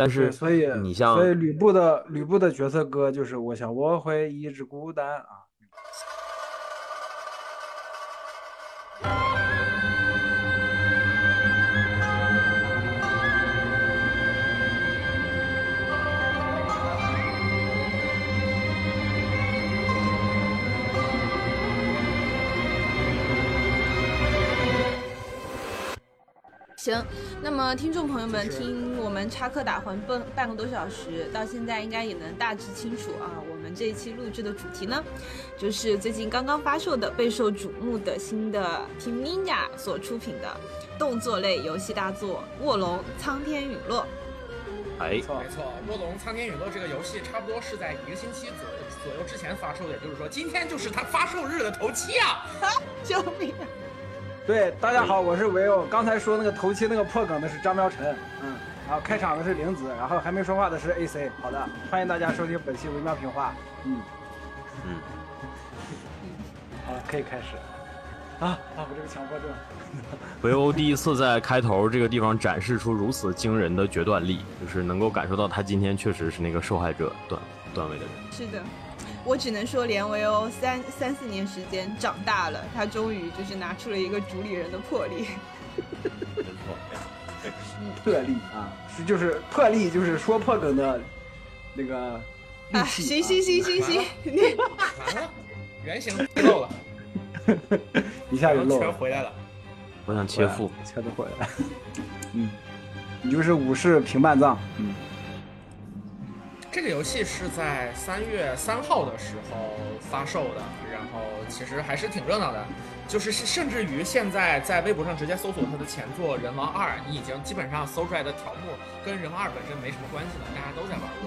但是所以你像所以吕布的吕布的角色歌就是我想我会一直孤单啊。行，那么听众朋友们，听我们插科打诨半半个多小时，到现在应该也能大致清楚啊。我们这一期录制的主题呢，就是最近刚刚发售的、备受瞩目的新的 Team Ninja 所出品的动作类游戏大作《卧龙苍天陨落》。没错，没错，《卧龙苍天陨落》这个游戏差不多是在一个星期左右左右之前发售的，也就是说，今天就是它发售日的头七啊！救命！对，大家好，我是维欧。刚才说那个头七那个破梗的是张苗晨，嗯，然后开场的是玲子，然后还没说话的是 AC。好的，欢迎大家收听本期微妙评话。嗯嗯，好了，可以开始。啊啊！我这个强迫症。维欧第一次在开头这个地方展示出如此惊人的决断力，就是能够感受到他今天确实是那个受害者段段位的人。是的。我只能说，连维欧三三四年时间长大了，他终于就是拿出了一个主理人的魄力。没错，魄力啊，是就是魄力，就是说破梗的那个啊！行行行行行，完了，原型漏了，一下就漏了，全回来了。我想切腹，切都回来了。嗯，你就是武士平半藏。嗯。这个游戏是在三月三号的时候发售的，然后其实还是挺热闹的，就是甚至于现在在微博上直接搜索它的前作《人王二》，你已经基本上搜出来的条目跟《人王二》本身没什么关系了，大家都在玩过。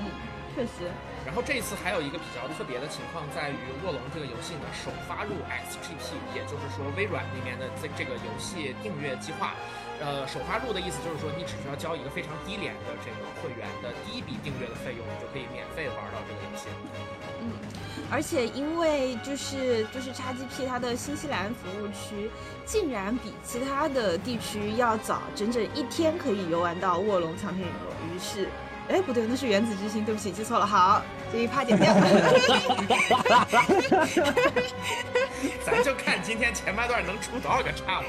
嗯，确实。然后这一次还有一个比较特别的情况在于，《卧龙》这个游戏呢首发入 XGP，也就是说微软那边的这这个游戏订阅计划。呃，首发入的意思就是说，你只需要交一个非常低廉的这个会员的第一笔订阅的费用，你就可以免费玩到这个游戏。嗯，而且因为就是就是 XGP 它的新西兰服务区竟然比其他的地区要早整整一天可以游玩到卧龙藏天陨落，于是，哎，不对，那是原子之心，对不起，记错了。好，这一趴点掉。咱就看今天前半段能出多少个岔了。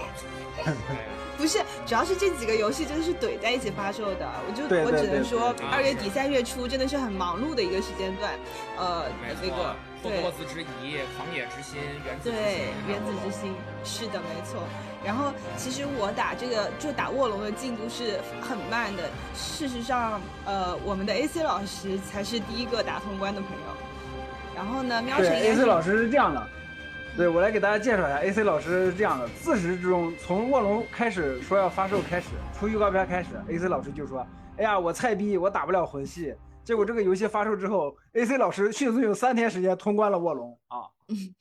不是，主要是这几个游戏真的是怼在一起发售的，我就我只能说二月底三月初真的是很忙碌的一个时间段，呃，那个霍格沃兹之遗、狂野之心、原子对原子之心是的，没错。然后其实我打这个就打卧龙的进度是很慢的，事实上，呃，我们的 AC 老师才是第一个打通关的朋友。然后呢，喵晨 AC 老师是这样的。对我来给大家介绍一下，AC 老师是这样的：自始至终，从卧龙开始说要发售开始，出预告片开始，AC 老师就说：“哎呀，我菜逼，我打不了魂系。”结果这个游戏发售之后，AC 老师迅速用三天时间通关了卧龙啊，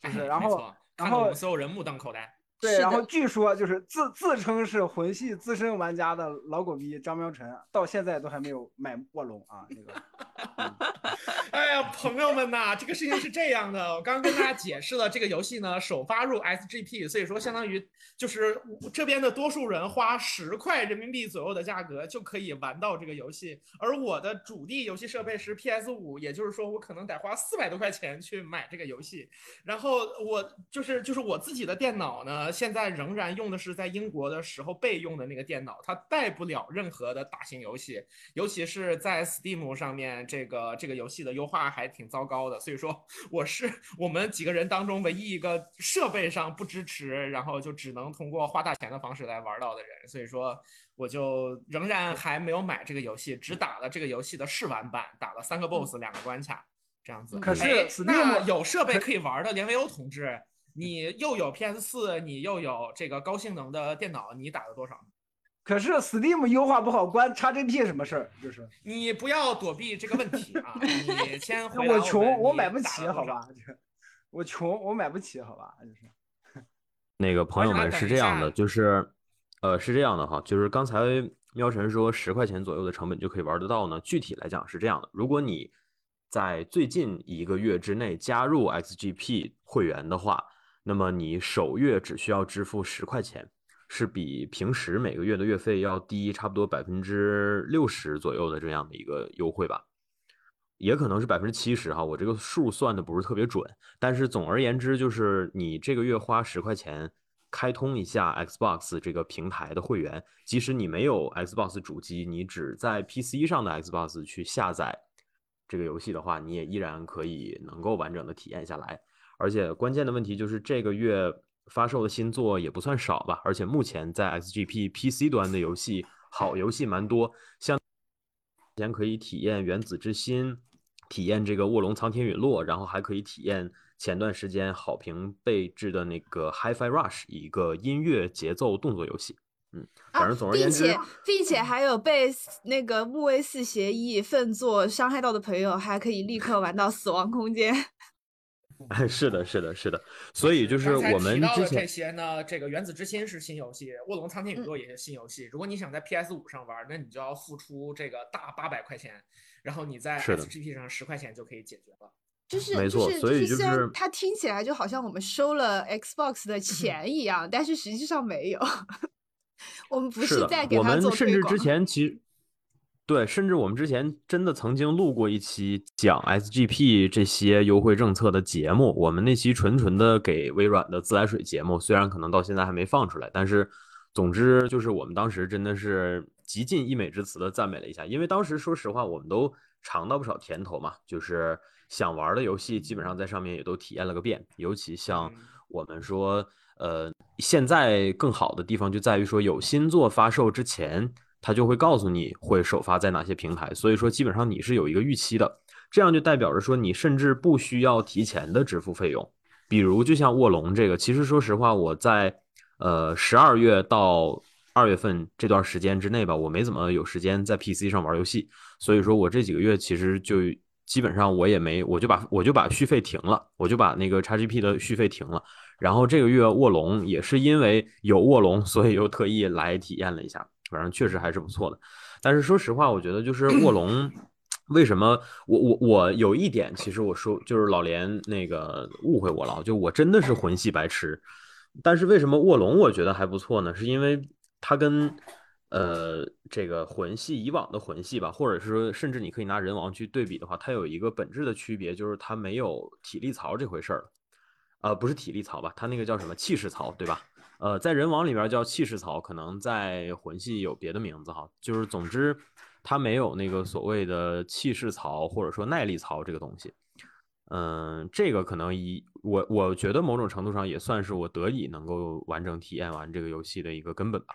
就是，然后，然后所有人目瞪口呆。对，然后据说就是自自称是魂系资深玩家的老狗逼张喵晨，到现在都还没有买卧龙啊。那个，哈哈哈哎呀，朋友们呐，这个事情是这样的，我刚刚跟大家解释了，这个游戏呢首发入 SGP，所以说相当于就是这边的多数人花十块人民币左右的价格就可以玩到这个游戏，而我的主力游戏设备是 PS 五，也就是说我可能得花四百多块钱去买这个游戏，然后我就是就是我自己的电脑呢。现在仍然用的是在英国的时候备用的那个电脑，它带不了任何的大型游戏，尤其是在 Steam 上面，这个这个游戏的优化还挺糟糕的。所以说，我是我们几个人当中唯一一个设备上不支持，然后就只能通过花大钱的方式来玩到的人。所以说，我就仍然还没有买这个游戏，只打了这个游戏的试玩版，打了三个 BOSS，两个关卡，这样子。可是那有设备可以玩的连维欧同志。你又有 PS 四，你又有这个高性能的电脑，你打了多少？可是 Steam 优化不好，关 XGP 什么事儿？就是你不要躲避这个问题啊！你先回我穷，我买不起，好吧？我穷，我买不起，好吧？就是那个朋友们是这样的，就是呃是这样的哈，就是刚才喵晨说十块钱左右的成本就可以玩得到呢。具体来讲是这样的，如果你在最近一个月之内加入 XGP 会员的话。那么你首月只需要支付十块钱，是比平时每个月的月费要低差不多百分之六十左右的这样的一个优惠吧，也可能是百分之七十哈，我这个数算的不是特别准，但是总而言之就是你这个月花十块钱开通一下 Xbox 这个平台的会员，即使你没有 Xbox 主机，你只在 PC 上的 Xbox 去下载这个游戏的话，你也依然可以能够完整的体验下来，而且关键的问题就是这个月。发售的新作也不算少吧，而且目前在 XGP PC 端的游戏好游戏蛮多，像前可以体验《原子之心》，体验这个《卧龙苍天陨落》，然后还可以体验前段时间好评备至的那个《HiFi Rush》，一个音乐节奏动作游戏。嗯，反正总而言之，并且并且还有被那个木卫四协议奋作伤害到的朋友，还可以立刻玩到《死亡空间》。哎，是的，是的，是的，所以就是我们之前这些呢，这个《原子之心》是新游戏，《卧龙苍天陨落》也是新游戏。如果你想在 PS 五上玩，那你就要付出这个大八百块钱，然后你在 XGP 上十块钱就可以解决了。就是没错，所以就是它听起来就好像我们收了 Xbox 的钱一样，但是实际上没有。我们不是在给他做甚至之前其实。对，甚至我们之前真的曾经录过一期讲 SGP 这些优惠政策的节目，我们那期纯纯的给微软的自来水节目，虽然可能到现在还没放出来，但是总之就是我们当时真的是极尽溢美之词的赞美了一下，因为当时说实话我们都尝到不少甜头嘛，就是想玩的游戏基本上在上面也都体验了个遍，尤其像我们说，呃，现在更好的地方就在于说有新作发售之前。它就会告诉你会首发在哪些平台，所以说基本上你是有一个预期的，这样就代表着说你甚至不需要提前的支付费用。比如就像卧龙这个，其实说实话，我在呃十二月到二月份这段时间之内吧，我没怎么有时间在 PC 上玩游戏，所以说我这几个月其实就基本上我也没，我就把我就把续费停了，我就把那个 XGP 的续费停了。然后这个月卧龙也是因为有卧龙，所以又特意来体验了一下。反正确实还是不错的，但是说实话，我觉得就是卧龙，为什么我我我有一点，其实我说就是老连那个误会我了，就我真的是魂系白痴，但是为什么卧龙我觉得还不错呢？是因为它跟呃这个魂系以往的魂系吧，或者是说甚至你可以拿人王去对比的话，它有一个本质的区别，就是它没有体力槽这回事儿，呃不是体力槽吧，它那个叫什么气势槽，对吧？呃，在人王里边叫气势槽，可能在魂系有别的名字哈。就是总之，它没有那个所谓的气势槽或者说耐力槽这个东西。嗯，这个可能一我我觉得某种程度上也算是我得以能够完整体验完这个游戏的一个根本吧。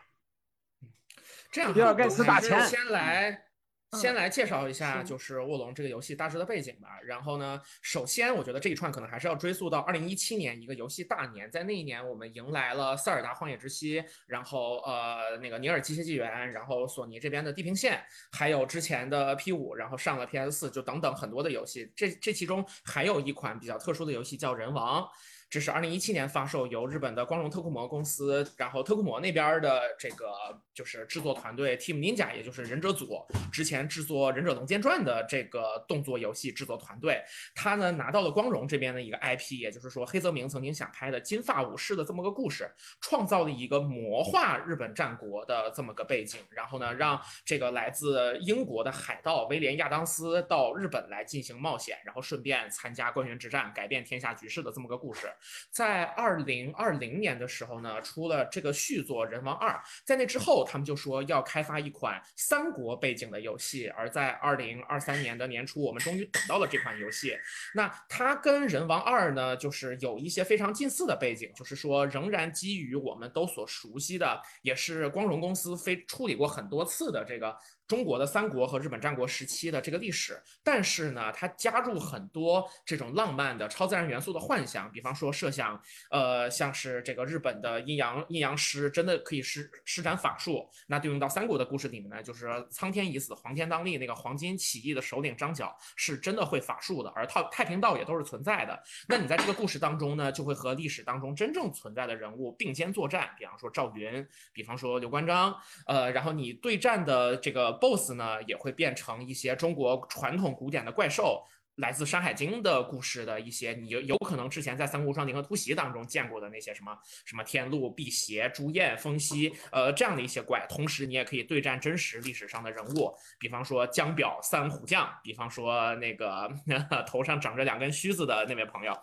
这样，比尔盖茨打钱，先来。先来介绍一下，就是《卧龙》这个游戏大致的背景吧。然后呢，首先我觉得这一串可能还是要追溯到二零一七年一个游戏大年，在那一年我们迎来了《塞尔达：荒野之息》，然后呃那个《尼尔：机械纪元》，然后索尼这边的《地平线》，还有之前的 P 五，然后上了 PS 四，就等等很多的游戏。这这其中还有一款比较特殊的游戏叫《人王》。这是二零一七年发售，由日本的光荣特库摩公司，然后特库摩那边的这个就是制作团队 Team Ninja，也就是忍者组，之前制作《忍者龙剑传》的这个动作游戏制作团队，他呢拿到了光荣这边的一个 IP，也就是说黑泽明曾经想拍的金发武士的这么个故事，创造了一个魔化日本战国的这么个背景，然后呢让这个来自英国的海盗威廉亚当斯到日本来进行冒险，然后顺便参加官员之战，改变天下局势的这么个故事。在二零二零年的时候呢，出了这个续作《人王二》。在那之后，他们就说要开发一款三国背景的游戏。而在二零二三年的年初，我们终于等到了这款游戏。那它跟《人王二》呢，就是有一些非常近似的背景，就是说仍然基于我们都所熟悉的，也是光荣公司非处理过很多次的这个。中国的三国和日本战国时期的这个历史，但是呢，它加入很多这种浪漫的超自然元素的幻想，比方说设想，呃，像是这个日本的阴阳阴阳师真的可以施施展法术，那对应到三国的故事里面呢，就是苍天已死，黄天当立，那个黄巾起义的首领张角是真的会法术的，而太太平道也都是存在的。那你在这个故事当中呢，就会和历史当中真正存在的人物并肩作战，比方说赵云，比方说刘关张，呃，然后你对战的这个。BOSS 呢也会变成一些中国传统古典的怪兽，来自《山海经》的故事的一些，你有有可能之前在《三国无双：银河突袭》当中见过的那些什么什么天禄、辟邪、朱厌、风息，呃，这样的一些怪。同时，你也可以对战真实历史上的人物，比方说江表三虎将，比方说那个 头上长着两根须子的那位朋友，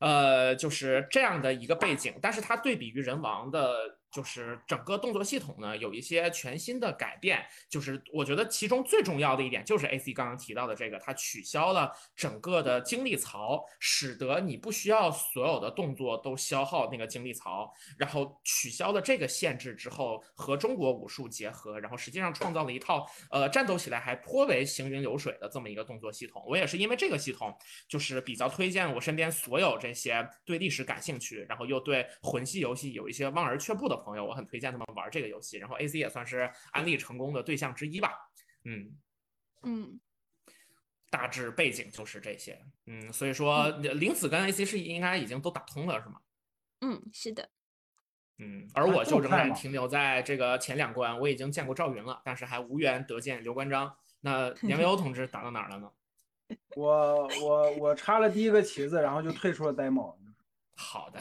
呃，就是这样的一个背景。但是它对比于人王的。就是整个动作系统呢有一些全新的改变，就是我觉得其中最重要的一点就是 A C 刚刚提到的这个，它取消了整个的精力槽，使得你不需要所有的动作都消耗那个精力槽，然后取消了这个限制之后，和中国武术结合，然后实际上创造了一套呃战斗起来还颇为行云流水的这么一个动作系统。我也是因为这个系统，就是比较推荐我身边所有这些对历史感兴趣，然后又对魂系游戏有一些望而却步的。朋友，我很推荐他们玩这个游戏，然后 A C 也算是安利成功的对象之一吧。嗯嗯，大致背景就是这些。嗯，所以说零子跟 A C 是应该已经都打通了，是吗？嗯，是的。嗯，而我就仍然停留在这个前两关，我已经见过赵云了，但是还无缘得见刘关张。那严维欧同志打到哪儿了呢？我我我插了第一个旗子，然后就退出了 demo。好的，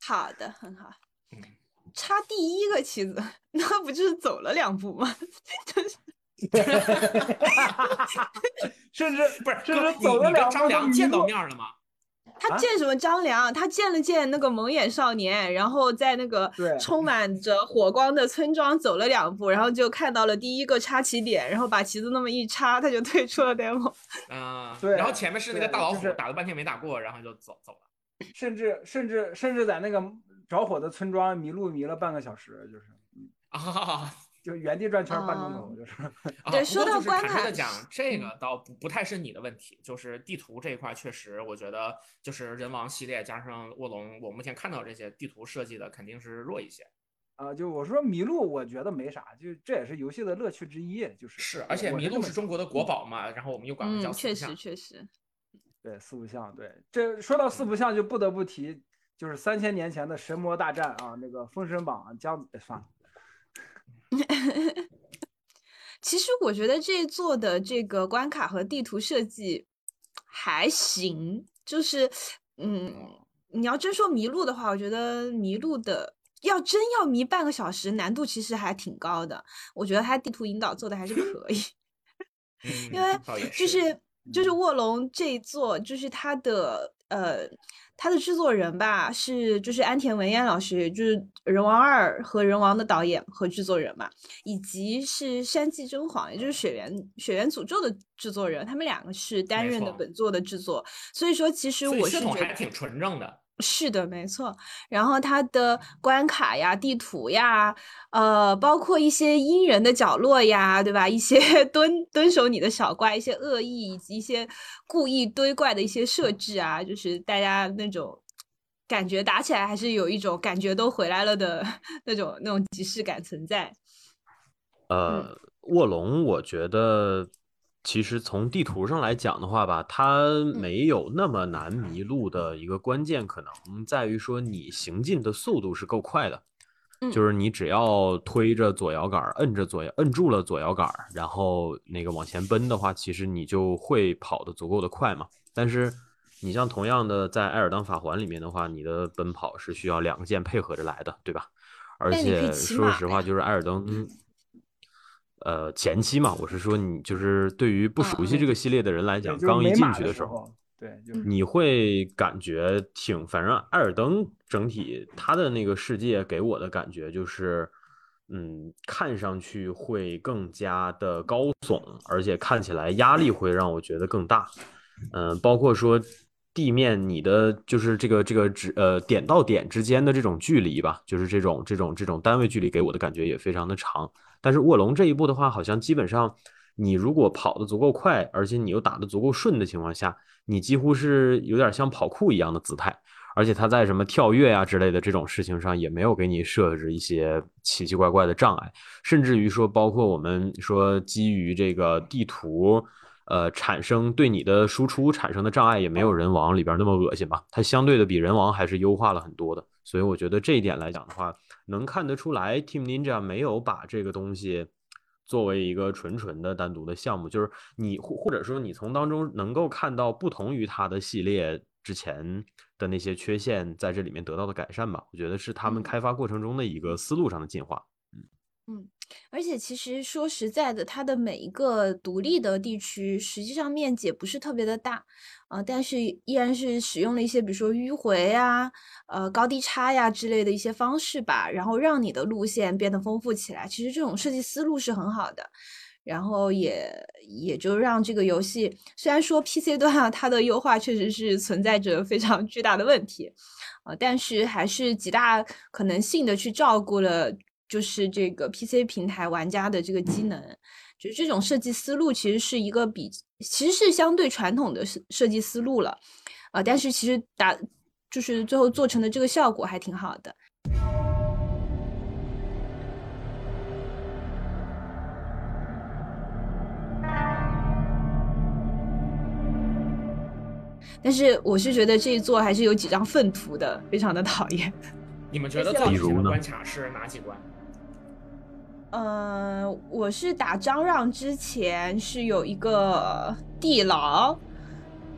好的，很好。嗯。插第一个棋子，那不就是走了两步吗？甚至不是，甚至走了两步。张良见到面了吗？他见什么张良？他见了见那个蒙眼少年，然后在那个充满着火光的村庄走了两步，然后就看到了第一个插旗点，然后把旗子那么一插，他就退出了 demo。啊，对。然后前面是那个大老虎，打了半天没打过，然后就走走了。甚至甚至甚至在那个。着火的村庄迷路迷了半个小时，就是啊，就原地转圈半钟头，就是。对，说到关卡的讲，这个倒不不太是你的问题，就是地图这一块确实，我觉得就是人王系列加上卧龙，我目前看到这些地图设计的肯定是弱一些。啊，就我说迷路，我觉得没啥，就这也是游戏的乐趣之一，就是是，而且迷路是中国的国宝嘛，然后我们又管它叫四不像，确实确实。对，四不像，对，这说到四不像，就不得不提。就是三千年前的神魔大战啊，那个《封神榜》将算了。其实我觉得这座的这个关卡和地图设计还行，就是嗯，你要真说迷路的话，我觉得迷路的要真要迷半个小时，难度其实还挺高的。我觉得它地图引导做的还是可以，因为就是就是卧龙这一座，就是它的呃。他的制作人吧是就是安田文彦老师，就是《人王二》和《人王》的导演和制作人嘛，以及是山际真晃，也就是《血缘血缘诅咒》的制作人，他们两个是担任的本作的制作。所以说，其实我是觉得还挺纯正的。是的，没错。然后它的关卡呀、地图呀，呃，包括一些阴人的角落呀，对吧？一些 蹲蹲守你的小怪，一些恶意以及一些故意堆怪的一些设置啊，就是大家那种感觉打起来还是有一种感觉都回来了的 那种那种即视感存在。呃，卧龙，我觉得。其实从地图上来讲的话吧，它没有那么难迷路的一个关键，可能在于说你行进的速度是够快的，就是你只要推着左摇杆，摁着左摇，摁住了左摇杆，然后那个往前奔的话，其实你就会跑得足够的快嘛。但是你像同样的在艾尔登法环里面的话，你的奔跑是需要两个键配合着来的，对吧？而且说实话，就是艾尔登。呃，前期嘛，我是说你就是对于不熟悉这个系列的人来讲，刚一进去的时候，对，你会感觉挺，反正艾尔登整体他的那个世界给我的感觉就是，嗯，看上去会更加的高耸，而且看起来压力会让我觉得更大，嗯，包括说地面你的就是这个这个指呃点到点之间的这种距离吧，就是这种这种这种单位距离给我的感觉也非常的长。但是卧龙这一步的话，好像基本上，你如果跑得足够快，而且你又打得足够顺的情况下，你几乎是有点像跑酷一样的姿态。而且它在什么跳跃呀之类的这种事情上，也没有给你设置一些奇奇怪怪的障碍。甚至于说，包括我们说基于这个地图，呃，产生对你的输出产生的障碍，也没有人王里边那么恶心吧？它相对的比人王还是优化了很多的。所以我觉得这一点来讲的话。能看得出来，Team Ninja 没有把这个东西作为一个纯纯的单独的项目，就是你或或者说你从当中能够看到不同于它的系列之前的那些缺陷，在这里面得到的改善吧。我觉得是他们开发过程中的一个思路上的进化。嗯，而且其实说实在的，它的每一个独立的地区，实际上面积也不是特别的大，啊，但是依然是使用了一些比如说迂回啊、呃高低差呀之类的一些方式吧，然后让你的路线变得丰富起来。其实这种设计思路是很好的，然后也也就让这个游戏虽然说 PC 端啊它的优化确实是存在着非常巨大的问题，啊，但是还是极大可能性的去照顾了。就是这个 PC 平台玩家的这个机能，就是这种设计思路其实是一个比其实是相对传统的设设计思路了，啊，但是其实打就是最后做成的这个效果还挺好的。但是我是觉得这一座还是有几张粪图的，非常的讨厌。你们觉得最难的关卡是哪几关？嗯，我是打张让之前是有一个地牢，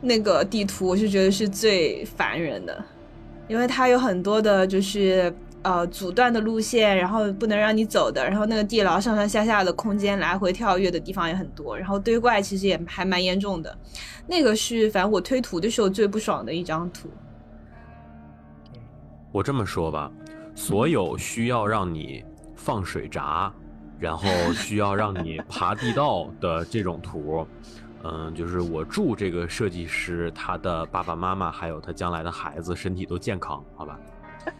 那个地图我是觉得是最烦人的，因为它有很多的就是呃阻断的路线，然后不能让你走的，然后那个地牢上上下下的空间来回跳跃的地方也很多，然后堆怪其实也还蛮严重的，那个是反正我推图的时候最不爽的一张图。我这么说吧，所有需要让你放水闸。然后需要让你爬地道的这种图，嗯，就是我祝这个设计师他的爸爸妈妈还有他将来的孩子身体都健康，好吧？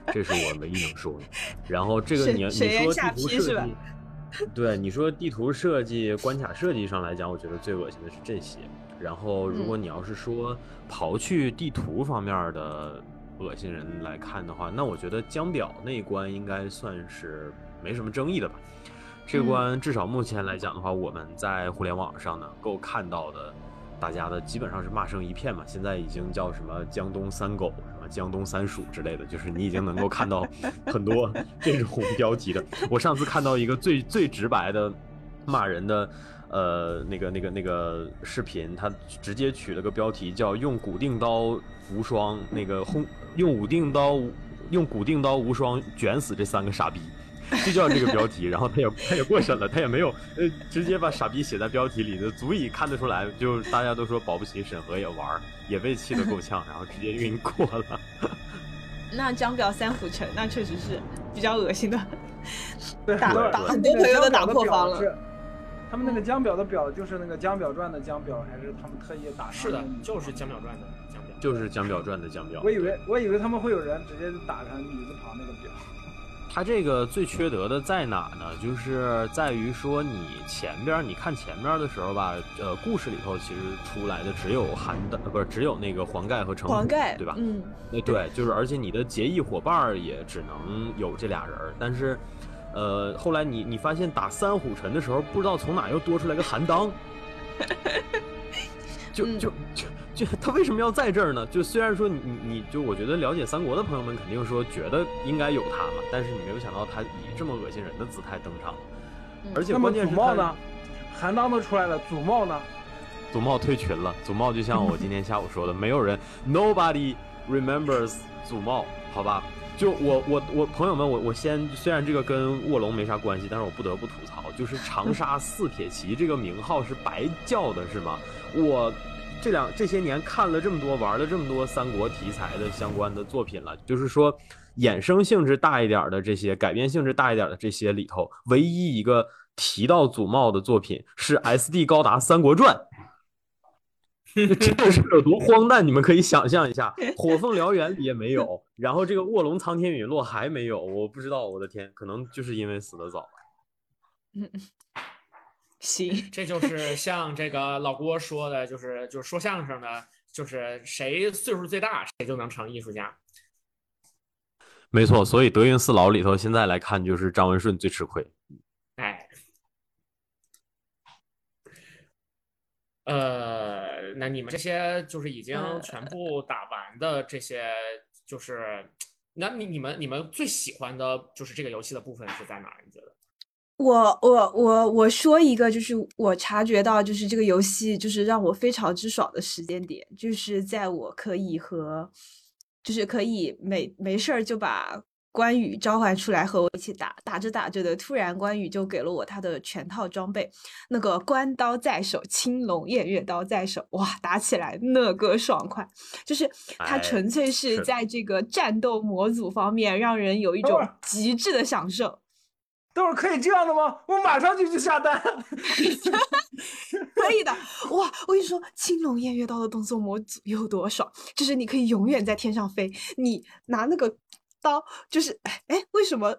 这是我唯一能说的。然后这个你你说地图设计，对你说地图设计、关卡设计上来讲，我觉得最恶心的是这些。然后如果你要是说刨去地图方面的恶心人来看的话，那我觉得江表那一关应该算是没什么争议的吧。这关至少目前来讲的话，我们在互联网上能够看到的，大家的基本上是骂声一片嘛。现在已经叫什么江东三狗、什么江东三鼠之类的，就是你已经能够看到 很多这种标题的。我上次看到一个最最直白的骂人的，呃，那个那个那个视频，他直接取了个标题叫“用古锭刀无双”，那个轰用武定刀用古锭刀无双卷死这三个傻逼。就叫这个标题，然后他也他也过审了，他也没有呃直接把傻逼写在标题里，的足以看得出来，就大家都说保不齐审核也玩，也被气得够呛，然后直接就给你过了。那江表三虎城，那确实是比较恶心的，打打很多朋友都打破防了。他们那个江表的表就是那个江表传的江表，还是他们特意打？是的，就是江表传的江表，就是江表传的江表。我以为我以为他们会有人直接打上女字旁那个表。它这个最缺德的在哪呢？就是在于说你前边你看前边的时候吧，呃，故事里头其实出来的只有韩的，不是只有那个黄盖和程黄盖，对吧？嗯，那对，就是而且你的结义伙伴也只能有这俩人。但是，呃，后来你你发现打三虎臣的时候，不知道从哪又多出来个韩当，就就 就。就他为什么要在这儿呢？就虽然说你你你就我觉得了解三国的朋友们肯定说觉得应该有他嘛，但是你没有想到他以这么恶心人的姿态登场，而且关键是祖茂呢，韩当都出来了，祖茂呢？祖茂退群了。祖茂就像我今天下午说的，没有人，nobody remembers 祖茂，好吧？就我我我朋友们，我我先虽然这个跟卧龙没啥关系，但是我不得不吐槽，就是长沙四铁骑这个名号是白叫的，是吗？我。这两这些年看了这么多，玩了这么多三国题材的相关的作品了，就是说，衍生性质大一点的这些，改编性质大一点的这些里头，唯一一个提到祖茂的作品是 SD 高达《三国传》，这个是有多荒诞？你们可以想象一下，《火凤燎原》里也没有，然后这个《卧龙苍天陨落》还没有，我不知道，我的天，可能就是因为死的早。嗯。行，这就是像这个老郭说的，就是就是说相声的，就是谁岁数最大，谁就能成艺术家。没错，所以德云四老里头，现在来看就是张文顺最吃亏。哎，呃，那你们这些就是已经全部打完的这些，就是那你你们你们最喜欢的就是这个游戏的部分是在哪？你觉得？我我我我说一个，就是我察觉到，就是这个游戏就是让我非常之爽的时间点，就是在我可以和，就是可以没没事儿就把关羽召唤出来和我一起打，打着打着的，突然关羽就给了我他的全套装备，那个关刀在手，青龙偃月刀在手，哇，打起来那个爽快，就是他纯粹是在这个战斗模组方面让人有一种极致的享受。等会儿可以这样的吗？我马上就去下单。可以的，哇！我跟你说，青龙偃月刀的动作模组有多爽，就是你可以永远在天上飞，你拿那个刀，就是哎哎，为什么？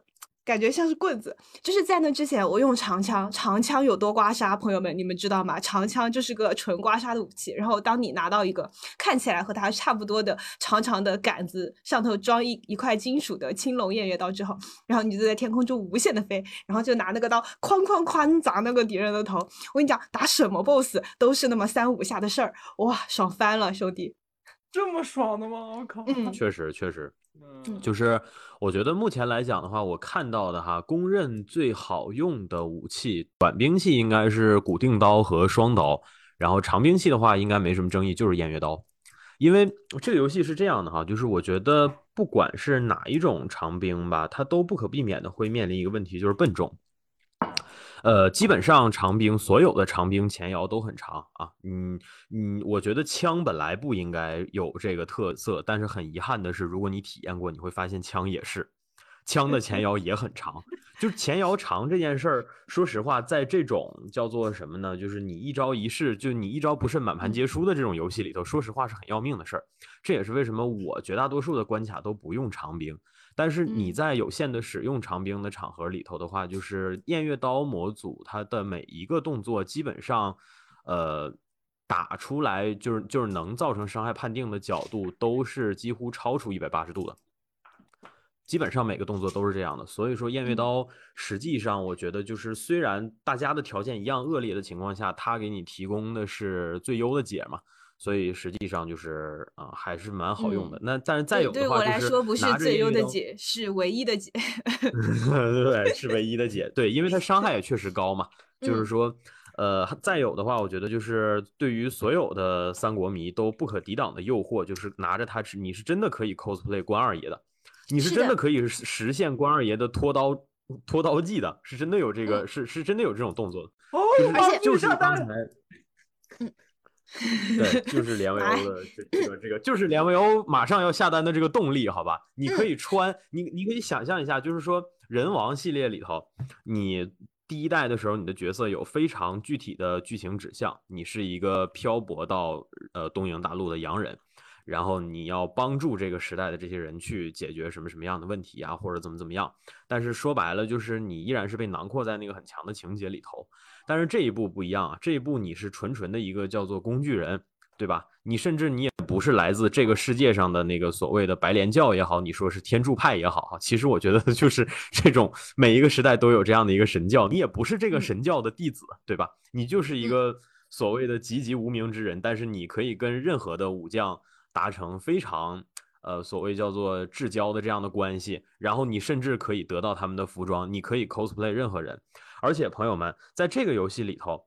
感觉像是棍子，就是在那之前我用长枪，长枪有多刮痧，朋友们你们知道吗？长枪就是个纯刮痧的武器。然后当你拿到一个看起来和它差不多的长长的杆子，上头装一一块金属的青龙偃月刀之后，然后你就在天空中无限的飞，然后就拿那个刀哐哐哐砸那个敌人的头。我跟你讲，打什么 BOSS 都是那么三五下的事儿，哇，爽翻了，兄弟！这么爽的吗？我靠！嗯，确实确实。就是我觉得目前来讲的话，我看到的哈，公认最好用的武器，短兵器应该是古定刀和双刀，然后长兵器的话应该没什么争议，就是偃月刀。因为这个游戏是这样的哈，就是我觉得不管是哪一种长兵吧，它都不可避免的会面临一个问题，就是笨重。呃，基本上长兵所有的长兵前摇都很长啊，嗯嗯，我觉得枪本来不应该有这个特色，但是很遗憾的是，如果你体验过，你会发现枪也是，枪的前摇也很长。就是前摇长这件事儿，说实话，在这种叫做什么呢？就是你一招一式，就你一招不慎满盘皆输的这种游戏里头，说实话是很要命的事儿。这也是为什么我绝大多数的关卡都不用长兵。但是你在有限的使用长兵的场合里头的话，就是偃月刀模组，它的每一个动作基本上，呃，打出来就是就是能造成伤害判定的角度都是几乎超出一百八十度的，基本上每个动作都是这样的。所以说偃月刀实际上我觉得就是虽然大家的条件一样恶劣的情况下，它给你提供的是最优的解嘛。所以实际上就是啊，还是蛮好用的。那但是再有的话，对我来说不是最优的解，是唯一的解。对，是唯一的解。对，因为它伤害也确实高嘛。就是说，呃，再有的话，我觉得就是对于所有的三国迷都不可抵挡的诱惑，就是拿着它，你是真的可以 cosplay 关二爷的，你是真的可以实现关二爷的拖刀拖刀技的，是真的有这个，是是真的有这种动作的。哦，而且就是刚才。对，就是连维欧的这这个这个，就是连维欧马上要下单的这个动力，好吧？你可以穿，你你可以想象一下，就是说人王系列里头，你第一代的时候，你的角色有非常具体的剧情指向，你是一个漂泊到呃东瀛大陆的洋人，然后你要帮助这个时代的这些人去解决什么什么样的问题啊，或者怎么怎么样。但是说白了，就是你依然是被囊括在那个很强的情节里头。但是这一步不一样啊，这一步你是纯纯的一个叫做工具人，对吧？你甚至你也不是来自这个世界上的那个所谓的白莲教也好，你说是天柱派也好，哈，其实我觉得 就是这种每一个时代都有这样的一个神教，你也不是这个神教的弟子，对吧？你就是一个所谓的籍籍无名之人，但是你可以跟任何的武将达成非常呃所谓叫做至交的这样的关系，然后你甚至可以得到他们的服装，你可以 cosplay 任何人。而且朋友们，在这个游戏里头，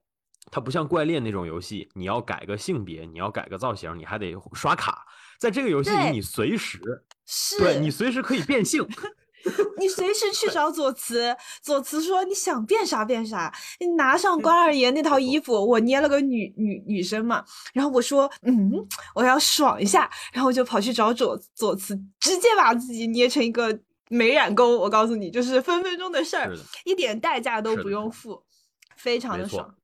它不像怪猎那种游戏，你要改个性别，你要改个造型，你还得刷卡。在这个游戏里，你随时是，对你随时可以变性，你随时去找左慈，左慈说你想变啥变啥。你拿上关二爷那套衣服，我捏了个女女女生嘛，然后我说嗯，我要爽一下，然后我就跑去找左左慈，直接把自己捏成一个。美染工，我告诉你，就是分分钟的事儿，一点代价都不用付，非常的爽。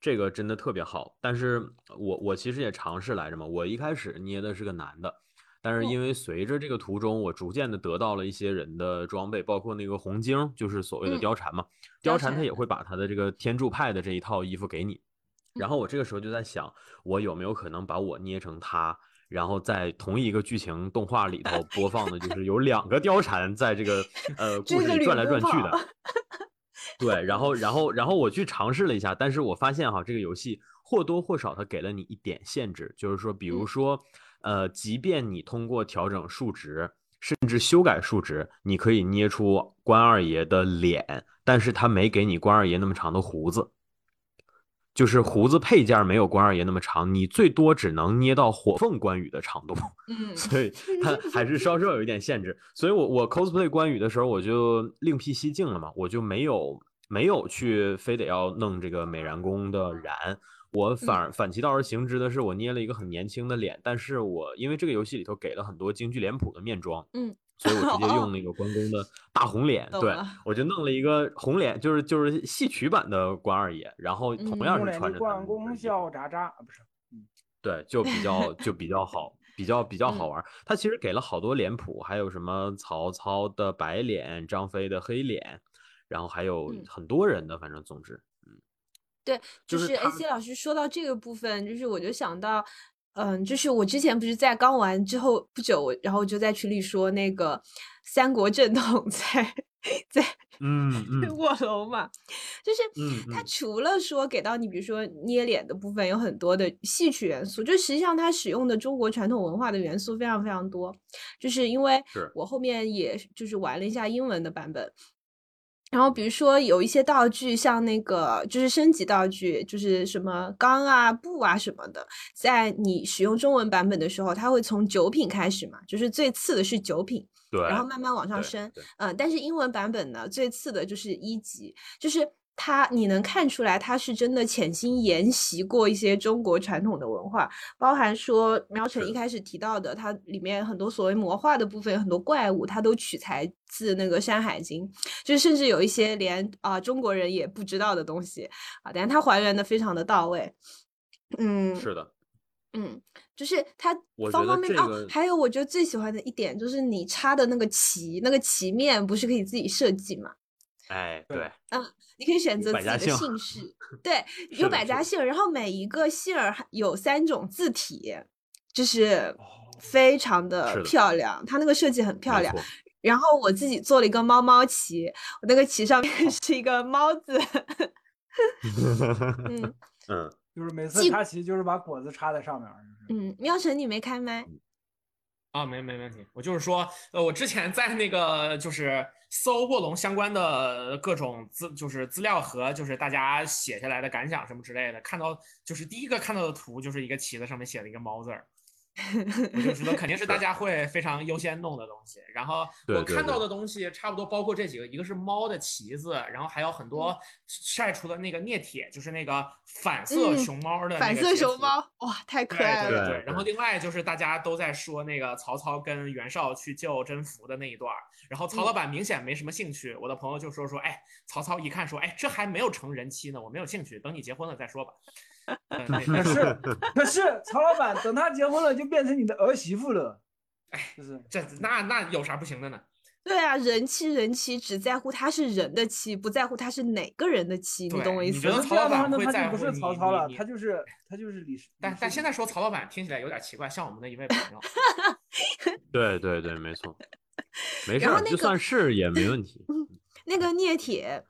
这个真的特别好。但是我我其实也尝试来着嘛，我一开始捏的是个男的，但是因为随着这个途中，我逐渐的得到了一些人的装备，包括那个红晶，就是所谓的貂蝉嘛。貂蝉他也会把他的这个天柱派的这一套衣服给你。然后我这个时候就在想，我有没有可能把我捏成他？然后在同一个剧情动画里头播放的，就是有两个貂蝉在这个呃故事里转来转去的。对，然后然后然后我去尝试了一下，但是我发现哈，这个游戏或多或少它给了你一点限制，就是说，比如说，呃，即便你通过调整数值，甚至修改数值，你可以捏出关二爷的脸，但是他没给你关二爷那么长的胡子，就是胡子配件没有关二爷那么长，你最多只能捏到火凤关羽的长度，嗯，所以它 还是稍稍有一点限制。所以我我 cosplay 关羽的时候，我就另辟蹊径了嘛，我就没有没有去非得要弄这个美髯公的髯。我反反其道而行之的是，我捏了一个很年轻的脸，但是我因为这个游戏里头给了很多京剧脸谱的面妆，嗯，所以我直接用那个关公的大红脸，对我就弄了一个红脸，就是就是戏曲版的关二爷，然后同样是穿着关公笑喳喳，不是，嗯，对，就比较就比较好，比较比较好玩。他其实给了好多脸谱，还有什么曹操的白脸、张飞的黑脸，然后还有很多人的，反正总之。对，就是 A C 老师说到这个部分，就是我就想到，嗯，就是我之前不是在刚完之后不久，然后就在群里说那个三国正统 在在嗯嗯。卧龙嘛，就是它除了说给到你，比如说捏脸的部分有很多的戏曲元素，就实际上它使用的中国传统文化的元素非常非常多，就是因为我后面也就是玩了一下英文的版本。然后，比如说有一些道具，像那个就是升级道具，就是什么钢啊、布啊什么的，在你使用中文版本的时候，它会从九品开始嘛，就是最次的是九品，对，然后慢慢往上升，嗯，但是英文版本呢，最次的就是一级，就是。他你能看出来，他是真的潜心研习过一些中国传统的文化，包含说苗晨一开始提到的，它里面很多所谓魔化的部分，很多怪物，它都取材自那个《山海经》，就甚至有一些连啊中国人也不知道的东西啊，但是它还原的非常的到位。嗯，是的，嗯，就是它方方面面哦，还有我觉得最喜欢的一点就是你插的那个旗，那个旗面不是可以自己设计吗？哎，对，嗯。你可以选择自己的姓氏，对，有百家姓，然后每一个姓儿有三种字体，就是非常的漂亮，它那个设计很漂亮。然后我自己做了一个猫猫旗，我那个旗上面是一个猫字。嗯 嗯，就是每次插旗就是把果子插在上面。嗯，喵晨你没开麦。啊，没没问题。我就是说，呃，我之前在那个就是搜卧龙相关的各种资，就是资料和就是大家写下来的感想什么之类的，看到就是第一个看到的图就是一个旗子上面写了一个猫字儿。我就知道肯定是大家会非常优先弄的东西。然后我看到的东西差不多包括这几个，一个是猫的旗子，然后还有很多晒出的那个镍铁，就是那个反色熊猫的反色熊猫，哇，太可爱了。对对。然后另外就是大家都在说那个曹操跟袁绍去救甄宓的那一段，然后曹老板明显没什么兴趣。我的朋友就说说，哎，曹操一看说，哎，这还没有成人妻呢，我没有兴趣，等你结婚了再说吧。可是，可是曹老板等他结婚了就变成你的儿媳妇了。哎，就是这那那有啥不行的呢？对啊，人妻人妻只在乎他是人的妻，不在乎他是哪个人的妻，你懂我意思？吗？曹老板会在乎不是曹操了，他就是他就是李。但但现在说曹老板听起来有点奇怪，像我们的一位朋友。对对对，没错，没事，就算是也没问题。那个聂铁。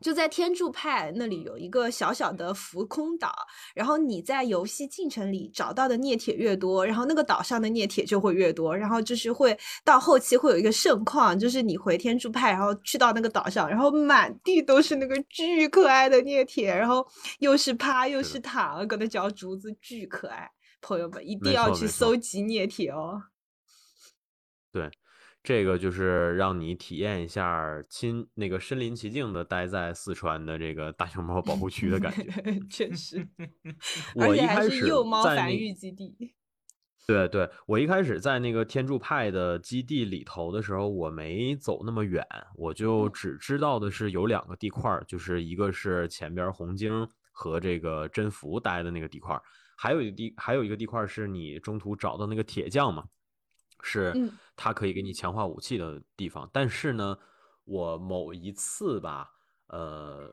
就在天柱派那里有一个小小的浮空岛，然后你在游戏进程里找到的镍铁越多，然后那个岛上的镍铁就会越多，然后就是会到后期会有一个盛况，就是你回天柱派，然后去到那个岛上，然后满地都是那个巨可爱的镍铁，然后又是趴又是躺，搁那嚼竹子，巨可爱。朋友们一定要去搜集镍铁哦。对。这个就是让你体验一下亲那个身临其境的待在四川的这个大熊猫保护区的感觉。确实，我一开始幼猫繁育基地。对对，我一开始在那个天柱派的基地里头的时候，我没走那么远，我就只知道的是有两个地块，就是一个是前边红晶和这个真福待的那个地块，还有一个地还有一个地块是你中途找到那个铁匠嘛。是，它可以给你强化武器的地方。但是呢，我某一次吧，呃，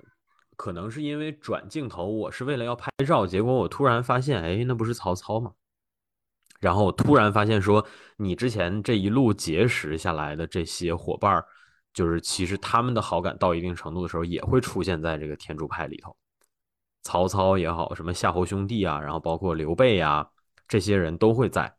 可能是因为转镜头，我是为了要拍照，结果我突然发现，哎，那不是曹操吗？然后我突然发现说，你之前这一路结识下来的这些伙伴，就是其实他们的好感到一定程度的时候，也会出现在这个天柱派里头。曹操也好，什么夏侯兄弟啊，然后包括刘备呀，这些人都会在。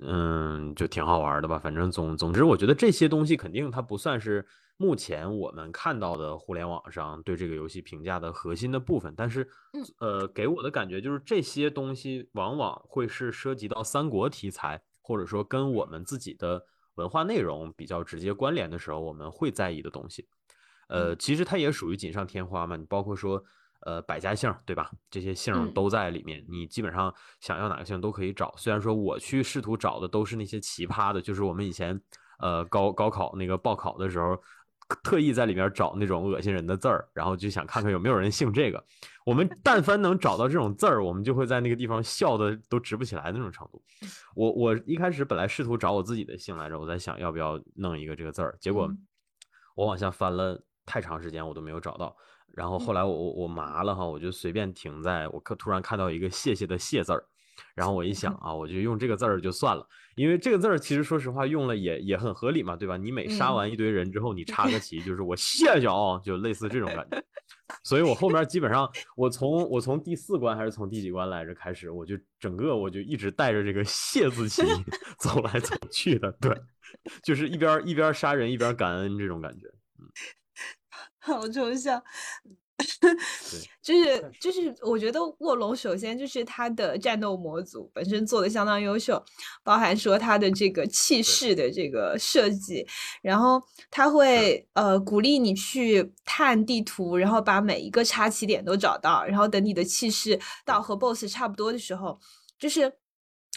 嗯，就挺好玩的吧。反正总总之，我觉得这些东西肯定它不算是目前我们看到的互联网上对这个游戏评价的核心的部分。但是，呃，给我的感觉就是这些东西往往会是涉及到三国题材，或者说跟我们自己的文化内容比较直接关联的时候，我们会在意的东西。呃，其实它也属于锦上添花嘛。你包括说。呃，百家姓对吧？这些姓都在里面，你基本上想要哪个姓都可以找。虽然说我去试图找的都是那些奇葩的，就是我们以前呃高高考那个报考的时候，特意在里面找那种恶心人的字儿，然后就想看看有没有人姓这个。我们 但凡能找到这种字儿，我们就会在那个地方笑的都直不起来那种程度。我我一开始本来试图找我自己的姓来着，我在想要不要弄一个这个字儿，结果我往下翻了太长时间，我都没有找到。然后后来我我我麻了哈，我就随便停在我可突然看到一个谢谢的谢字儿，然后我一想 啊，我就用这个字儿就算了，因为这个字儿其实说实话用了也也很合理嘛，对吧？你每杀完一堆人之后，你插个 旗，就是我谢谢啊，就类似这种感觉。所以我后面基本上我从我从第四关还是从第几关来着开始，我就整个我就一直带着这个谢字旗 走来走去的，对，就是一边一边杀人一边感恩这种感觉，嗯。好抽象，就是就是，我觉得卧龙首先就是它的战斗模组本身做的相当优秀，包含说它的这个气势的这个设计，然后它会呃鼓励你去探地图，然后把每一个插旗点都找到，然后等你的气势到和 BOSS 差不多的时候，就是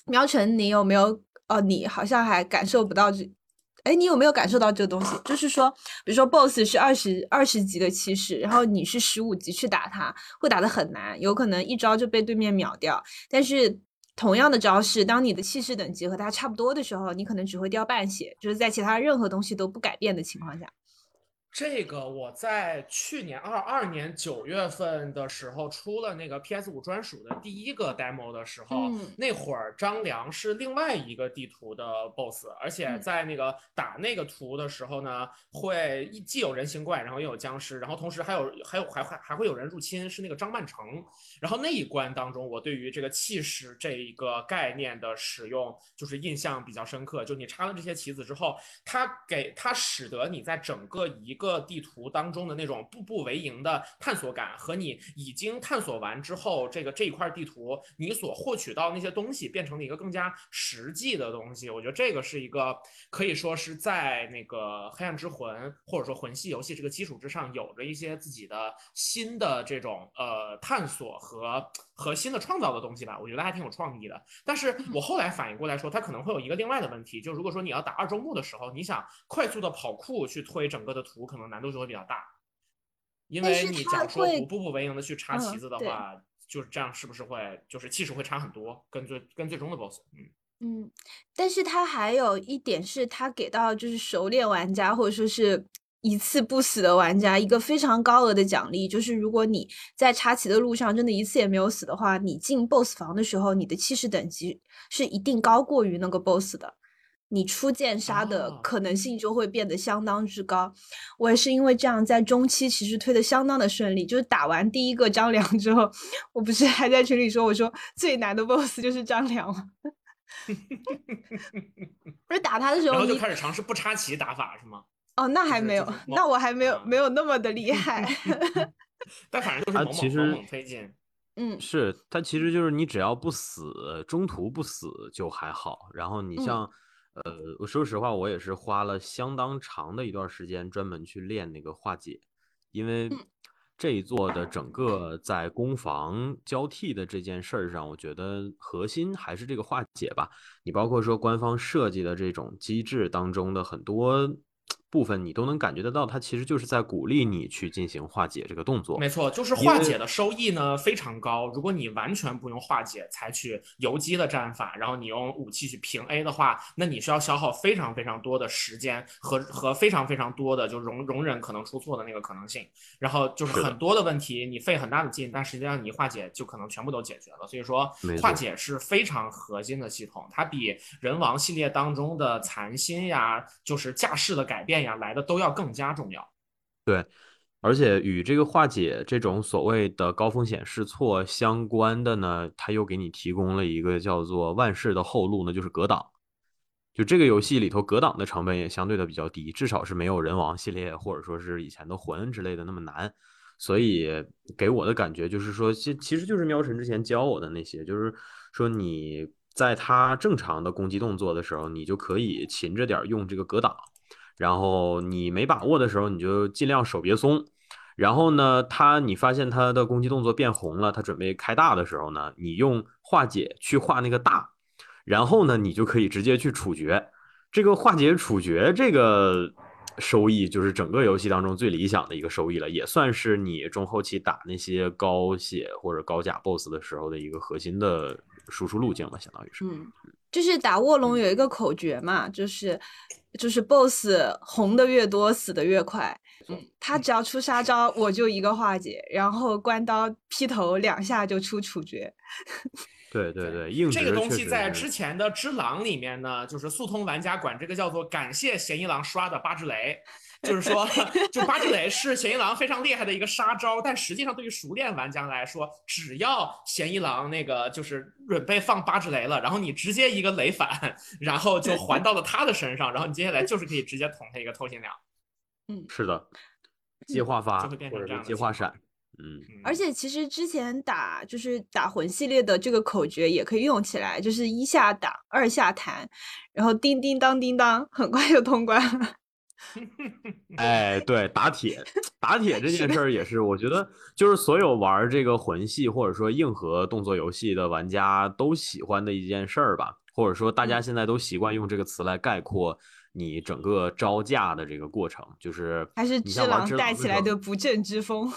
喵晨，你有没有？哦，你好像还感受不到这。哎，你有没有感受到这个东西？就是说，比如说，BOSS 是二十二十级的气势，然后你是十五级去打他，会打得很难，有可能一招就被对面秒掉。但是同样的招式，当你的气势等级和他差不多的时候，你可能只会掉半血，就是在其他任何东西都不改变的情况下。这个我在去年二二年九月份的时候出了那个 PS 五专属的第一个 demo 的时候，那会儿张良是另外一个地图的 boss，而且在那个打那个图的时候呢，会既有人形怪，然后又有僵尸，然后同时还有还有还还还会有人入侵，是那个张曼成。然后那一关当中，我对于这个气势这一个概念的使用就是印象比较深刻。就你插了这些棋子之后，它给它使得你在整个一个地图当中的那种步步为营的探索感，和你已经探索完之后，这个这一块地图你所获取到那些东西，变成了一个更加实际的东西。我觉得这个是一个可以说是在那个黑暗之魂或者说魂系游戏这个基础之上，有着一些自己的新的这种呃探索和和新的创造的东西吧。我觉得还挺有创意的。但是我后来反应过来说，它可能会有一个另外的问题，就如果说你要打二周目的时候，你想快速的跑酷去推整个的图。可能难度就会比较大，因为你假如说不步步为营的去插旗子的话，就是这样，是不是会就是气势会差很多？跟最跟最终的 BOSS，嗯嗯，但是它还有一点是，它给到就是熟练玩家或者说是一次不死的玩家一个非常高额的奖励，就是如果你在插旗的路上真的一次也没有死的话，你进 BOSS 房的时候，你的气势等级是一定高过于那个 BOSS 的。你出剑杀的可能性就会变得相当之高。我也是因为这样，在中期其实推的相当的顺利。就是打完第一个张良之后，我不是还在群里说，我说最难的 BOSS 就是张良吗？不是打他的时候，然后就开始尝试不插旗打法是吗？哦，那还没有，那我还没有没有那么的 厉害。但反正就是猛猛猛推进。嗯，是他其实就是你只要不死，中途不死就还好。然后你像。呃，我说实话，我也是花了相当长的一段时间专门去练那个化解，因为这一座的整个在攻防交替的这件事儿上，我觉得核心还是这个化解吧。你包括说官方设计的这种机制当中的很多。部分你都能感觉得到，它其实就是在鼓励你去进行化解这个动作。没错，就是化解的收益呢非常高。如果你完全不用化解，采取游击的战法，然后你用武器去平 A 的话，那你需要消耗非常非常多的时间和和非常非常多的就容容忍可能出错的那个可能性。然后就是很多的问题，你费很大的劲，但实际上你化解就可能全部都解决了。所以说，化解是非常核心的系统，它比人王系列当中的残心呀，就是架势的改变。呀，来的都要更加重要。对，而且与这个化解这种所谓的高风险试错相关的呢，他又给你提供了一个叫做万事的后路，那就是格挡。就这个游戏里头格挡的成本也相对的比较低，至少是没有人王系列或者说是以前的魂之类的那么难。所以给我的感觉就是说，其其实就是喵神之前教我的那些，就是说你在他正常的攻击动作的时候，你就可以勤着点用这个格挡，然后你没把握的时候，你就尽量手别松。然后呢，他你发现他的攻击动作变红了，他准备开大的时候呢，你用化解去化那个大，然后呢，你就可以直接去处决。这个化解处决这个。收益就是整个游戏当中最理想的一个收益了，也算是你中后期打那些高血或者高甲 BOSS 的时候的一个核心的输出路径了，相当于是。嗯，就是打卧龙有一个口诀嘛，就是就是 BOSS 红的越多，死的越快。嗯，他只要出杀招，我就一个化解，然后关刀劈头两下就出处决。对对对，硬这个东西在之前的《只狼》里面呢，就是速通玩家管这个叫做“感谢嫌疑狼刷的八只雷”，就是说，就八之雷是嫌疑狼非常厉害的一个杀招，但实际上对于熟练玩家来说，只要嫌疑狼那个就是准备放八之雷了，然后你直接一个雷反，然后就还到了他的身上，然后你接下来就是可以直接捅他一个透心凉。嗯，是的，接化发或者是接化闪。嗯，而且其实之前打就是打魂系列的这个口诀也可以用起来，就是一下打，二下弹，然后叮叮当叮当，很快就通关了。哎，对，打铁，打铁这件事儿也是，我觉得就是所有玩这个魂系或者说硬核动作游戏的玩家都喜欢的一件事儿吧，或者说大家现在都习惯用这个词来概括你整个招架的这个过程，就是还是只狼带起来的不正之风。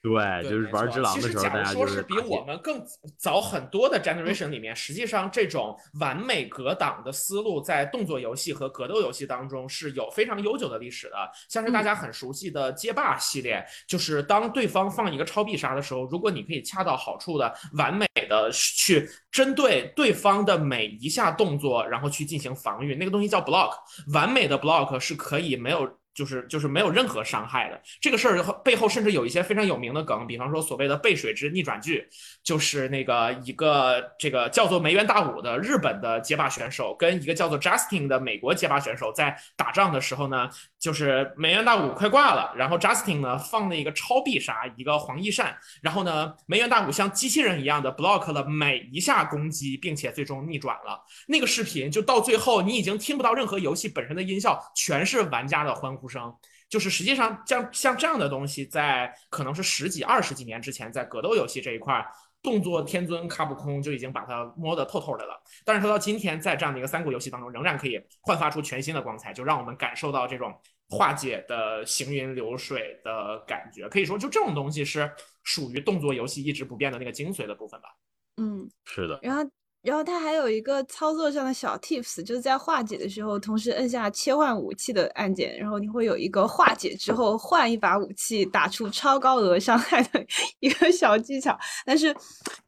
对，就是玩只狼的时候，大家就是比我们更早很多的 generation 里面，实际上这种完美格挡的思路，在动作游戏和格斗游戏当中是有非常悠久的历史的。像是大家很熟悉的街霸系列，就是当对方放一个超必杀的时候，如果你可以恰到好处的完美的去针对对方的每一下动作，然后去进行防御，那个东西叫 block。完美的 block 是可以没有。就是就是没有任何伤害的。这个事儿背后甚至有一些非常有名的梗，比方说所谓的背水之逆转剧，就是那个一个这个叫做梅园大武的日本的街霸选手跟一个叫做 Justin 的美国街霸选手在打仗的时候呢，就是梅园大武快挂了，然后 Justin 呢放了一个超必杀，一个黄衣扇，然后呢梅园大武像机器人一样的 block 了每一下攻击，并且最终逆转了。那个视频就到最后你已经听不到任何游戏本身的音效，全是玩家的欢呼。声就是实际上像像这样的东西，在可能是十几二十几年之前，在格斗游戏这一块，动作天尊卡普空就已经把它摸得透透的了。但是说到今天，在这样的一个三国游戏当中，仍然可以焕发出全新的光彩，就让我们感受到这种化解的行云流水的感觉。可以说，就这种东西是属于动作游戏一直不变的那个精髓的部分吧。嗯，是的。然后。然后它还有一个操作上的小 tips，就是在化解的时候，同时摁下切换武器的按键，然后你会有一个化解之后换一把武器打出超高额伤害的一个小技巧。但是，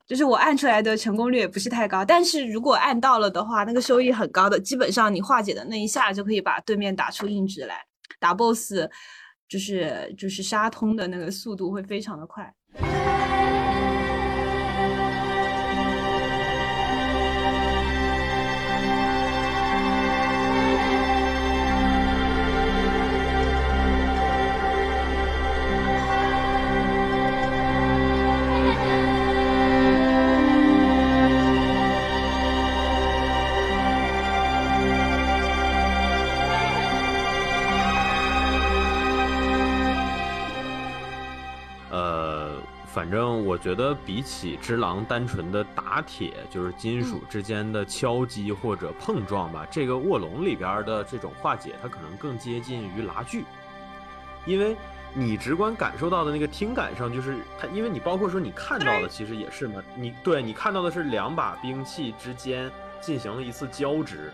就是我按出来的成功率也不是太高。但是如果按到了的话，那个收益很高的，基本上你化解的那一下就可以把对面打出硬直来，打 boss 就是就是杀通的那个速度会非常的快。我觉得，比起只狼单纯的打铁，就是金属之间的敲击或者碰撞吧，这个卧龙里边的这种化解，它可能更接近于拉锯，因为你直观感受到的那个听感上，就是它，因为你包括说你看到的，其实也是嘛，你对你看到的是两把兵器之间进行了一次交织。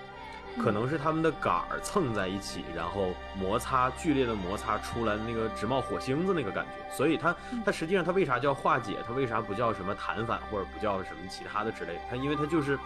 可能是他们的杆儿蹭在一起，然后摩擦剧烈的摩擦出来的那个直冒火星子那个感觉，所以它它实际上它为啥叫化解？它为啥不叫什么弹反或者不叫什么其他的之类的？它因为它就是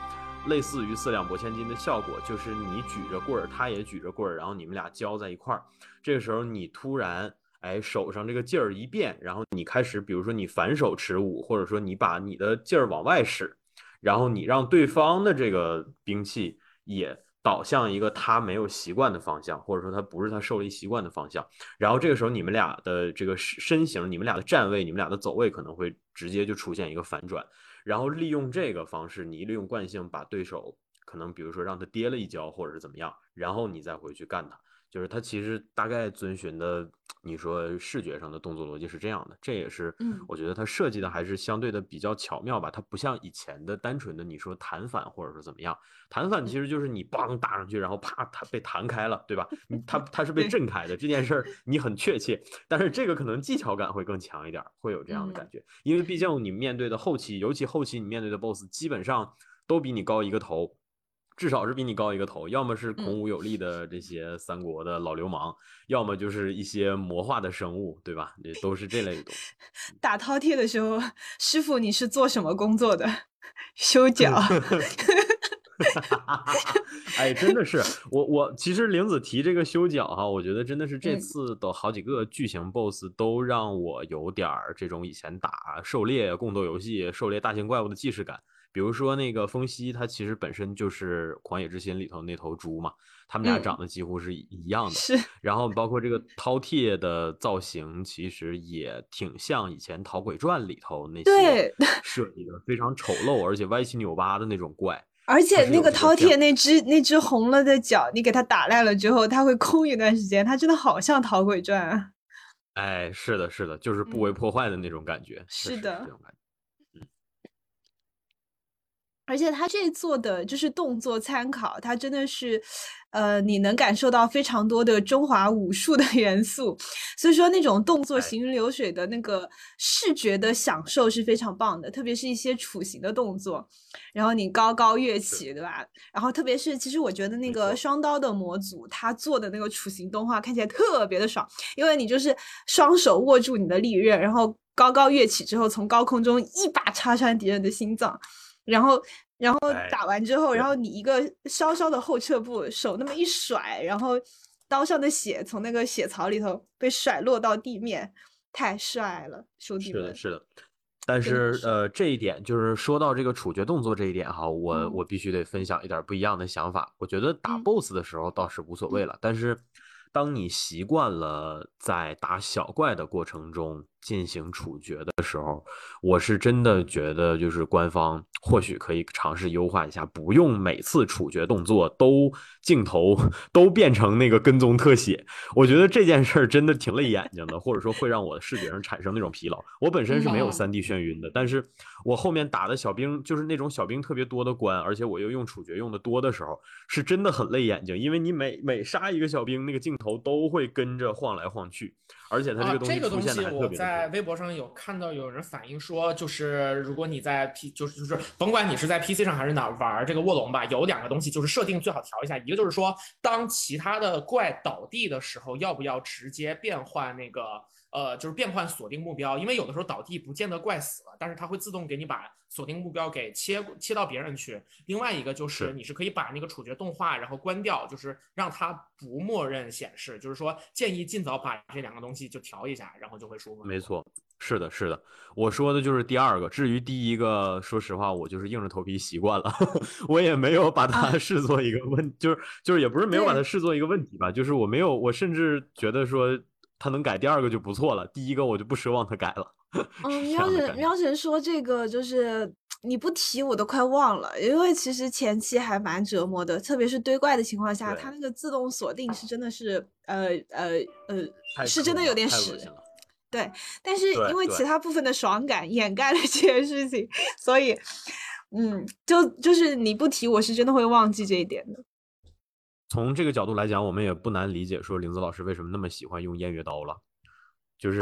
类似于四两拨千斤的效果，就是你举着棍儿，他也举着棍儿，然后你们俩交在一块儿，这个时候你突然哎手上这个劲儿一变，然后你开始比如说你反手持舞，或者说你把你的劲儿往外使，然后你让对方的这个兵器也。导向一个他没有习惯的方向，或者说他不是他狩猎习惯的方向。然后这个时候你们俩的这个身形、你们俩的站位、你们俩的走位可能会直接就出现一个反转。然后利用这个方式，你利用惯性把对手可能比如说让他跌了一跤，或者是怎么样，然后你再回去干他。就是它其实大概遵循的，你说视觉上的动作逻辑是这样的，这也是，我觉得它设计的还是相对的比较巧妙吧。它不像以前的单纯的你说弹反或者说怎么样，弹反其实就是你梆打上去，然后啪，它被弹开了，对吧？它 它是被震开的这件事儿，你很确切。但是这个可能技巧感会更强一点，会有这样的感觉，因为毕 竟你面对的后期，尤其后期你面对的 BOSS 基本上都比你高一个头。至少是比你高一个头，要么是孔武有力的这些三国的老流氓，要么就是一些魔化的生物，对吧？也都是这类的东西。打饕餮的时候，师傅你是做什么工作的？修脚。哎，真的是我我其实玲子提这个修脚哈，我觉得真的是这次的好几个巨型 BOSS 都让我有点儿这种以前打狩猎共斗游戏、狩猎大型怪物的既视感。比如说那个风息，它其实本身就是《狂野之心》里头那头猪嘛，他们俩长得几乎是一样的。是。然后包括这个饕餮的造型，其实也挺像以前《逃鬼传》里头那些 设计的非常丑陋而且歪七扭八的那种怪。而且那个饕餮那只那只红了的脚，你给它打烂了之后，它会空一段时间，它真的好像《逃鬼传》。啊哎，是的，是的，就是不为破坏的那种感觉。是的。这种感觉。而且他这做的就是动作参考，他真的是，呃，你能感受到非常多的中华武术的 元素，所以说那种动作行云流水的那个视觉的享受是非常棒的，特别是一些处刑的动作，然后你高高跃起，对吧？然后特别是其实我觉得那个双刀的模组他做的那个处刑动画看起来特别的爽，因为你就是双手握住你的利刃，然后高高跃起之后从高空中一把插穿敌人的心脏。然后，然后打完之后，然后你一个稍稍的后撤步，手那么一甩，然后刀上的血从那个血槽里头被甩落到地面，太帅了，兄弟们！是的，是的。但是，呃，这一点就是说到这个处决动作这一点哈，我我必须得分享一点不一样的想法。我觉得打 BOSS 的时候倒是无所谓了，但是。当你习惯了在打小怪的过程中进行处决的时候，我是真的觉得，就是官方或许可以尝试优化一下，不用每次处决动作都镜头 都变成那个跟踪特写。我觉得这件事儿真的挺累眼睛的，或者说会让我的视觉上产生那种疲劳。我本身是没有三 D 眩晕的，但是我后面打的小兵就是那种小兵特别多的关，而且我又用处决用的多的时候，是真的很累眼睛，因为你每每杀一个小兵，那个镜头都会跟着晃来晃去，而且它这个东西。我在微博上有看到有人反映说，就是如果你在 P，就是就是甭管你是在 PC 上还是哪玩这个卧龙吧，有两个东西就是设定最好调一下，一个就是说，当其他的怪倒地的时候，要不要直接变换那个。呃，就是变换锁定目标，因为有的时候倒地不见得怪死了，但是它会自动给你把锁定目标给切切到别人去。另外一个就是你是可以把那个处决动画然后关掉，就是让它不默认显示。就是说建议尽早把这两个东西就调一下，然后就会舒服。没错，是的，是的，我说的就是第二个。至于第一个，说实话，我就是硬着头皮习惯了，我也没有把它视作一个问，就是就是也不是没有把它视作一个问题吧，就是我没有，我甚至觉得说。他能改第二个就不错了，第一个我就不奢望他改了。嗯，喵神喵神说这个就是你不提我都快忘了，因为其实前期还蛮折磨的，特别是堆怪的情况下，它那个自动锁定是真的是呃呃呃，是真的有点屎。对，但是因为其他部分的爽感掩盖了这件事情，所以嗯，就就是你不提我是真的会忘记这一点的。从这个角度来讲，我们也不难理解，说林子老师为什么那么喜欢用偃月刀了，就是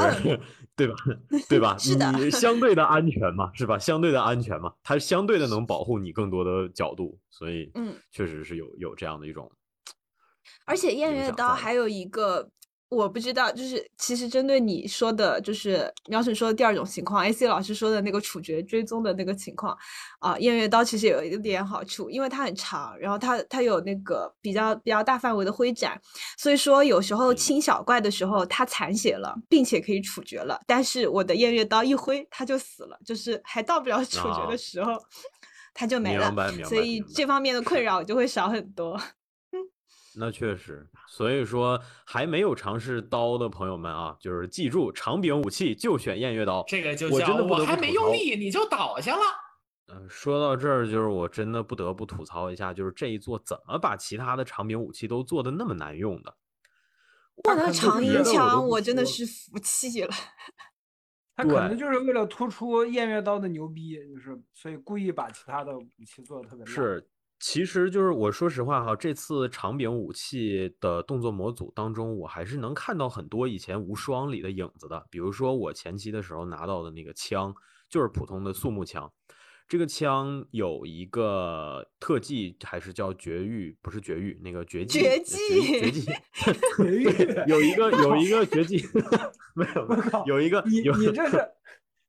对吧？对吧？你 相对的安全嘛，是吧？相对的安全嘛，它相对的能保护你更多的角度，所以嗯，确实是有有这样的一种。而且偃月刀还有一个。我不知道，就是其实针对你说的，就是苗晨说的第二种情况，AC 老师说的那个处决追踪的那个情况，啊，偃月刀其实有一点好处，因为它很长，然后它它有那个比较比较大范围的挥斩，所以说有时候清小怪的时候它残血了，并且可以处决了，但是我的偃月刀一挥它就死了，就是还到不了处决的时候，它就没了，所以这方面的困扰就会少很多。那确实，所以说还没有尝试刀的朋友们啊，就是记住长柄武器就选偃月刀。这个就我真的不叫我还得不吐槽没用力你就倒下了。嗯、说到这儿，就是我真的不得不吐槽一下，就是这一座怎么把其他的长柄武器都做的那么难用的？我的长音别的我都枪，我真的是服气了。他可能就是为了突出偃月刀的牛逼，就是所以故意把其他的武器做的特别烂。是，其实就是我说实话哈，这次长柄武器的动作模组当中，我还是能看到很多以前无双里的影子的。比如说我前期的时候拿到的那个枪，就是普通的肃木枪。这个枪有一个特技，还是叫绝育，不是绝育，那个绝技，绝技绝技 技，绝育有一个 有一个绝技，没有，有一个你，你这是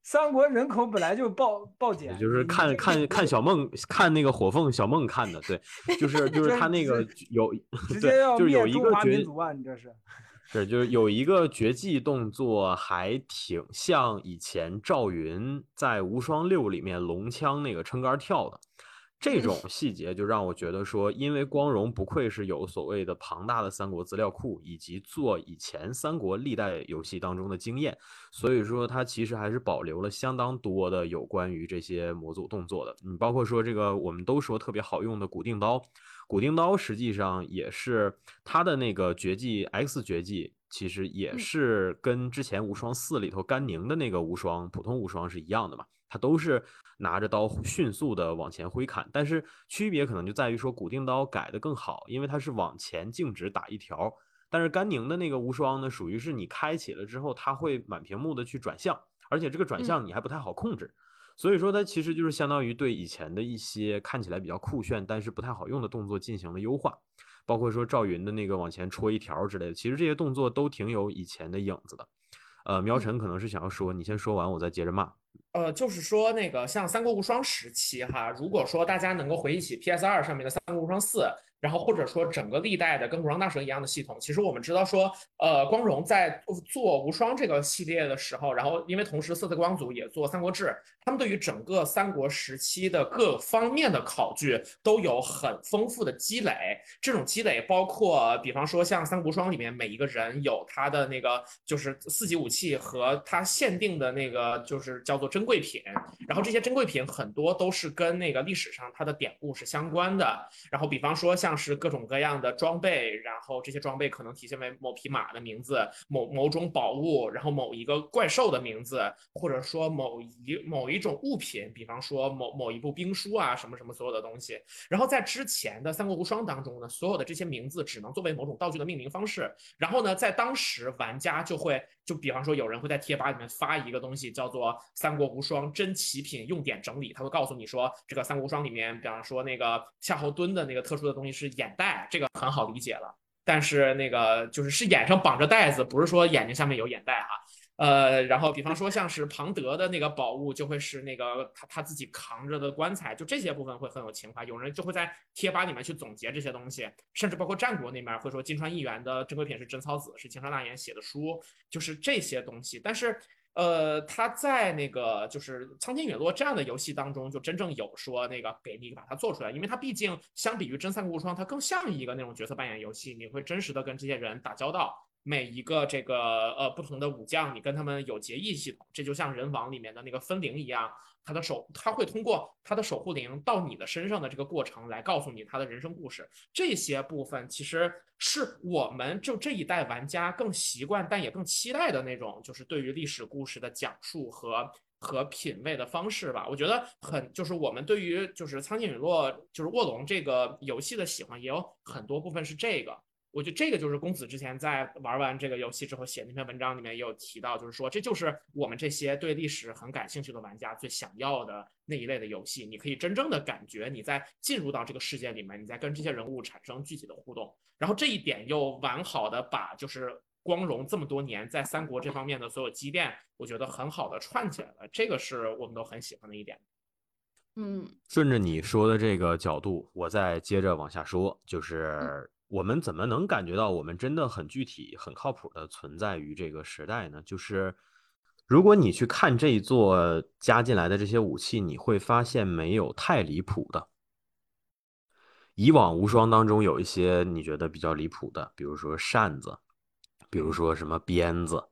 三国人口本来就暴暴减，就是看看看小梦看那个火凤小梦看的，对，就是就是这他那个有直对接要就是有一个绝族啊！你这是 是，就是有一个绝技动作，还挺像以前赵云在《无双六》里面龙枪那个撑杆跳的。这种细节就让我觉得说，因为光荣不愧是有所谓的庞大的三国资料库，以及做以前三国历代游戏当中的经验，所以说它其实还是保留了相当多的有关于这些模组动作的。你包括说这个我们都说特别好用的古定刀，古定刀实际上也是它的那个绝技 X 绝技，其实也嗯是跟之前无双四里头甘宁的那个无双普通无双是一样的嘛。它都是拿着刀迅速的往前挥砍，但是区别可能就在于说骨定刀改的更好，因为它是往前径直打一条，但是甘宁的那个无双呢，属于是你开启了之后，它会满屏幕的去转向，而且这个转嗯向你还不太好控制。所以说，它其实就是相当于对以前的一些看起来比较酷炫，但是不太好用的动作进行了优化，包括说赵云的那个往前戳一条之类的，其实这些动作都挺有以前的影子的。呃，苗晨可能是想要说，你先说完，我再接着骂。呃，就是说那个像三国无双时期哈，如果说大家能够回忆起 PS 二上面的三国无双四，然后或者说整个历代的跟无双大蛇一样的系统，其实我们知道说，呃，光荣在做无双这个系列的时候，然后因为同时色彩光组也做三国志，他们对于整个三国时期的各方面的考据都有很丰富的积累。这种积累包括，比方说像三国双里面每一个人有他的那个就是四级武器和他限定的那个就是叫做珍贵品，然后这些珍贵品很多都是跟那个历史上它的典故是相关的。然后比方说像是各种各样的装备，然后这些装备可能体现为某匹马的名字、某某种宝物，然后某一个怪兽的名字，或者说某一某一一种物品，比方说某某一部兵书啊，什么什么所有的东西。然后在之前的《三国无双》当中呢，所有的这些名字只能作为某种道具的命名方式。然后呢，在当时玩家就会就比方说有人会在贴吧里面发一个东西叫做《三国无双真奇品用典整理》，他会告诉你说这个《三国无双》里面，比方说那个夏侯惇的那个特殊的东西是眼袋，这个很好理解了。但是那个就是是眼上绑着袋子，不是说眼睛下面有眼袋哈。呃，然后比方说像是庞德的那个宝物，就会是那个他他自己扛着的棺材，就这些部分会很有情怀。有人就会在贴吧里面去总结这些东西，甚至包括战国那边会说金川议员的珍贵品是贞操子，是青山大言写的书，就是这些东西。但是呃，他在那个就是《苍天陨落》这样的游戏当中，就真正有说那个给你把它做出来，因为它毕竟相比于真三国无双，它更像一个那种角色扮演游戏，你会真实的跟这些人打交道。每一个这个呃不同的武将，你跟他们有结义系统，这就像人王里面的那个分灵一样，他的守他会通过他的守护灵到你的身上的这个过程来告诉你他的人生故事。这些部分其实是我们就这一代玩家更习惯，但也更期待的那种，就是对于历史故事的讲述和。和品味的方式吧，我觉得很就是我们对于就是《苍天陨落》就是卧龙这个游戏的喜欢，也有很多部分是这个。我觉得这个就是公子之前在玩完这个游戏之后写那篇文章里面也有提到，就是说这就是我们这些对历史很感兴趣的玩家最想要的那一类的游戏。你可以真正的感觉你在进入到这个世界里面，你在跟这些人物产生具体的互动，然后这一点又完好的把就是光荣这么多年在三国这方面的所有积淀，我觉得很好的串起来了。这个是我们都很喜欢的一点。嗯顺着你说的这个角度，我再接着往下说，就是我们怎么能感觉到我们真的很具体、很靠谱的存在于这个时代呢？就是如果你去看这一座加进来的这些武器，你会发现没有太离谱的。以往无双当中有一些你觉得比较离谱的，比如说扇子，比如说什么鞭子，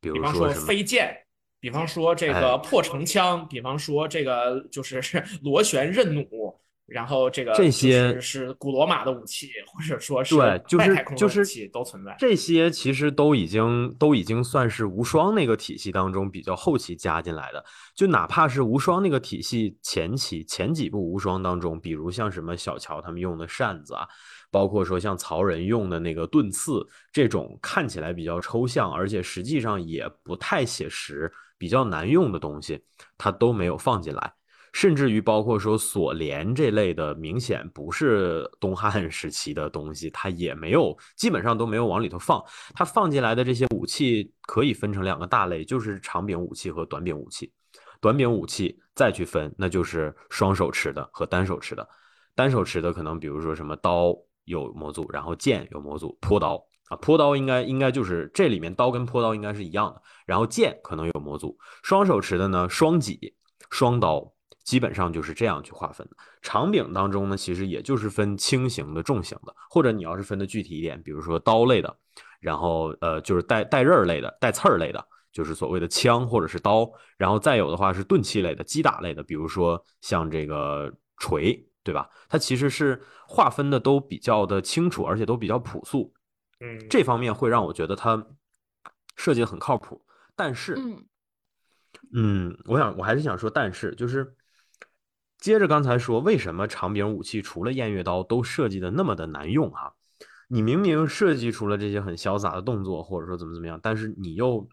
比如说什么飞剑，比方说这哎个破城枪，比方说这个就是 螺旋刃弩，然后这个这些是是古罗马的武器，或者说是对，就是就是武器都存在。这些其实都已经都已经算是无双那个体系当中比较后期加进来的。就哪怕是无双那个体系前期前几部无双当中，比如像什么小乔他们用的扇子啊，包括说像曹仁用的那个盾刺这种看起来比较抽象，而且实际上也不太写实、比较难用的东西，它都没有放进来。甚至于包括说锁链这类的，明显不是东汉 时期的东西，它也没有，基本上都没有往里头放。它放进来的这些武器可以分成两个大类，就是长柄武器和短柄武器。短柄武器再去分，那就是双手持的和单手持的。单手持的可能比如说什么刀有模组，然后剑有模组，坡刀啊，坡刀应该应该就是这里面刀跟坡刀应该是一样的，然后剑可能有模组。双手持的呢，双戟、双刀。基本上就是这样去划分的。长柄当中呢，其实也就是分轻型的、重型的，或者你要是分的具体一点，比如说刀类的，然后呃就是带带刃儿类的、带刺儿类的，就是所谓的枪或者是刀，然后再有的话是钝器类的、击打类的，比如说像这个锤，对吧？它其实是划分的都比较的清楚，而且都比较朴素。嗯，这方面会让我觉得它设计的很靠谱。但是，嗯嗯，我想我还是想说，但是就是接着刚才说，为什么长柄武器除了偃月刀都设计的那么的难用哈？你明明设计出了这些很潇洒的动作，或者说怎么怎么样，但是你又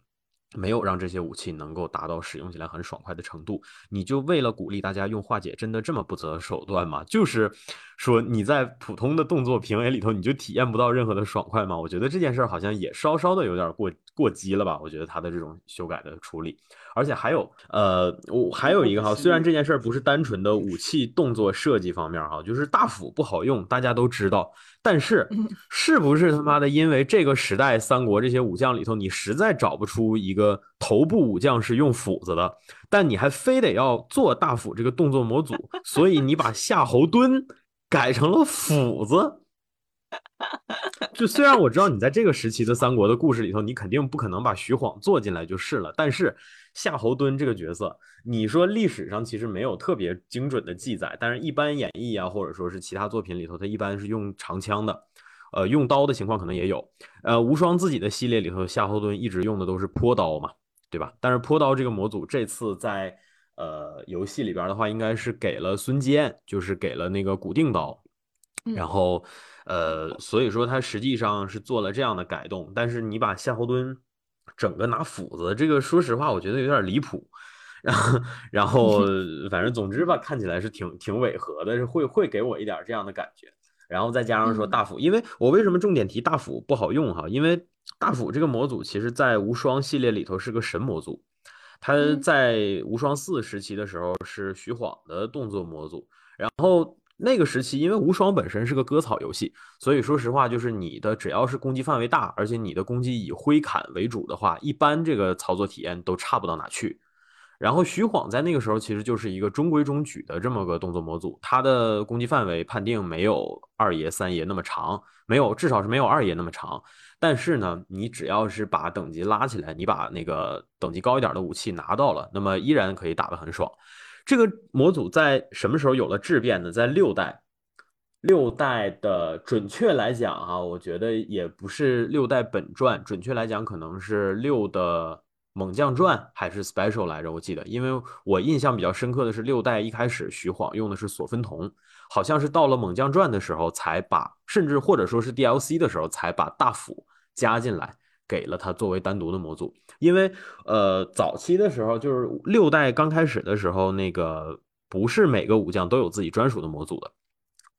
没有让这些武器能够达到使用起来很爽快的程度，你就为了鼓励大家用化解，真的这么不择手段吗？就是说你在普通的动作评 A 里头，你就体验不到任何的爽快吗？我觉得这件事儿好像也稍稍的有点过过激了吧？我觉得他的这种修改的处理。而且还有，呃，我还有一个哈，虽然这件事儿不是单纯的武器动作设计方面哈，就是大斧不好用，大家都知道。但是，是不是他妈的因为这个时代三国这些武将里头，你实在找不出一个头部武将是用斧子的，但你还非得要做大斧这个动作模组，所以你把夏侯惇改成了斧子。就虽然我知道你在这个时期的三国的故事里头，你肯定不可能把徐晃做进来就是了，但是夏侯惇这个角色，你说历史上其实没有特别精准的记载，但是一般演义啊，或者说是其他作品里头，他一般是用长枪的，呃，用刀的情况可能也有。呃，无双自己的系列里头，夏侯惇一直用的都是坡刀嘛，对吧？但是坡刀这个模组这次在呃游戏里边的话，应该是给了孙坚，就是给了那个古定刀，然后。呃，所以说他实际上是做了这样的改动，但是你把夏侯惇整个拿斧子，这个说实话，我觉得有点离谱。然后，然后 反正总之吧，看起来是挺挺违和的，是会会给我一点这样的感觉。然后再加上说大斧，因为我为什么重点提大斧不好用哈？因为大斧这个模组其实在无双系列里头是个神模组，它在无双四时期的时候是徐晃的动作模组，然后。那个时期，因为无双本身是个割草游戏，所以说实话，就是你的只要是攻击范围大，而且你的攻击以挥砍为主的话，一般这个操作体验都差不到哪去。然后徐晃在那个时候其实就是一个中规中矩的这么个动作模组，他的攻击范围判定没有二爷、三爷那么长，没有至少是没有二爷那么长。但是呢，你只要是把等级拉起来，你把那个等级高一点的武器拿到了，那么依然可以打得很爽。这个模组在什么时候有了质变呢？在六代，六代的准确来讲啊，我觉得也不是六代本传，准确来讲可能是六的猛将传还是 special 来着？我记得，因为我印象比较深刻的是六代一开始徐晃用的是索芬童，好像是到了猛将传的时候才把，甚至或者说是 DLC 的时候才把大斧加进来。给了它作为单独的模组，因为呃早期的时候就是六代刚开始的时候，那个不是每个武将都有自己专属的模组的，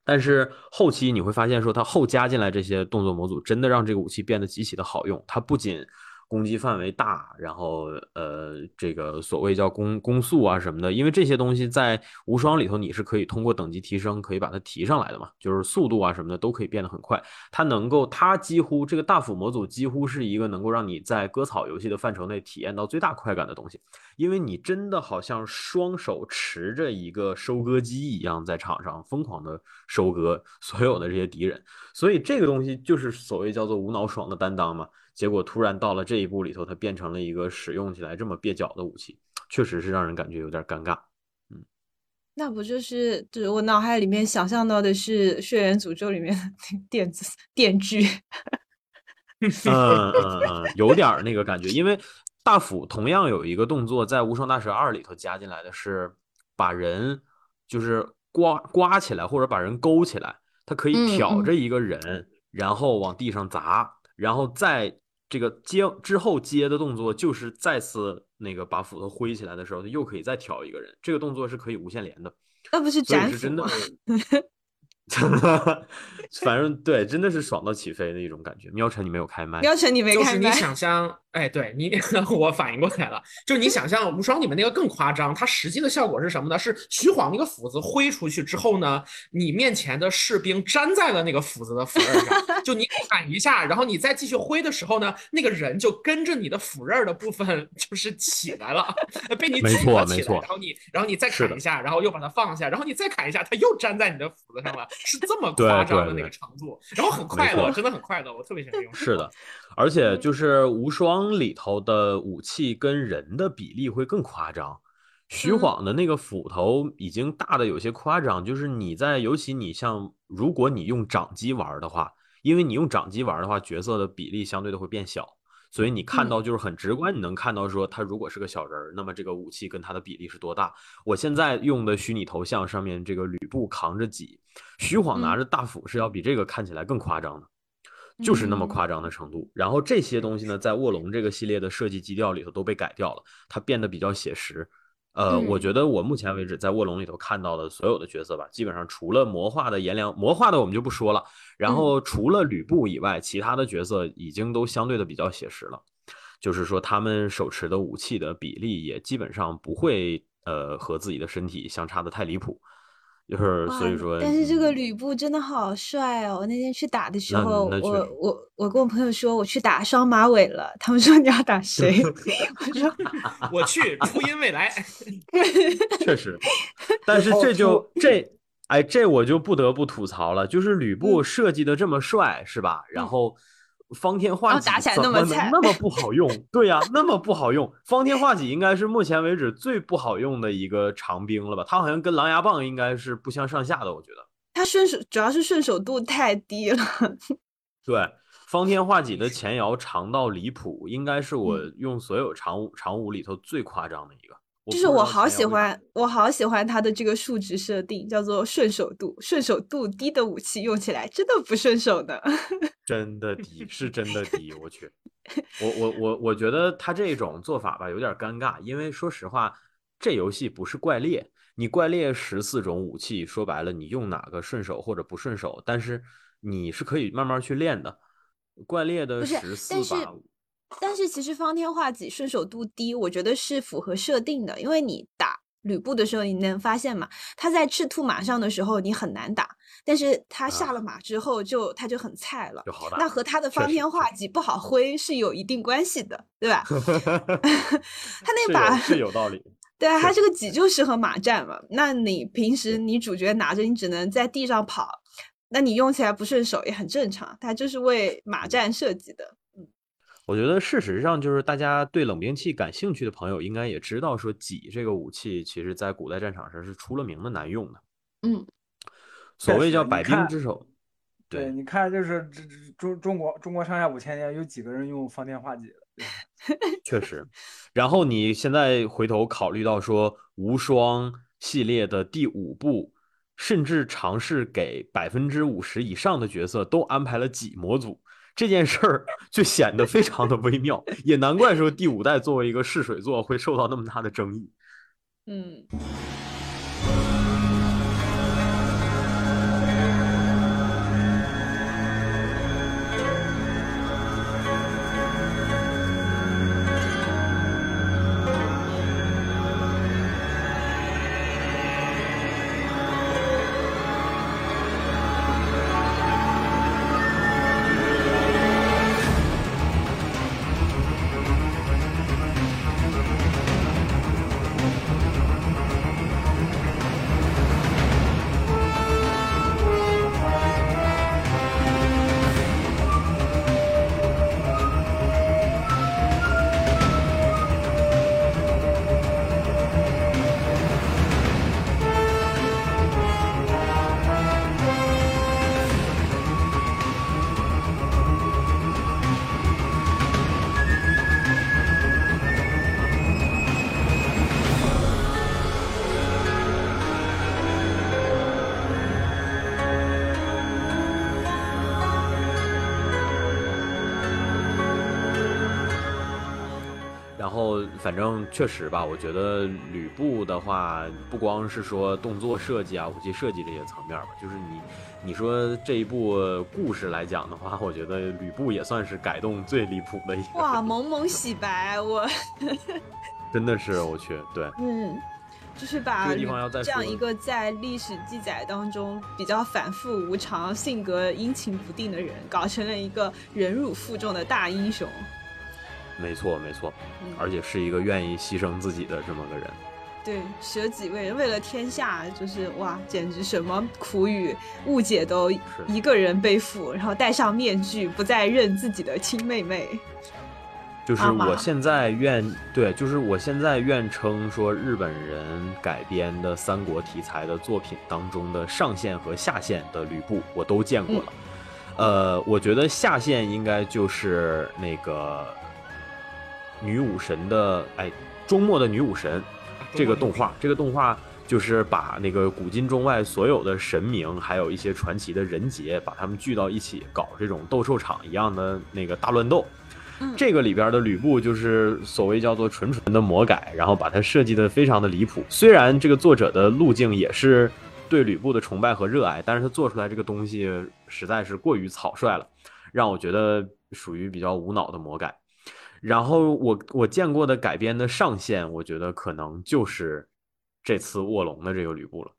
但是后期你会发现说它后加进来这些动作模组，真的让这个武器变得极其的好用。它不仅攻击范围大，然后呃，这个所谓叫攻攻速啊什么的，因为这些东西在无双里头你是可以通过等级提升可以把它提上来的嘛，就是速度啊什么的都可以变得很快。它能够，它几乎这个大斧模组几乎是一个能够让你在割草游戏的范畴内体验到最大快感的东西，因为你真的好像双手持着一个收割机一样，在场上疯狂的收割所有的这些敌人。所以这个东西就是所谓叫做无脑爽的担当嘛。结果突然到了这一步里头，它变成了一个使用起来这么蹩脚的武器，确实是让人感觉有点尴尬。嗯，那不就是就是我脑海里面想象到的是《血缘诅咒》里面的电子电锯。嗯嗯嗯，有点那个感觉，因为大斧同样有一个动作，在《无双大蛇二》里头加进来的是把人就是刮刮起来，或者把人勾起来，它可以挑着一个人，然后往地上砸，然后再。这个接之后接的动作就是再次那个把斧头挥起来的时候，他又可以再挑一个人。这个动作是可以无限连的，那不是斩斧吗？反正对，真的是爽到起飞的一种感觉。喵晨，你没有开麦。喵晨，你没开麦。就是你想象，哎，对你，我反应过来了。就是你想象无双里面那个更夸张，它实际的效果是什么呢？是徐晃那个斧子挥出去之后呢，你面前的士兵粘在了那个斧子的斧刃上。就你砍一下，然后你再继续挥的时候呢，那个人就跟着你的斧刃的部分 就是起来了，被你举了起来。然后你，然后你再砍一下，然后又把它放下，然后你再砍一下，它又粘在你的斧子上了。是这么夸张的那个程度，然后很快乐，真的很快乐，我特别喜欢用。是的，而且就是无双里头的武器跟人的比例会更夸张。徐晃的那个斧头已经大的有些夸张，就是你在尤其你像如果你用掌机玩的话，因为你用掌机玩的话，角色的比例相对的会变小。所以你看到就是很直观，你能看到说他如果是个小人儿，那么这个武器跟他的比例是多大？我现在用的虚拟头像上面这个吕布扛着戟，徐晃拿着大斧是要比这个看起来更夸张的，就是那么夸张的程度。然后这些东西呢，在卧龙这个系列的设计基调里头都被改掉了，它变得比较写实。呃，我觉得我目前为止在卧龙里头看到的所有的角色吧，基本上除了魔化的颜良，魔化的我们就不说了。然后除了吕布以外，其他的角色已经都相对的比较写实了，就是说他们手持的武器的比例也基本上不会呃和自己的身体相差的太离谱。就是所以说，但是这个吕布真的好帅哦！我那天去打的时候，我我我跟我朋友说我去打双马尾了，他们说你要打谁？我说 我去初音未来。确实，但是这就这哎，这我就不得不吐槽了，就是吕布设计的这么帅，是吧？然后。方天画戟怎么能那么不好用？对呀，那么不好用。方天画戟应该是目前为止最不好用的一个长兵了吧？它好像跟狼牙棒应该是不相上下的，我觉得。它顺手主要是顺手度太低了。对，方天画戟的前摇长到离谱，应该是我用所有长武长武里头最夸张的一个。就是我好喜欢，我好喜欢它的这个数值设定，叫做顺手度。顺手度低的武器用起来真的不顺手的，真的低，是真的低。我去，我我我我觉得他这种做法吧有点尴尬，因为说实话，这游戏不是怪猎，你怪猎十四种武器，说白了你用哪个顺手或者不顺手，但是你是可以慢慢去练的。怪猎的十四把。但是其实方天画戟顺手度低，我觉得是符合设定的，因为你打吕布的时候，你能发现嘛，他在赤兔马上的时候你很难打，但是他下了马之后就他就很菜了，那和他的方天画戟不好挥是有一定关系的，对吧？他那把是有道理，对啊，他这个戟就适合马战嘛，那你平时。你主角拿着，你只能在地上跑，那你用起来不顺手也很正常，他就是为马战设计的。我觉得事实上就是大家对冷兵器感兴趣的朋友应该也知道，说戟这个武器其实在古代战场上是出了名的难用的。嗯，所谓叫百兵之首。对，你看就是这中中国中国上下五千年，有几个人用方天画戟确实。然后你现在回头考虑到说，无双系列的第五部，甚至尝试给百分之五十以上的角色都安排了戟模组。这件事儿就显得非常的微妙，也难怪说第五代作为一个试水作会受到那么大的争议。嗯。确实吧，我觉得吕布的话，不光是说动作设计啊、武器设计这些层面吧，就是你你说这一部故事来讲的话，我觉得吕布也算是改动最离谱的一个。哇，萌萌洗白，我 真的是我去，对，嗯。就是把这样一个在历史记载当中比较反复无常、性格阴晴不定的人，搞成了一个忍辱负重的大英雄。没错，没错，而且是一个愿意牺牲自己的这么个人。对，舍己为人，为了天下，就是哇，简直什么苦与误解都一个人背负，然后戴上面具，不再认自己的亲妹妹。就是我现在愿对，就是我现在愿称说日本人改编的三国题材的作品当中的上线和下线的吕布我都见过了，呃，我觉得下线应该就是那个女武神的哎，周末的女武神这个动画，这个动画就是把那个古今中外所有的神明，还有一些传奇的人杰，把他们聚到一起搞这种斗兽场一样的那个大乱斗。这个里边的吕布就是所谓叫做纯纯的魔改，然后把它设计的非常的离谱。虽然这个作者的路径也是对吕布的崇拜和热爱，但是他做出来这个东西实在是过于草率了，让我觉得属于比较无脑的魔改。然后我我见过的改编的上限，我觉得可能就是这次卧龙的这个吕布了。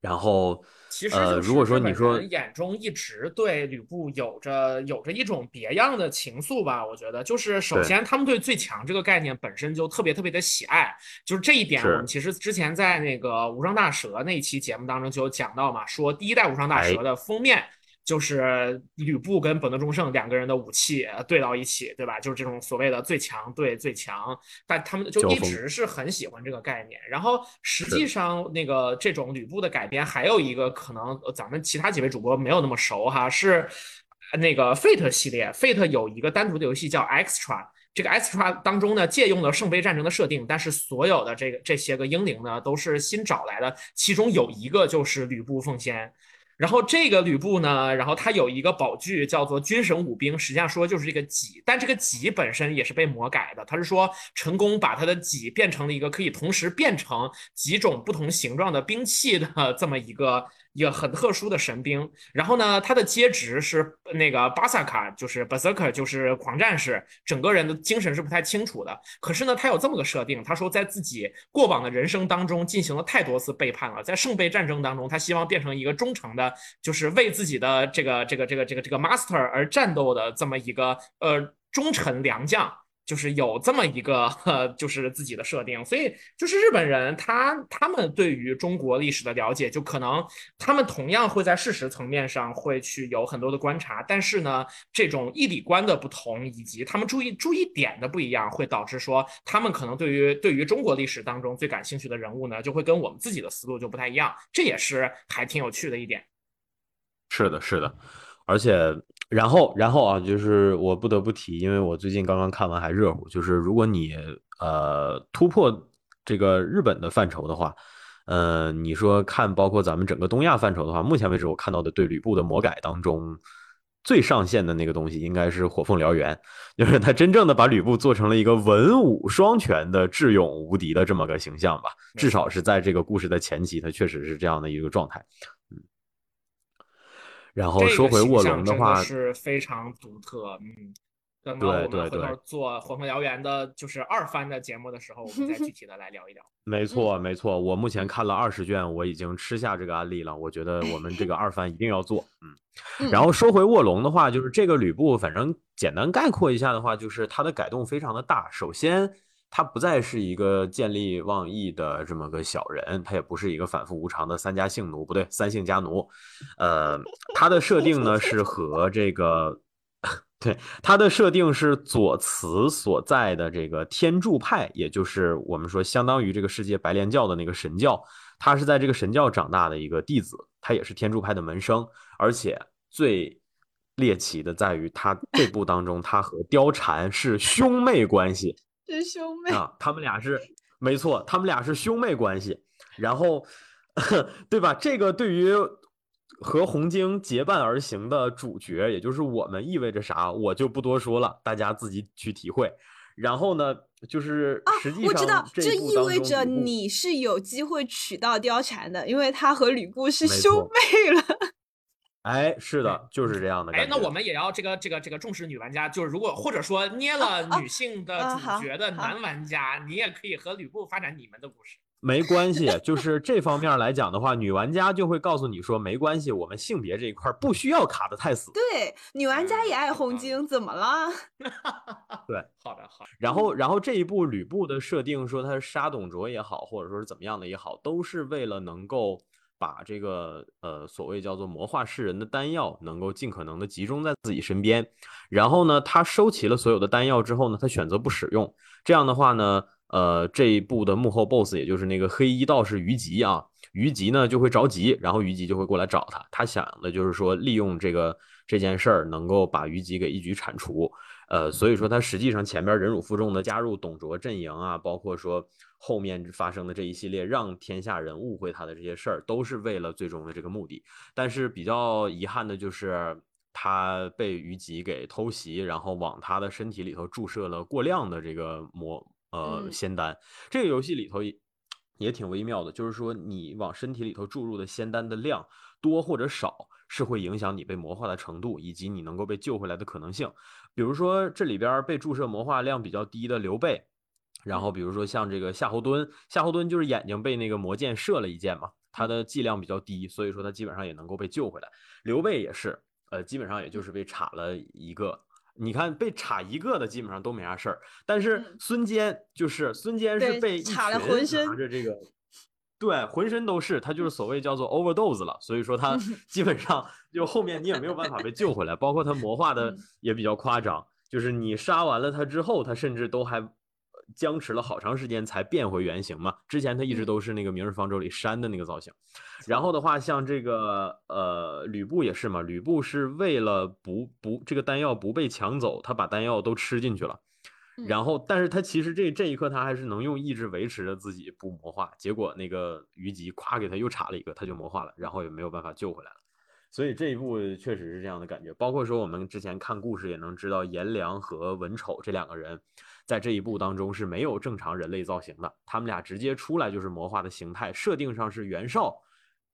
然后。其实，如果说你说眼中一直对吕布有着有着一种别样的情愫吧，我觉得就是首先他们对最强这个概念本身就特别特别的喜爱，就是这一点我们其实之前在那个无双大蛇那一期节目当中就有讲到嘛，说第一代无双大蛇的封面。就是吕布跟本多忠胜两个人的武器对到一起，对吧？就是这种所谓的最强对最强，但他们就一直是很喜欢这个概念。然后实际上，那个这种吕布的改编还有一个可能，咱们其他几位主播没有那么熟哈，是那个 Fate 系列，Fate 有一个单独的游戏叫 Extra，这个 Extra 当中呢借用了圣杯战争的设定，但是所有的这个这些个英灵呢都是新找来的，其中有一个就是吕布奉先。然后这个吕布呢，然后他有一个宝具叫做军神武兵，实际上说就是这个戟，但这个戟本身也是被魔改的。他是说成功把他的戟变成了一个可以同时变成几种不同形状的兵器的这么一个。一个很特殊的神兵，然后呢，他的阶职是那个巴萨卡，就是 berserker，就是狂战士，整个人的精神是不太清楚的。可是呢，他有这么个设定，他说在自己过往的人生当中进行了太多次背叛了，在圣杯战争当中，他希望变成一个忠诚的，就是为自己的这个这个这个这个这个 master 而战斗的这么一个呃忠臣良将。就是有这么一个，就是自己的设定，所以就是日本人他他们对于中国历史的了解，就可能他们同样会在事实层面上会去有很多的观察，但是呢，这种义理观的不同以及他们注意注意点的不一样，会导致说他们可能对于对于中国历史当中最感兴趣的人物呢，就会跟我们自己的思路就不太一样，这也是还挺有趣的一点。是的，是的。而且，然后，然后啊，就是我不得不提，因为我最近刚刚看完还热乎。就是如果你呃突破这个日本的范畴的话，呃，你说看包括咱们整个东亚范畴的话，目前为止我看到的对吕布的魔改当中最上线的那个东西，应该是火凤燎原，就是他真正的把吕布做成了一个文武双全的智勇无敌的这么个形象吧。至少是在这个故事的前期，他确实是这样的一个状态。然后说回卧龙的话，是非常独特。嗯，等到我们回头做《火凤燎原》的，就是二番的节目的时候，我们再具 体的来聊一聊。没错，没错，我目前看了二十卷，我已经吃下这个案例了。我觉得我们这个二番一定要做。嗯，然后说回卧龙的话，就是这个吕布，反正简单概括一下的话，就是它的改动非常的大。首先。他不再是一个见利忘义的这么个小人，他也不是一个反复无常的三家姓奴，不对，三姓家奴。呃，他的设定呢是和这个，对，他的设定是左慈所在的这个天柱派，也就是我们说相当于这个世界白莲教的那个神教，他是在这个神教长大的一个弟子，他也是天柱派的门生，而且最猎奇的在于他这部当中，他和貂蝉是兄妹关系。是兄妹啊，他们俩是没错，他们俩是兄妹关系。然后，对吧？这个对于和红晶结伴而行的主角，也就是我们，意味着啥？我就不多说了，大家自己去体会。然后呢，就是实际上我知道，这这意味着你是有机会娶到貂蝉的，因为他和吕布是兄妹了。哎，是的，就是这样的感哎，那我们也要这个这个这个重视女玩家，就是如果或者说捏了女性的主角的男玩家，你也可以和吕布发展你们的故事。没关系，就是这方面来讲的话，女玩家就会告诉你说，没关系，我们性别这一块儿不需要卡得太死。对，女玩家也爱嗯红晶，怎么了？对好的，好的。然后，然后这一部吕布的设定说他是杀董卓也好，或者说是怎么样的也好，都是为了能够把这个呃所谓叫做魔化世人的丹药能够尽可能的集中在自己身边。然后呢，他收齐了所有的丹药之后呢，他选择不使用。这样的话呢，呃，这一部的幕后 BOSS 也就是那个黑衣道士虞姬啊，虞姬呢就会着急，然后虞姬就会过来找他。他想的就是说利用这个这件事儿能够把虞姬给一举铲除。呃，所以说他实际上前边忍辱负重的加入董卓阵营啊，包括说后面发生的这一系列让天下人误会他的这些事儿，都是为了最终的这个目的。但是比较遗憾的就是他被虞姬给偷袭，然后往他的身体里头注射了过量的这个魔呃嗯仙丹。这个游戏里头也也挺微妙的，就是说你往身体里头注入的仙丹的量多或者少，是会影响你被魔化的程度，以及你能够被救回来的可能性。比如说这里边被注射魔化量比较低的刘备，然后比如说像这个夏侯惇，夏侯惇就是眼睛被那个魔箭射了一箭嘛，他的剂量比较低，所以说他基本上也能够被救回来。刘备也是，呃，基本上也就是被插了一个。你看被插一个的基本上都没啥事儿，但是嗯孙坚就是孙坚是被一插了浑身拿着这个，对，浑身都是，他就是所谓叫做 overdose 了，所以说他 基本上就后面你也没有办法被救回来，包括他魔化的嗯也比较夸张，就是你杀完了他之后，他甚至都还僵持了好长时间才变回原形嘛。之前他一直嗯都是那个《明日方舟》里山的那个造型。然后的话，像这个呃吕布也是嘛，吕布是为了不不这个丹药不被抢走，他把丹药都吃进去了。嗯然后，但是他其实这这一刻他还是能用意志维持着自己不魔化，结果那个虞姬咵给他又插了一个，他就魔化了，然后也没有办法救回来了。所以这一部确实是这样的感觉，包括说我们之前看故事也能知道，颜良和文丑这两个人，在这一部当中是没有正常人类造型的，他们俩直接出来就是魔化的形态，设定上是袁绍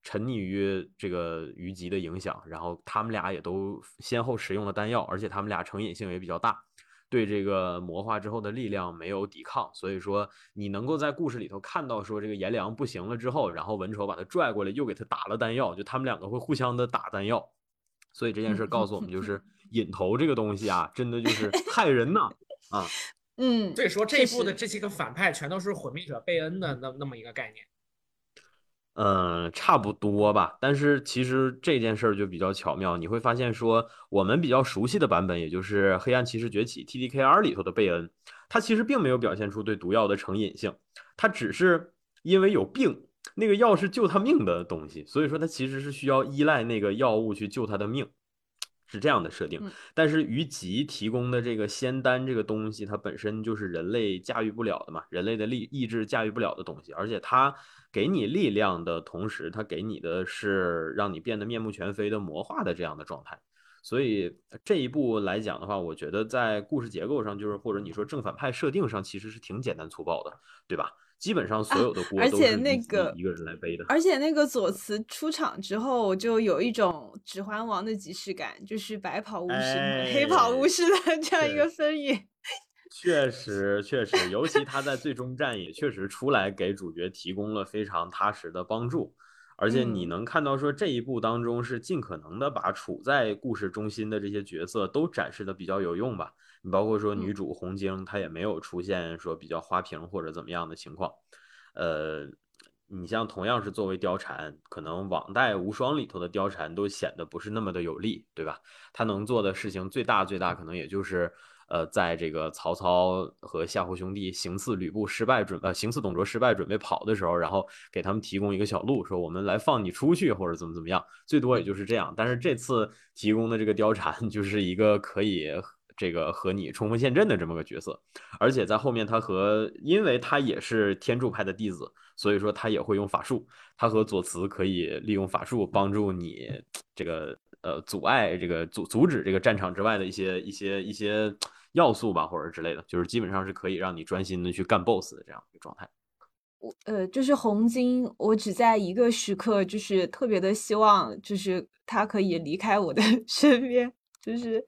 沉溺于这个虞姬的影响，然后他们俩也都先后使用了丹药，而且他们俩成瘾性也比较大。对这个魔化之后的力量没有抵抗，所以说你能够在故事里头看到说这个颜良不行了之后，然后文丑把他拽过来，又给他打了丹药，就他们两个会互相的打丹药，所以这件事告诉我们，就是引头这个东西啊，真的就是 害人呐啊！嗯，所以说这一部的这些个反派全都是毁灭者贝恩的那那么一个概念。嗯，差不多吧。但是其实这件事儿就比较巧妙，你会发现说，我们比较熟悉的版本，也就是《黑暗骑士崛起》TDKR 里头的贝恩，他其实并没有表现出对毒药的成瘾性，他只是因为有病，那个药是救他命的东西，所以说他其实是需要依赖那个药物去救他的命。是这样的设定嗯，但是于吉提供的这个仙丹这个东西，它本身就是人类驾驭不了的嘛，人类的力意志驾驭不了的东西，而且它给你力量的同时，它给你的是让你变得面目全非的魔化的这样的状态。所以这一步来讲的话，我觉得在故事结构上，就是或者你说正反派设定上，其实是挺简单粗暴的，对吧？基本上所有的锅而且都是那个一个人来背的。而且那个左慈出场之后，就有一种《指环王》的即视感，就是白袍巫师和黑袍巫哎师的这样一个分野。确实，确实，尤其他在最终战也确实出来给主角提供了非常踏实的帮助，而且你嗯能看到说这一部当中是尽可能的把处在故事中心的这些角色都展示的比较有用吧。你包括说女嗯主红晶，她也没有出现说比较花瓶或者怎么样的情况，呃。你像同样是作为貂蝉，可能网贷无双里头的貂蝉都显得不是那么的有力，对吧？她能做的事情最大最大可能也就是，呃，在这个曹操和夏侯兄弟行刺吕布失败准呃行刺董卓失败准备跑的时候，然后给他们提供一个小路，说我们来放你出去或者怎么怎么样，最多也就是这样。但是这次提供的这个貂蝉 就是一个可以这个和你冲锋陷阵的这么个角色，而且在后面他和因为他也是天柱派的弟子，所以说他也会用法术，他和左慈可以利用法术帮助你这个呃阻碍这个阻阻止这个战场之外的一些一些一些要素吧，或者之类的，就是基本上是可以让你专心的去干 BOSS 的这样一个状态。我呃，就是红金，我只在一个时刻，就是特别的希望，就是他可以离开我的 身边，就是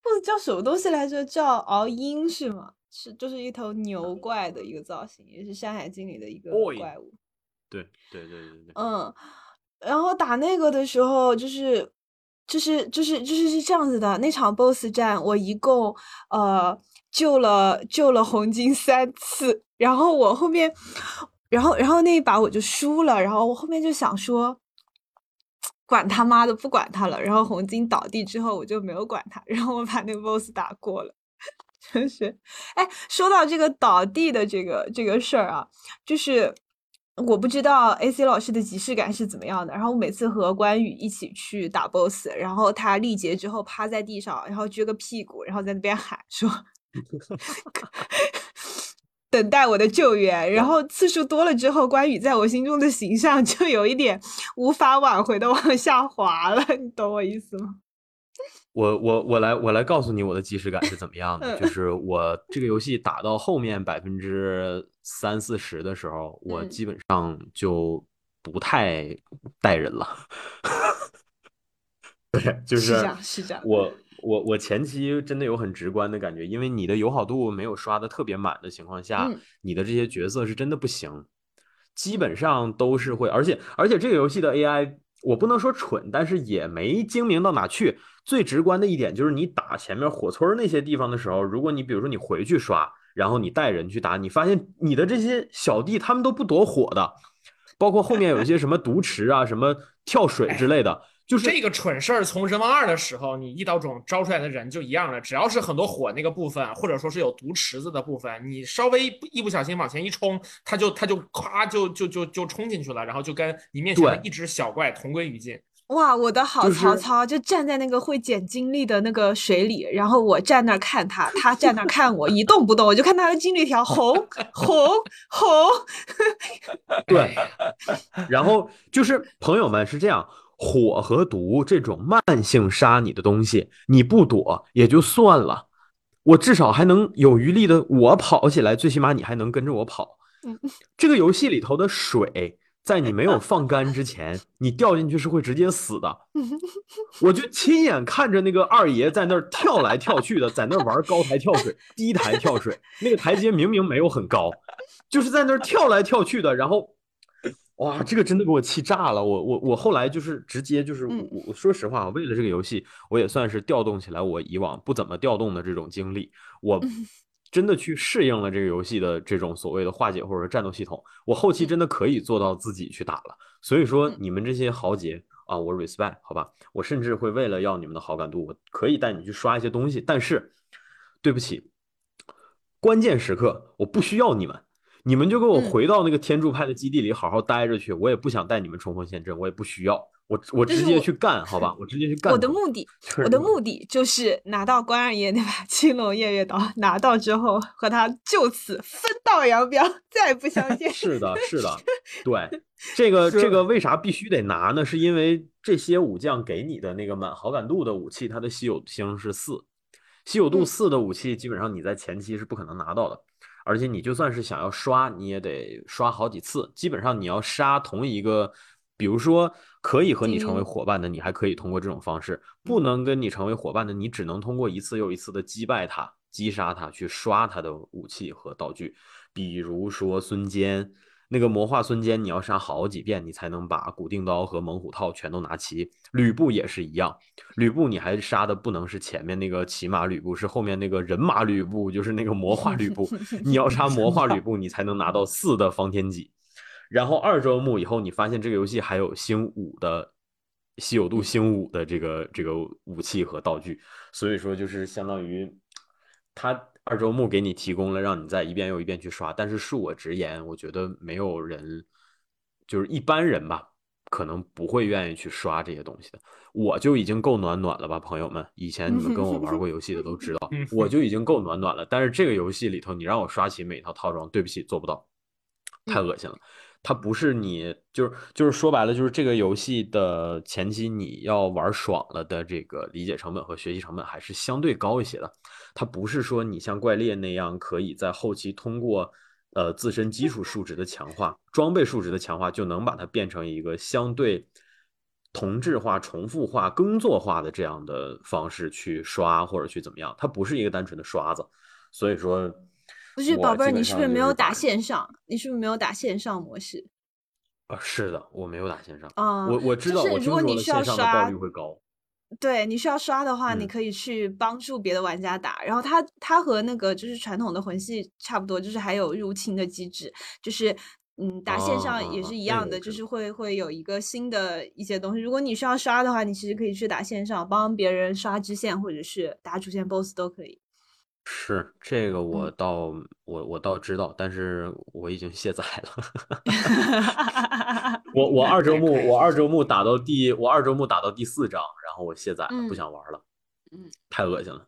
不知叫什么东西来着，叫敖鹰是吗？是，就是一头牛怪的一个造型，也是《山海经》里的一个怪物。对对对对对。嗯，然后打那个的时候，就是，就是，就是，就是是这样子的。那场 BOSS 战，我一共呃救了救了红金三次，然后我后面，然后然后那一把我就输了，然后我后面就想说，管他妈的，不管他了。然后红金倒地之后，我就没有管他，然后我把那个 BOSS 打过了。就是，哎，说到这个倒地的这个这个事儿啊，就是我不知道 AC 老师的即视感是怎么样的。然后我每次和关羽一起去打 BOSS，然后他力竭之后趴在地上，然后撅个屁股，然后在那边喊说：“等待我的救援。”然后次数多了之后，关羽在我心中的形象就有一点无法挽回的往下滑了，你懂我意思吗？我我我来我来告诉你我的即视感是怎么样的，就是我这个游戏打到后面百分之三四十的时候，我基本上就不太带人了。对，就是是这样，是这样。我我我前期真的有很直观的感觉，因为你的友好度没有刷的特别满的情况下，你的这些角色是真的不行，基本上都是会，而且而且这个游戏的 AI。我不能说蠢，但是也没精明到哪去。最直观的一点就是，你打前面火村那些地方的时候，如果你比如说你回去刷，然后你带人去打，你发现你的这些小弟他们都不躲火的，包括后面有一些什么毒池啊、什么跳水之类的。就是这个蠢事儿，从人王二的时候，你一刀种招出来的人就一样了。只要是很多火那个部分，或者说是有毒池子的部分，你稍微一不小心往前一冲，他就他就咵就就就就冲进去了，然后就跟你面前的一只小怪同归于尽。哇，我的好曹操就站在那个会捡精力的那个水里，然后我站那看他，他站那看我，一动不动，我就看他的精力条红红红。对，然后就是朋友们是这样。火和毒这种慢性杀你的东西，你不躲也就算了，我至少还能有余力的，我跑起来，最起码你还能跟着我跑。这个游戏里头的水，在你没有 放干之前，你掉进去是会直接死的。我就亲眼看着那个二爷在那儿跳来跳去的，在那儿玩高台跳水、低台跳水，那个台阶明明没有很高，就是在那儿跳来跳去的，然后。哇，这个真的给我气炸了！我我我后来就是直接就是我我说实话，为了这个游戏，我也算是调动起来我以往不怎么调动的这种精力，我真的去适应了这个游戏的这种所谓的化解或者战斗系统，我后期真的可以做到自己去打了。所以说你们这些豪杰啊，我 respect 好吧，我甚至会为了要你们的好感度，我可以带你去刷一些东西，但是对不起，关键时刻我不需要你们。你们就给我回到那个天柱派的基地里好好待着去，我也不想带你们冲锋陷阵，我也不需要，我我直接去干，好吧，我直接去干。我的目的，我的目的就是拿到关二爷那把青龙偃月刀，拿到之后和他就此分道扬镳，再不相见。是的，是的，对，这个这个为啥必须得拿呢？是因为这些武将给你的那个满好感度的武器，它的稀有星是四，稀有度四的武器基本上你在前期是不可能拿到的。而且你就算是想要刷，你也得刷好几次。基本上你要杀同一个，比如说可以和你成为伙伴的，你还可以通过这种方式；不能跟你成为伙伴的，你只能通过一次又一次的击败他、击杀他，去刷他的武器和道具。比如说孙坚。那个魔化孙坚，你要杀好几遍，你才能把古定刀和猛虎套全都拿齐。吕布也是一样，吕布你还杀的不能是前面那个骑马吕布，是后面那个人马吕布，就是那个魔化吕布。你要杀魔化吕 布，你才能拿到四的方天戟。然后二周目以后，你发现这个游戏还有星五的稀有度星五的这个这个武器和道具，所以说就是相当于他。二周目给你提供了，让你再一遍又一遍去刷。但是恕我直言，我觉得没有人，就是一般人吧，可能不会愿意去刷这些东西的。我就已经够暖暖了吧，朋友们，以前你们跟我玩过游戏的都知道，我就已经够暖暖了。但是这个游戏里头，你让我刷起每一套套装，对不起，做不到，太恶心了。它不是你就是就是说白了就是这个游戏的前期你要玩爽了的这个理解成本和学习成本还是相对高一些的。它不是说你像怪猎那样可以在后期通过呃自身基础数值的强化、装备数值的强化就能把它变成一个相对同质化、重复化、耕作化的这样的方式去刷或者去怎么样。它不是一个单纯的刷子，所以说。不是宝贝儿，你是不是没有打线上？你是不是没有打线上模式？啊，是的，我没有打线上。啊，我我知道，就是如果你需要刷，率会高。对你需要刷的话，你可以去帮助别的玩家打。然后它它和那个就是传统的魂系差不多，就是还有入侵的机制，就是嗯，打线上也是一样的，就是会会有一个新的一些东西。如果你需要刷的话，你其实可以去打线上，帮别人刷支线或者是打主线 BOSS 都可以。是这个，我倒我我倒知道，但是我已经卸载了。我我二周目我二周目打到第我二周目打到第四章，然后我卸载了，不想玩了。嗯，太恶心了。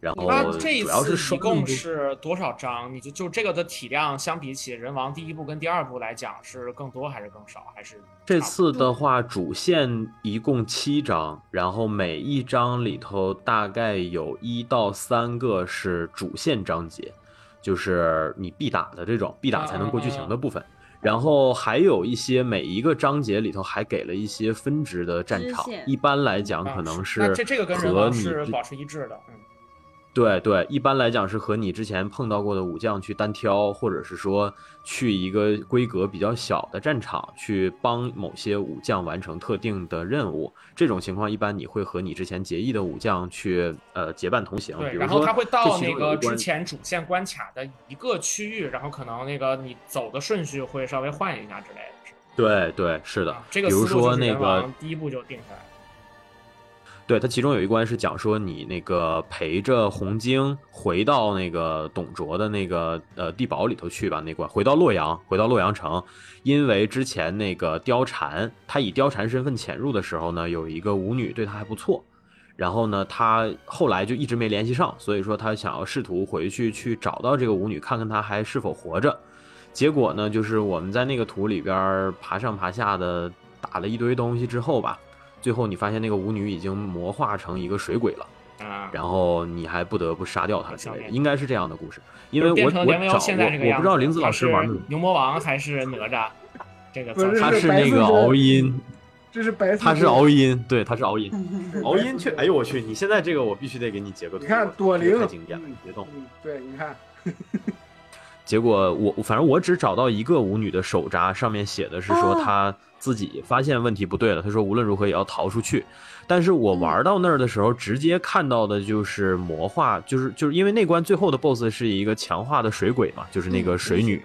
然后，那这一次一共是多少章？你就就这个的体量，相比起人王第一部跟第二部来讲，是更多还是更少？还是这次的话，主线一共七章，然后每一章里头大概有一到三个是主线章节，就是你必打的这种必打才能过剧情的部分。然后还有一些每一个章节里头还给了一些分支的战场，一般来讲可能是这这个跟人王是保持一致的，嗯。对对，一般来讲是和你之前碰到过的武将去单挑，或者是说去一个规格比较小的战场去帮某些武将完成特定的任务。这种情况一般你会和你之前结义的武将去呃结伴同行。对，然后他会到那个之前主线关卡的一个区域，然后可能那个你走的顺序会稍微换一下之类的。对对，是的。这个比如说那个第一步就定下来。对，它其中有一关是讲说你那个陪着红晶回到那个董卓的那个呃地堡里头去吧，那关回到洛阳，回到洛阳城，因为之前那个貂蝉，他以貂蝉身份潜入的时候呢，有一个舞女对他还不错，然后呢，他后来就一直没联系上，所以说他想要试图回去去找到这个舞女，看看她还是否活着，结果呢，就是我们在那个图里边爬上爬下的打了一堆东西之后吧。最后你发现那个舞女已经魔化成一个水鬼了，啊，然后你还不得不杀掉她之类的，应该是这样的故事。因为我我找我不知道林子老师玩牛魔王还是哪吒，这个他是那个敖音，这是白他是敖音，对，他是敖音，敖音却，哎呦我去，你现在这个我必须得给你截个图，你看多灵，太经典了，别动，对，你看。结果我反正我只找到一个舞女的手札，上面写的是说她自己发现问题不对了，他说无论如何也要逃出去。但是我玩到那儿的时候，直接看到的就是魔化，就是就是因为那关最后的 BOSS 是一个强化的水鬼嘛，就是那个水女。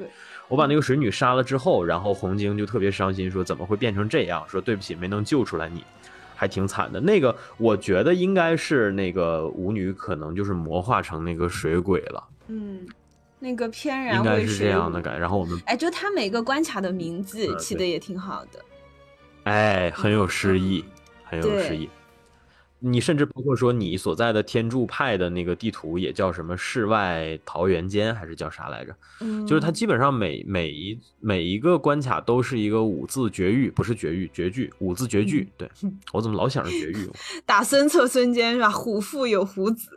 我把那个水女杀了之后，然后红晶就特别伤心，说怎么会变成这样？说对不起，没能救出来你，还挺惨的。那个我觉得应该是那个舞女可能就是魔化成那个水鬼了。嗯。那个翩然应该是这样的感，然后我们哎，就他每个关卡的名字起的也挺好的，哎，很有诗意，很有诗意。你甚至包括说你所在的天柱派的那个地图也叫什么世外桃源间，还是叫啥来着？嗯，就是它基本上每每一每一个关卡都是一个五字绝育，不是绝育，绝句，五字绝句。对我怎么老想着绝育？打孙策孙坚是吧？虎父有虎子。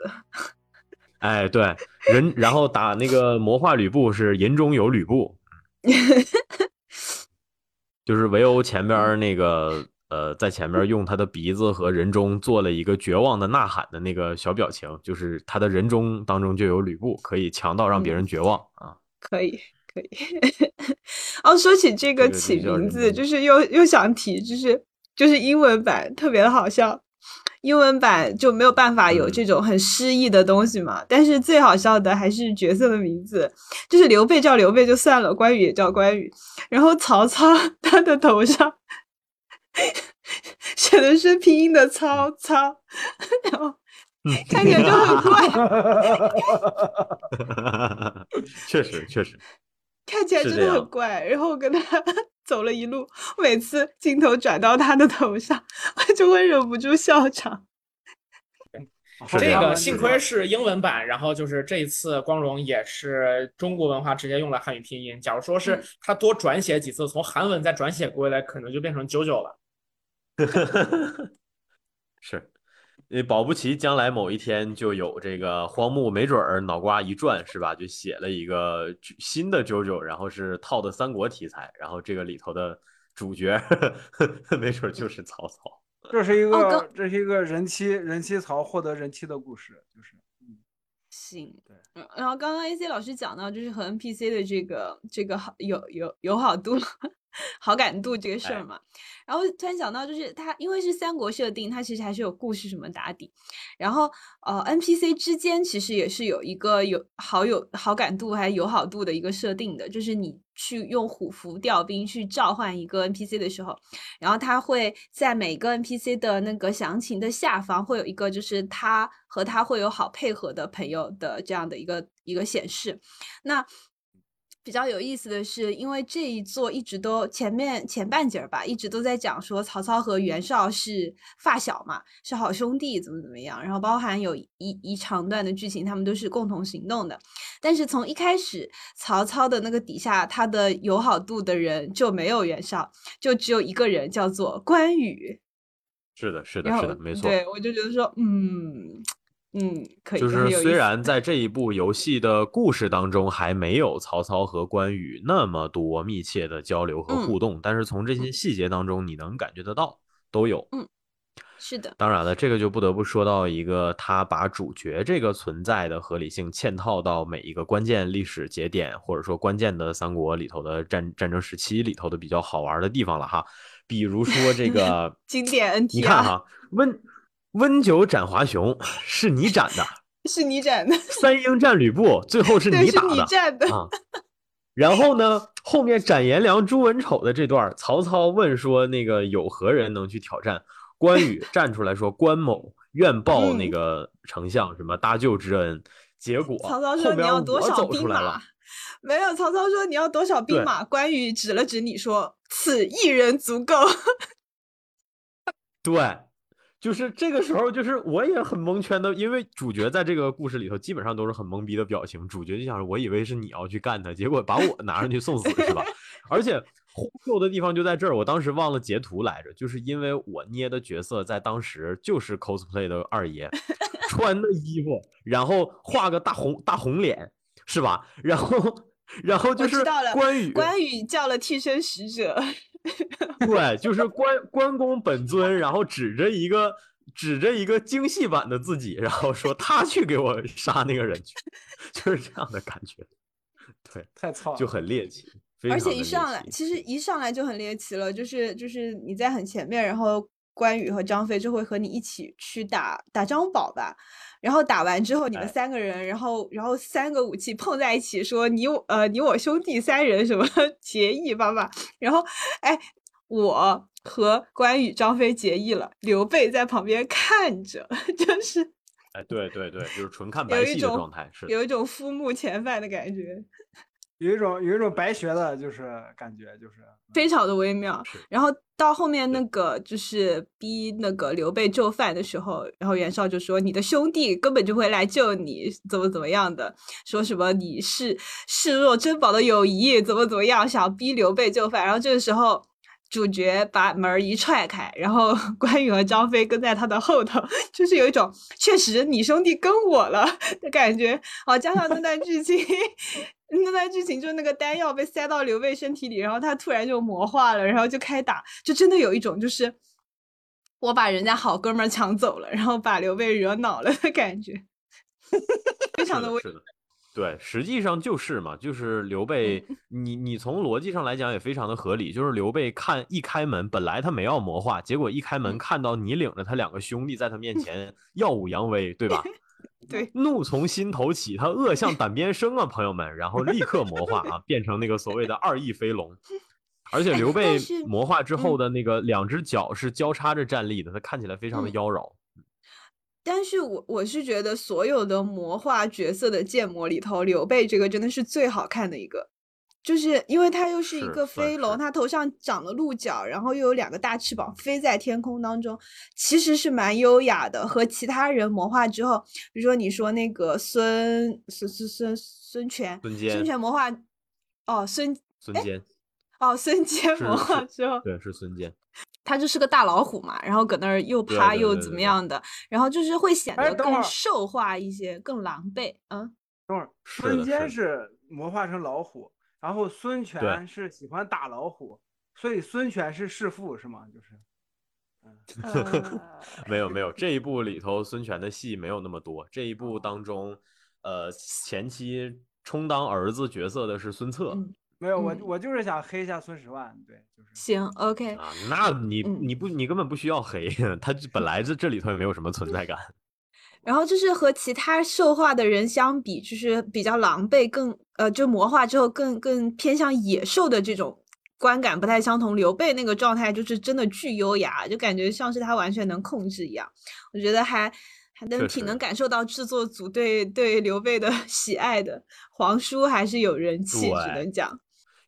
哎，对，人然后打那个魔化吕布是人中有吕布，就是围殴前边那个呃，在前面用他的鼻子和人中做了一个绝望的呐喊的那个小表情，就是他的人中当中就有吕布，可以强到让别人绝望啊！可以，可以。哦，说起这个起名字，就是又又想提，就是就是英文版特别的好笑。英文版就没有办法有嗯。这种很诗意的东西嘛，但是最好笑的还是角色的名字，就是刘备叫刘备就算了，关羽也叫关羽，然后曹操 他的头上 写的是拼音的曹操，然后 看起来就很怪，确实确实，看起来真的很怪。然后我跟他 走了一路，每次镜头转到他的头上，我 就会忍不住笑场。这这个幸亏是英文版，然后就是这一次光荣也是中国文化直接用了汉语拼音。假如说嗯是他多转写几次，从韩文再转写过来，可能就变成九九了。是，呃，保不齐将来某一天就有这个荒木，没准儿脑瓜一转是吧，就写了一个新的 JoJo，，然后是套的三国题材，然后这个里头的主角 没准儿就是曹操。这是一个哦这是一个人妻人妻曹获得人妻的故事，就是嗯。行然后刚刚 AC 老师讲到，就是和 NPC 的这个这个好友友友好度、好感度这个事儿哎。嘛，然后突然想到，就是它因为是三国设定，它其实还是有故事什么打底，然后呃 NPC 之间其实也是有一个有好友好感度还有友好度的一个设定的，就是你去用虎符调兵去召唤一个 NPC 的时候，然后他会在每个 NPC 的那个详情的下方会有一个，就是他和他会有好配合的朋友的这样的一个一个显示。那比较有意思的是，因为这一座一直都前面前半截儿吧，一直都在讲说曹操和袁绍是发小嘛，是好兄弟，怎么怎么样，然后包含有一一长段的剧情，他们都是共同行动的。但是从一开始，曹操的那个底下，他的友好度的人就没有袁绍，就只有一个人叫做关羽。是的，是的，是的，没错。对，我就觉得说，嗯嗯，可以，就是虽然在这一部游戏的故事当中还没有曹操和关羽那么多密切的交流和嗯互动，但是从这些细节当中你能感觉得到都有。嗯是的，当然了，这个就不得不说到一个他把主角这个存在的合理性嵌套到每一个关键历史节点，或者说关键的三国里头的战战争时期里头的比较好玩的地方了哈。比如说这个 经典 NT 啊，你看哈，温温酒斩华雄是你斩的，是你斩的，三英战吕布最后是你你打的战的，啊。然后呢，后面斩颜良、诛文丑的这段，曹操问说那个有何人能去挑战？关羽站出来说关某愿报那 嗯个丞相什么搭救之恩。结果曹操说你要多少兵马？没有，曹操说你要多少兵马？关羽指了指你说此一人足够。对，就是这个时候，就是我也很蒙圈的，因为主角在这个故事里头基本上都是很懵逼的表情。主角就想着，我以为是你要去干他，结果把我拿上去送死是吧？而且荒谬的地方就在这儿，我当时忘了截图来着，就是因为我捏的角色在当时就是 cosplay 的二爷，穿的衣服，然后画个大红大红脸，是吧？然后然后就是关羽，关羽叫了替身使者，对，就是关关公本尊，然后指着一个指着一个精细版的自己，然后说他去给我杀那个人去，就是这样的感觉，对，太操了，就很猎奇，而且一上来，其实一上来就很猎奇了，就是就是你在很前面，然后关羽和张飞就会和你一起去打打张宝吧，然后打完之后你们哎。三个人，然后然后三个武器碰在一起，说你我呃你我兄弟三人什么 结义吧吧，然后哎我和关羽、张飞结义了，刘备在旁边看着，就是哎，对对对，就是纯看有白戏的状态，是有一种夫目前犯的感觉。有一种有一种白学的，就是感觉就是非常的微妙。然后到后面那个就是逼那个刘备就范的时候，然后袁绍就说：“你的兄弟根本就会来救你，怎么怎么样的，说什么你是视若珍宝的友谊，怎么怎么样，想逼刘备就范。”然后这个时候。主角把门一踹开，然后 关羽和张飞跟在他的后头，就是有一种确实你兄弟跟我了的感觉。好，加上那段剧情，那段剧情就是那个丹药被塞到刘备身体里，然后他突然就魔化了，然后就开打，就真的有一种就是我把人家好哥们抢走了，然后把刘备惹恼了的感觉，非常的微。是的，对，实际上就是嘛，就是刘备，你你从逻辑上来讲也非常的合理，就是刘备看一开门，本来他没要魔化，结果一开门看到你领着他两个兄弟在他面前耀武扬威，对吧？对，怒从心头起，他恶向胆边生啊，朋友们，然后立刻魔化啊，变成那个所谓的二翼飞龙，而且刘备魔化之后的那个两只脚是交叉着站立的，他看起来非常的妖娆。但是我我是觉得所有的魔化角色的建模里头，刘备这个真的是最好看的一个，就是因为他又是一个飞龙，他头上长了鹿角，然后又有两个大翅膀飞在天空当中，其实是蛮优雅的。和其他人魔化之后，比如说你说那个孙孙孙孙孙权，孙权魔化，哦孙孙坚，哦孙 坚魔化之后，对是孙坚。他就是个大老虎嘛，然后搁那儿又趴又怎么样的，然后就是会显得更兽化一些，更狼狈。嗯，等会儿，孙坚是魔化成老虎，然后孙权是喜欢打老虎，所以孙权是弑父是吗？就是，没有没有，这一部里头孙权的戏没有那么多。这一部当中，呃，前期充当儿子角色的是孙策。没有我，我就是想黑一下孙十万，对，就是行，OK 啊，那你你不你根本不需要黑，他本来这这里头也没有什么存在感。然后就是和其他兽化的人相比，就是比较狼狈，更呃，就魔化之后更更偏向野兽的这种观感不太相同。刘备那个状态就是真的巨优雅，就感觉像是他完全能控制一样，我觉得还。还能挺能感受到制作组对对刘备的 喜爱的，皇叔还是有人气，只能讲。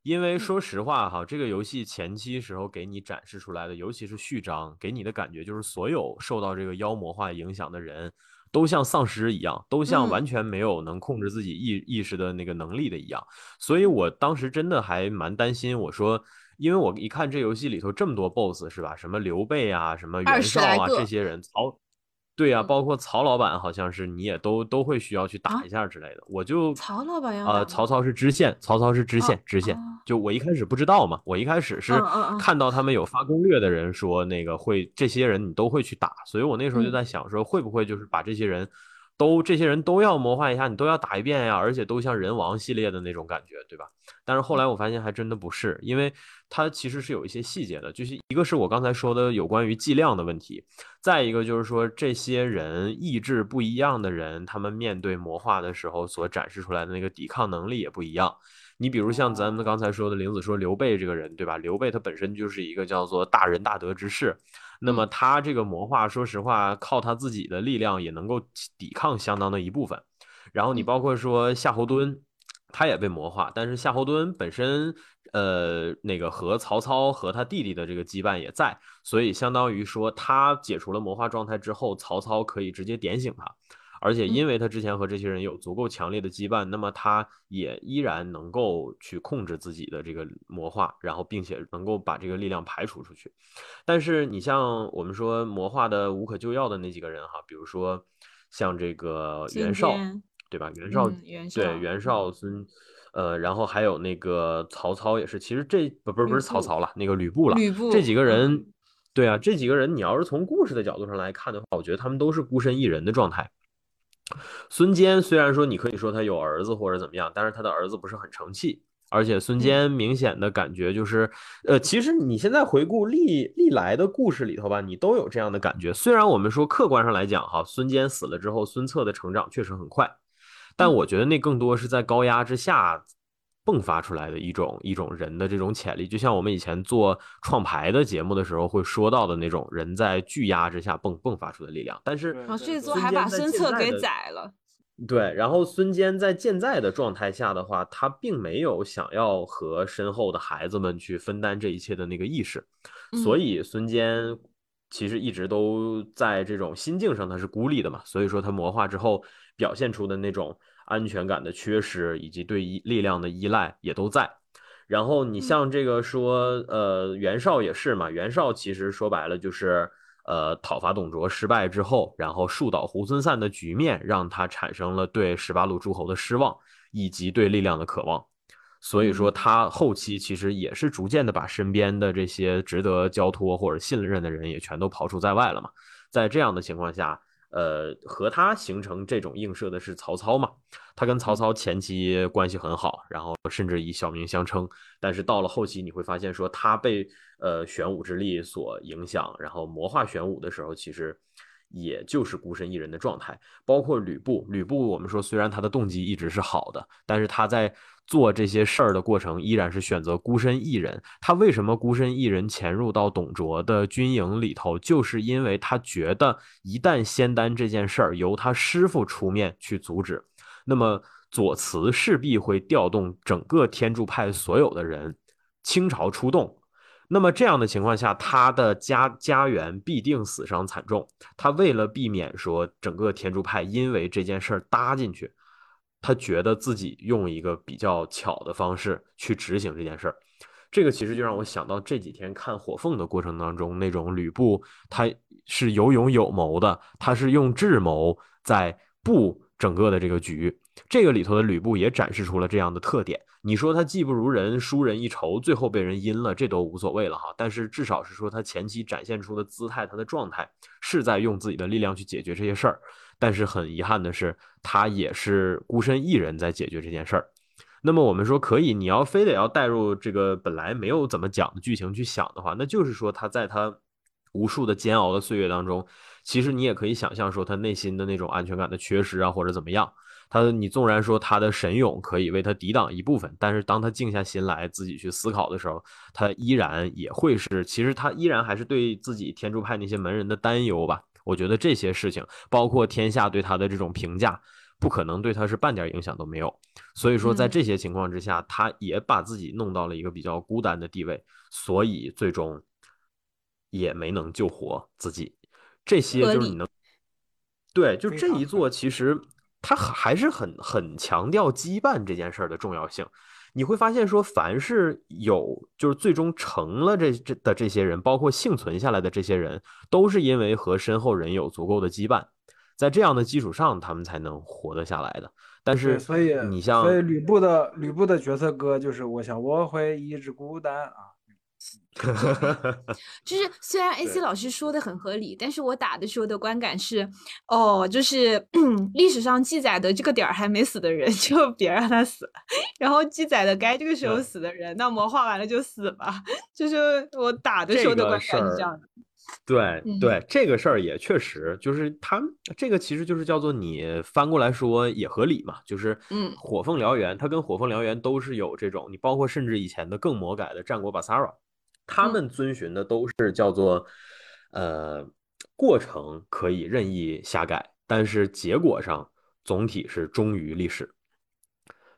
因为说实话哈，这个游戏前期时候给你展示出来的，尤其是序章，给你的感觉就是所有受到这个妖魔化影响的人，都像丧尸一样，都像完全没有能控制自己意意识的那个能力的一样。所以我当时真的还蛮担心，我说，因为我一看这游戏里头这么多 BOSS 是吧？什么刘备啊，什么袁绍啊，这些人，曹。对呀，包括曹老板好像是你也都都会需要去打一下之类的，我就曹老板呃，曹操是支线，曹操是支线，支线。就我一开始不知道嘛，我一开始是看到他们有发攻略的人说那个会这些人你都会去打，所以我那时候就在想说会不会就是把这些人。都这些人都要魔化一下，你都要打一遍呀，而且都像人王系列的那种感觉，对吧？但是后来我发现还真的不是，因为它其实是有一些细节的，就是一个是我刚才说的有关于剂量的问题，再一个就是说这些人意志不一样的人，他们面对魔化的时候所展示出来的那个抵抗能力也不一样。你比如像咱们刚才说的玲子说刘备这个人，对吧？刘备他本身就是一个叫做大仁大德之士。那么他这个魔化，说实话，靠他自己的力量也能够抵抗相当的一部分。然后你包括说夏侯惇，他也被魔化，但是夏侯惇本身，呃，那个和曹操和他弟弟的这个羁绊也在，所以相当于说他解除了魔化状态之后，曹操可以直接点醒他。而且，因为他之前和这些人有足够强烈的羁绊，那么他也依然能够去控制自己的这个魔化，然后并且能够把这个力量排除出去。但是，你像我们说魔化的无可救药的那几个人哈，比如说像这个袁绍，对吧？袁绍，对袁绍孙，呃，然后还有那个曹操也是。其实这不不是不是曹操了，那个吕布了。吕布这几个人，对啊，这几个人，你要是从故事的角度上来看的话，我觉得他们都是孤身一人的状态。孙坚虽然说你可以说他有儿子或者怎么样，但是他的儿子不是很成器，而且孙坚明显的感觉就是，呃，其实你现在回顾历历来的故事里头吧，你都有这样的感觉。虽然我们说客观上来讲哈，孙坚死了之后，孙策的成长确实很快，但我觉得那更多是在高压之下。迸发出来的一种一种人的这种潜力，就像我们以前做创牌的节目的时候会说到的那种人在巨压之下迸迸发出的力量。但是，这座还把孙策给宰了。对，然后孙坚在健在的状态下的话，他并没有想要和身后的孩子们去分担这一切的那个意识，所以孙坚其实一直都在这种心境上他是孤立的嘛。所以说他魔化之后表现出的那种。安全感的缺失以及对力量的依赖也都在。然后你像这个说，呃，袁绍也是嘛。袁绍其实说白了就是，呃，讨伐董卓失败之后，然后树倒猢狲散的局面，让他产生了对十八路诸侯的失望，以及对力量的渴望。所以说他后期其实也是逐渐的把身边的这些值得交托或者信任的人也全都刨除在外了嘛。在这样的情况下。呃，和他形成这种映射的是曹操嘛？他跟曹操前期关系很好，然后甚至以小名相称。但是到了后期，你会发现说他被呃玄武之力所影响，然后魔化玄武的时候，其实也就是孤身一人的状态。包括吕布，吕布我们说虽然他的动机一直是好的，但是他在。做这些事儿的过程依然是选择孤身一人。他为什么孤身一人潜入到董卓的军营里头？就是因为他觉得一旦仙丹这件事儿由他师傅出面去阻止，那么左慈势必会调动整个天柱派所有的人倾巢出动。那么这样的情况下，他的家家园必定死伤惨重。他为了避免说整个天柱派因为这件事儿搭进去。他觉得自己用一个比较巧的方式去执行这件事儿，这个其实就让我想到这几天看火凤的过程当中，那种吕布他是有勇有谋的，他是用智谋在布整个的这个局。这个里头的吕布也展示出了这样的特点。你说他技不如人，输人一筹，最后被人阴了，这都无所谓了哈。但是至少是说他前期展现出的姿态，他的状态是在用自己的力量去解决这些事儿。但是很遗憾的是，他也是孤身一人在解决这件事儿。那么我们说可以，你要非得要带入这个本来没有怎么讲的剧情去想的话，那就是说他在他无数的煎熬的岁月当中，其实你也可以想象说他内心的那种安全感的缺失啊，或者怎么样。他你纵然说他的神勇可以为他抵挡一部分，但是当他静下心来自己去思考的时候，他依然也会是，其实他依然还是对自己天柱派那些门人的担忧吧。我觉得这些事情，包括天下对他的这种评价，不可能对他是半点影响都没有。所以说，在这些情况之下，他也把自己弄到了一个比较孤单的地位，所以最终也没能救活自己。这些就是你能对，就这一座，其实他还是很很强调羁绊这件事儿的重要性。你会发现，说凡是有就是最终成了这这的这些人，包括幸存下来的这些人，都是因为和身后人有足够的羁绊，在这样的基础上，他们才能活得下来的。但是，所以你像，所以吕布的吕布的角色歌就是我想我会一直孤单啊。就是虽然 AC 老师说的很合理，但是我打的时候的观感是，哦，就是 历史上记载的这个点儿还没死的人 就别让他死，然后记载的该这个时候死的人，那魔化完了就死吧。就是我打的时候的观感是这样的。对对，这个事儿也确实就是他这个其实就是叫做你翻过来说也合理嘛，就是嗯，火凤燎原，它跟火凤燎原都是有这种，你包括甚至以前的更魔改的战国巴萨拉。他们遵循的都是叫做，呃，过程可以任意瞎改，但是结果上总体是忠于历史。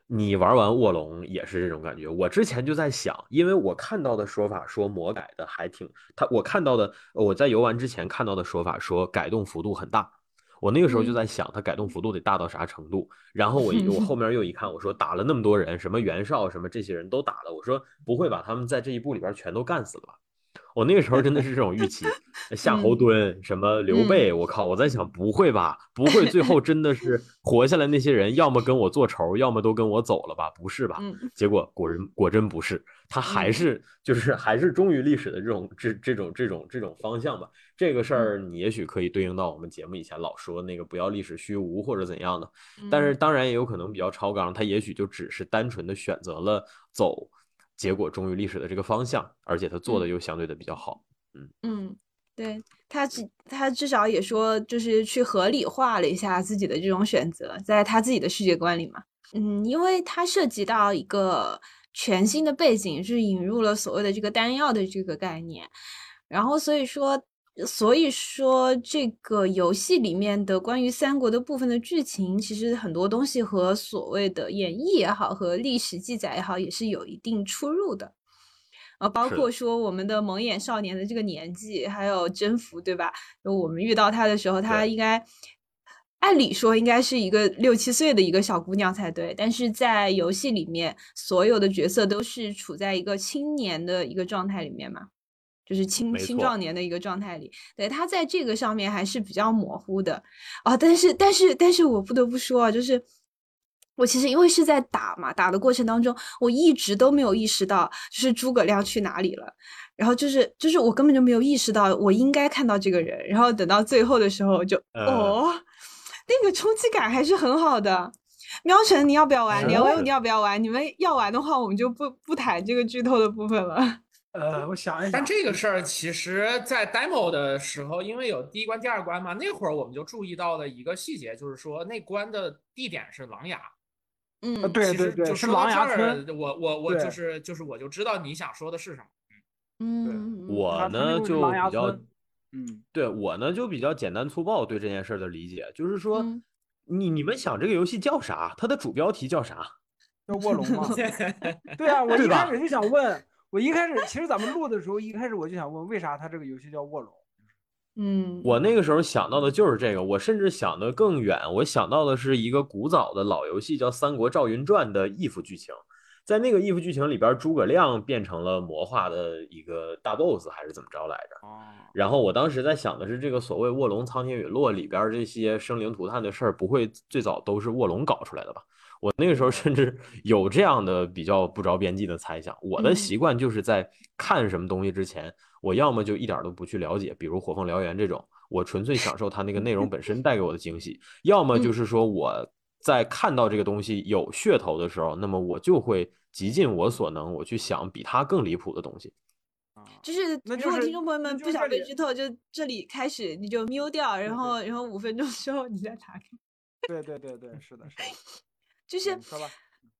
你玩完卧龙也是这种感觉。我之前就在想，因为我看到的说法说魔改的还挺，他我看到的我在游玩之前看到的说法说改动幅度很大。我那个时候就在想，他改动幅度得大到啥程度？然后我 我后面又一看，我说打了那么多人，什么袁绍什么这些人都打了，我说不会把他们在这一步里边全都干死了吧？我那个时候真的是这种预期，夏侯惇什么刘备，我靠，我在想不会吧？不会最后真的是活下来那些人，要么跟我做仇，要么都跟我走了吧？不是吧？结果果然果真不是，他还是就是还是忠于历史的这种这这种这种这种方向吧。这个事儿你也许可以对应到我们节目以前老说那个不要历史虚无或者怎样的，但是当然也有可能比较超纲，他也许就只是单纯的选择了走。结果忠于历史的这个方向，而且他做的又相对的比较好，嗯。嗯，对他至他至少也说，就是去合理化了一下自己的这种选择，在他自己的世界观里嘛，嗯，因为他涉及到一个全新的背景，是引入了所谓的这个丹药的这个概念，然后所以说。所以说，这个游戏里面的关于三国的部分的剧情，其实很多东西和所谓的演绎也好，和历史记载也好，也是有一定出入的。呃，包括说我们的蒙眼少年的这个年纪，还有征服，对吧？我们遇到他的时候，他应该按理说应该是一个六七岁的一个小姑娘才对，但是在游戏里面，所有的角色都是处在一个青年的一个状态里面嘛。就是青青壮年的一个状态里，对他在这个上面还是比较模糊的啊。但是，但是，但是我不得不说啊，就是我其实因为是在打嘛，打的过程当中，我一直都没有意识到，就是诸葛亮去哪里了。然后就是就是我根本就没有意识到我应该看到这个人，然后等到最后的时候就、呃哦，那个冲击感还是很好的。喵晨，你要不要玩？你要不要玩？你们要玩的话，我们就不不谈这个剧透的部分了。呃，我想一想，但这个事儿其实，在 demo 的时候，因为有第一关、第二关嘛，那会儿我们就注意到了一个细节，就是说那关的地点是狼牙。嗯呃，对其实对对，就是说到狼牙这儿村。我我我对就是就是我就知道你想说的是什么。嗯，我他他呢就比较村嗯，对我呢就比较简单粗暴对这件事儿的理解，就是说嗯你你们想这个游戏叫啥？它的主标题叫啥？叫卧龙吗。对啊，我对一开始就想问，我一开始其实咱们录的时候，一开始我就想问，为啥它这个游戏叫卧龙？嗯，我那个时候想到的就是这个，我甚至想的更远，我想到的是一个古早的老游戏叫《三国赵云传》的 if 剧情，在那个 if 剧情里边，诸葛亮变成了魔化的一个大 boss 还是怎么着来着？哦，然后我当时在想的是，这个所谓卧龙苍天陨落里边这些生灵涂炭的事儿，不会最早都是卧龙搞出来的吧？我那个时候甚至 有这样的比较不着边际的猜想。我的嗯习惯就是在看什么东西之前，我要么就一点儿都不去了解，比如《火凤燎原》这种，我纯粹享受它那个内容本身带给我的惊喜；要么就是说我在看到这个东西有噱头的时候，那么我就会极尽我所能，我去想比它更离谱的东西。啊就是如果听众朋友们不想被剧透，就这里开始你就 mute 掉，然后然后五分钟之后你再打开。对对对对，是的，是的。就是嗯说吧，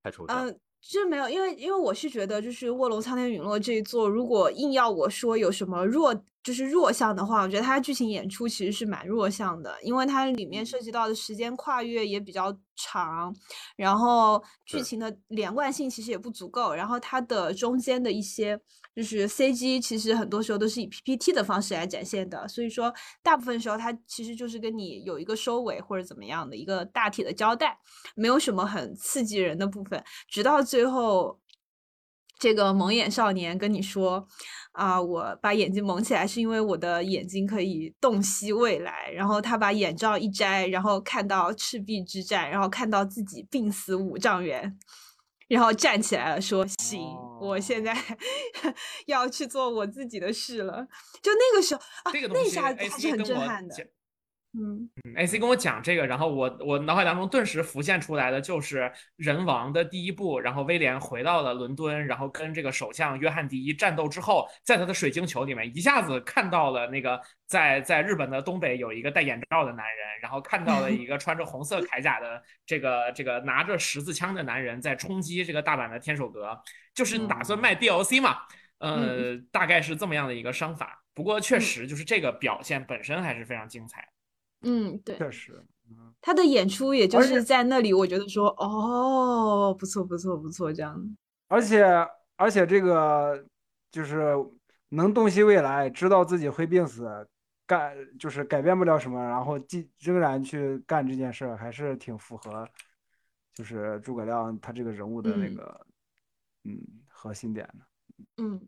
太抽象。嗯，是没有，因为因为我是觉得，就是《卧龙苍天陨落》这一座，如果硬要我说有什么弱，就是弱项的话，我觉得它剧情演出其实是蛮弱项的，因为它里面涉及到的时间跨越也比较长，然后剧情的连贯性其实也不足够，然后它的中间的一些就是 CG，其实很多时候都是以 PPT 的方式来展现的，所以说大部分时候它其实就是跟你有一个收尾或者怎么样的一个大体的交代，没有什么很刺激人的部分，直到最后。这个蒙眼少年跟你说啊，我把眼睛蒙起来是因为我的眼睛可以洞悉未来。然后他把眼罩一摘，然后看到赤壁之战，然后看到自己病死五丈原，然后站起来了，说：“行，我现在 要去做我自己的事了。”就那个时候啊，那一下子还是很震撼的讲。嗯嗯，AC 跟我讲这个，然后我我脑海当中顿时浮现出来的就是人王的第一部，然后威廉回到了伦敦，然后跟这个首相约翰第一战斗之后，在他的水晶球里面一下子看到了那个在在日本的东北有一个戴眼罩的男人，然后看到了一个穿着红色铠甲的这个这个拿着十字枪的男人在冲击这个大阪的天守阁，就是打算卖 DLC 嘛，呃，大概是这么样的一个商法。不过确实就是这个表现本身还是非常精彩。嗯，对，确实，嗯，他的演出也就是在那里，我觉得说哦，不错不错不错，这样。而且而且这个就是能洞悉未来，知道自己会病死，干就是改变不了什么，然后继仍然去干这件事儿，还是挺符合，就是诸葛亮他这个人物的那嗯。个嗯核心点的。嗯，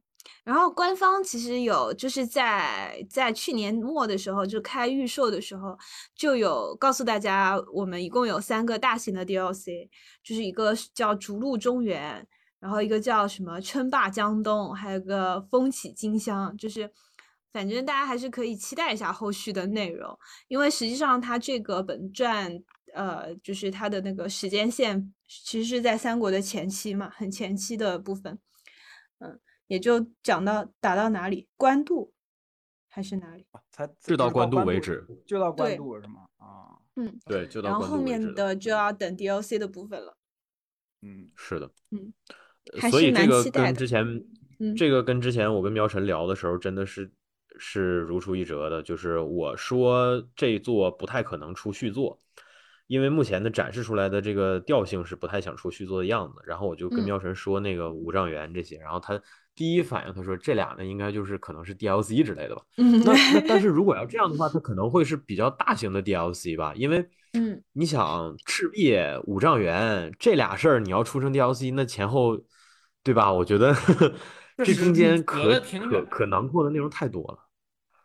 然后官方其实有就是在在去年末的时候，就开预售的时候，就有告诉大家，我们一共有三个大型的 DLC，就是一个叫逐鹿中原，然后一个叫什么称霸江东，还有个风起金乡，就是反正大家还是可以期待一下后续的内容，因为实际上它这个本传。呃，就是它的那个时间线，其实是在三国的前期嘛，很前期的部分。嗯也就讲到打到哪里，官渡还是哪里？才直到关关渡为止，就到官渡是吗？啊，嗯，对，就到然后后。面的就要等 DLC 的部分了。嗯，是的，嗯呃还是所以这个蛮期待的跟之前，嗯这个跟之前我跟喵晨聊的时候，真的是是如出一辙的。就是我说这一座不太可能出续作，因为目前的展示出来的这个调性是不太想出续作的样子。然后我就跟嗯苗晨说那个五丈原这些，然后他第一反应他说这俩呢应该就是可能是 DLC 之类的吧。嗯那 那但是如果要这样的话，它可能会是比较大型的 DLC 吧，因为嗯，你想赤壁、五丈原这俩事儿，你要出成 DLC，那前后，对吧？我觉得 这中间可可囊括的内容太多了。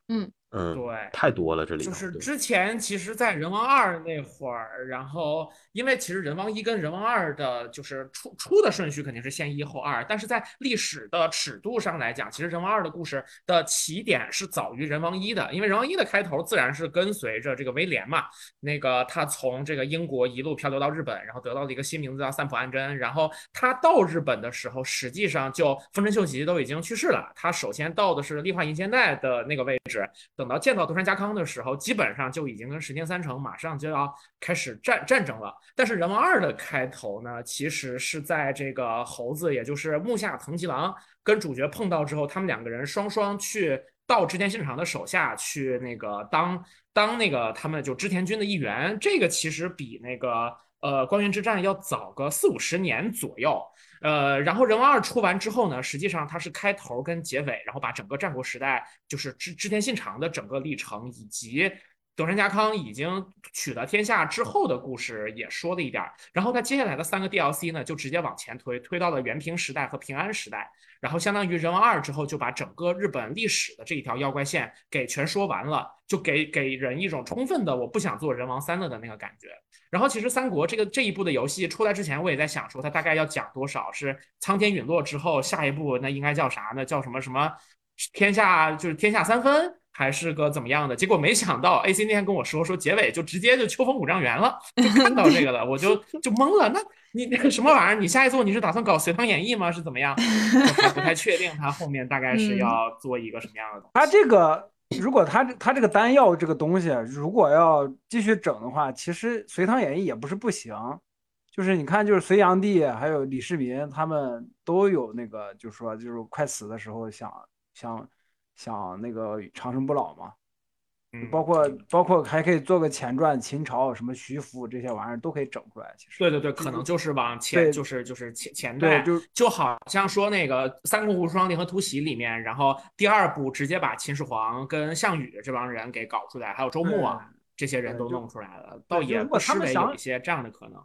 嗯，对，太多了，这里就是之前其实，在人王二那会儿，然后因为其实人王一跟人王二的，就是出出的顺序肯定是先一后二，但是在历史的尺度上来讲，其实人王二的故事的起点是早于人王一的，因为人王一的开头自然是跟随着这个威廉嘛，那个他从这个英国一路漂流到日本，然后得到了一个新名字叫三浦安贞，然后他到日本的时候，实际上就丰臣秀吉都已经去世了，他首先到的是立化银线带的那个位置。等到见到德川家康的时候，基本上就已经跟石田三成马上就要开始战战争了。但是人王二的开头呢，其实是在这个猴子，也就是木下藤吉郎跟主角碰到之后，他们两个人双双去到织田信长的手下去那个当当那个他们就织田军的一员。这个其实比那个呃关原之战要早个四五十年左右。呃，然后人王二出完之后呢，实际上它是开头跟结尾，然后把整个战国时代，就是织织田信长的整个历程，以及德川家康已经取得天下之后的故事也说了一点。然后他接下来的三个 DLC 呢，就直接往前推，推到了元平时代和平安时代。然后相当于人王二之后，就把整个日本历史的这一条妖怪线给全说完了，就给给人一种充分的我不想做人王三了的那个感觉。然后其实三国这个这一部的游戏出来之前，我也在想说它大概要讲多少，是苍天陨落之后下一步那应该叫啥呢？叫什么什么天下就是天下三分，还是个怎么样的？结果没想到 AC 那天跟我说说结尾就直接就秋风五丈原了，就看到这个了，我就 就懵了。那你那个什么玩意儿？你下一座你是打算搞隋唐演义吗？是怎么样？我还不太确定他后面大概是要做一个什么样的东西。他这个。如果他他这个丹药这个东西，如果要继续整的话，其实《隋唐演义》也不是不行。就是你看，就是隋炀帝还有李世民他们都有那个，就是说，就是快死的时候想想想那个长生不老嘛。包括包括还可以做个前传，秦朝什么徐福这些玩意儿都可以整出来。其实对对对，可能就是往前，就是就是前前代，就就好像说那个《三国无双联合突袭》里面，然后第二部直接把秦始皇跟项羽这帮人给搞出来，还有周穆啊这些人都弄出来了，倒也不失为有一些这样的可能。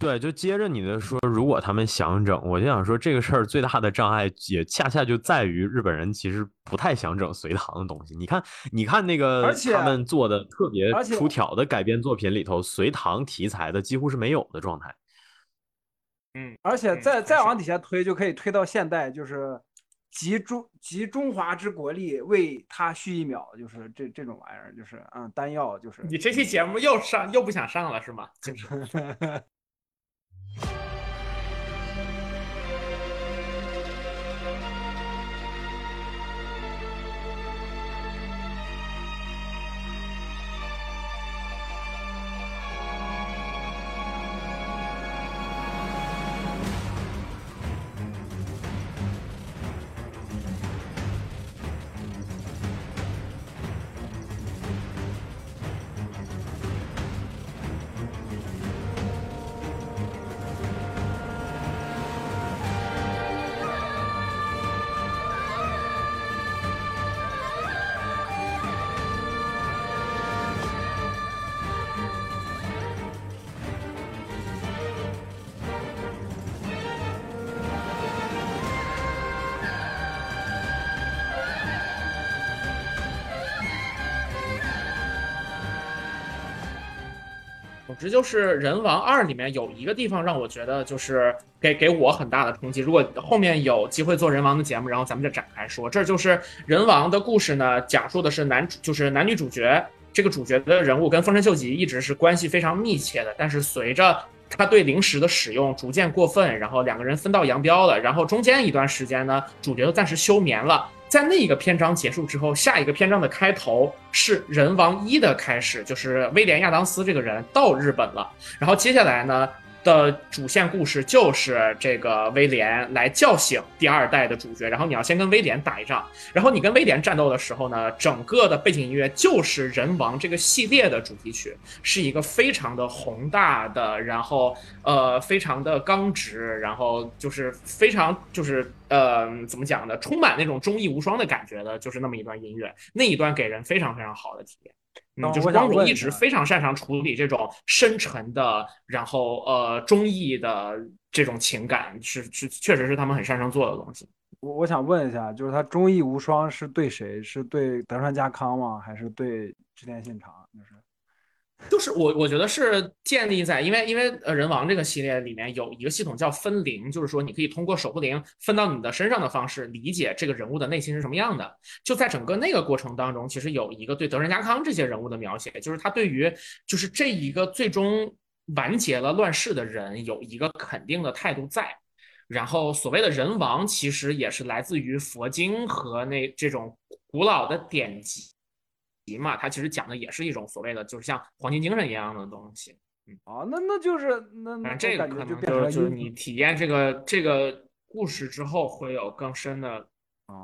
对，就接着你的说，如果他们想整，我就想说，这个事儿最大的障碍也恰恰就在于日本人其实不太想整隋唐的东西。你看，你看那个他们做的特别出挑的改编作品里头，隋唐题材的几乎是没有的状态。嗯，而且再再往底下推，就可以推到现代，就是集中集中华之国力为他续一秒，就是这这种玩意儿，就是嗯，丹药就是。你这期节目又上又不想上了是吗？就是。you 这就是《人王二》里面有一个地方让我觉得就是给给我很大的冲击。如果后面有机会做人王的节目，然后咱们再展开说。这就是人王的故事呢，讲述的是男主就是男女主角这个主角的人物跟丰臣秀吉一直是关系非常密切的，但是随着他对灵石的使用逐渐过分，然后两个人分道扬镳了。然后中间一段时间呢，主角暂时休眠了。在那一个篇章结束之后，下一个篇章的开头是人王一的开始，就是威廉亚当斯这个人到日本了。然后接下来呢？的主线故事就是这个威廉来叫醒第二代的主角，然后你要先跟威廉打一仗，然后你跟威廉战斗的时候呢，整个的背景音乐就是《人王》这个系列的主题曲，是一个非常的宏大的，然后呃非常的刚直，然后就是非常就是呃怎么讲呢，充满那种忠义无双的感觉的，就是那么一段音乐，那一段给人非常非常好的体验。嗯，就是光荣一直非常擅长处理这种深沉的，然后呃忠义的这种情感，是是确实是他们很擅长做的东西。我我想问一下，就是他忠义无双是对谁？是对德川家康吗？还是对织田信长？就是我我觉得是建立在，因为因为呃人王这个系列里面有一个系统叫分灵，就是说你可以通过守护灵分到你的身上的方式理解这个人物的内心是什么样的。就在整个那个过程当中，其实有一个对德川家康这些人物的描写，就是他对于就是这一个最终完结了乱世的人有一个肯定的态度在。然后所谓的人王，其实也是来自于佛经和那这种古老的典籍嘛，它其实讲的也是一种所谓的就是像黄金精神一样的东西。嗯，啊，那那就是那那这个可能就就是你体验这个这个故事之后会有更深的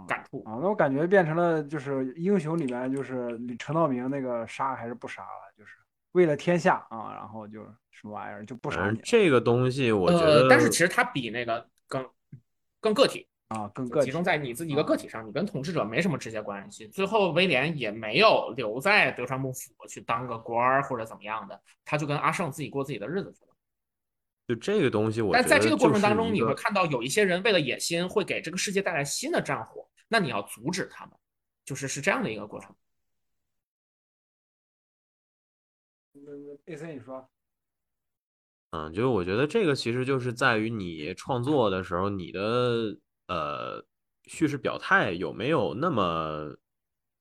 感触啊。那我感觉变成了就是英雄里面就是陈道明那个杀还是不杀了，就是为了天下啊，然后就。什么玩意儿就不杀你？这个东西我觉得，但是其实它比那个更更个体啊，更个集中在你自己一个个体上，你跟统治者没什么直接关系。最后威廉也没有留在德川幕府去当个官儿或者怎么样的，他就跟阿胜自己过自己的日子去了。就这个东西，我但在这个过程当中，你会看到有一些人为了野心会给这个世界带来新的战火，那你要阻止他们，就是是这样的一个过程。A C，你说。嗯，就是我觉得这个其实就是在于你创作的时候，你的呃叙事表态有没有那么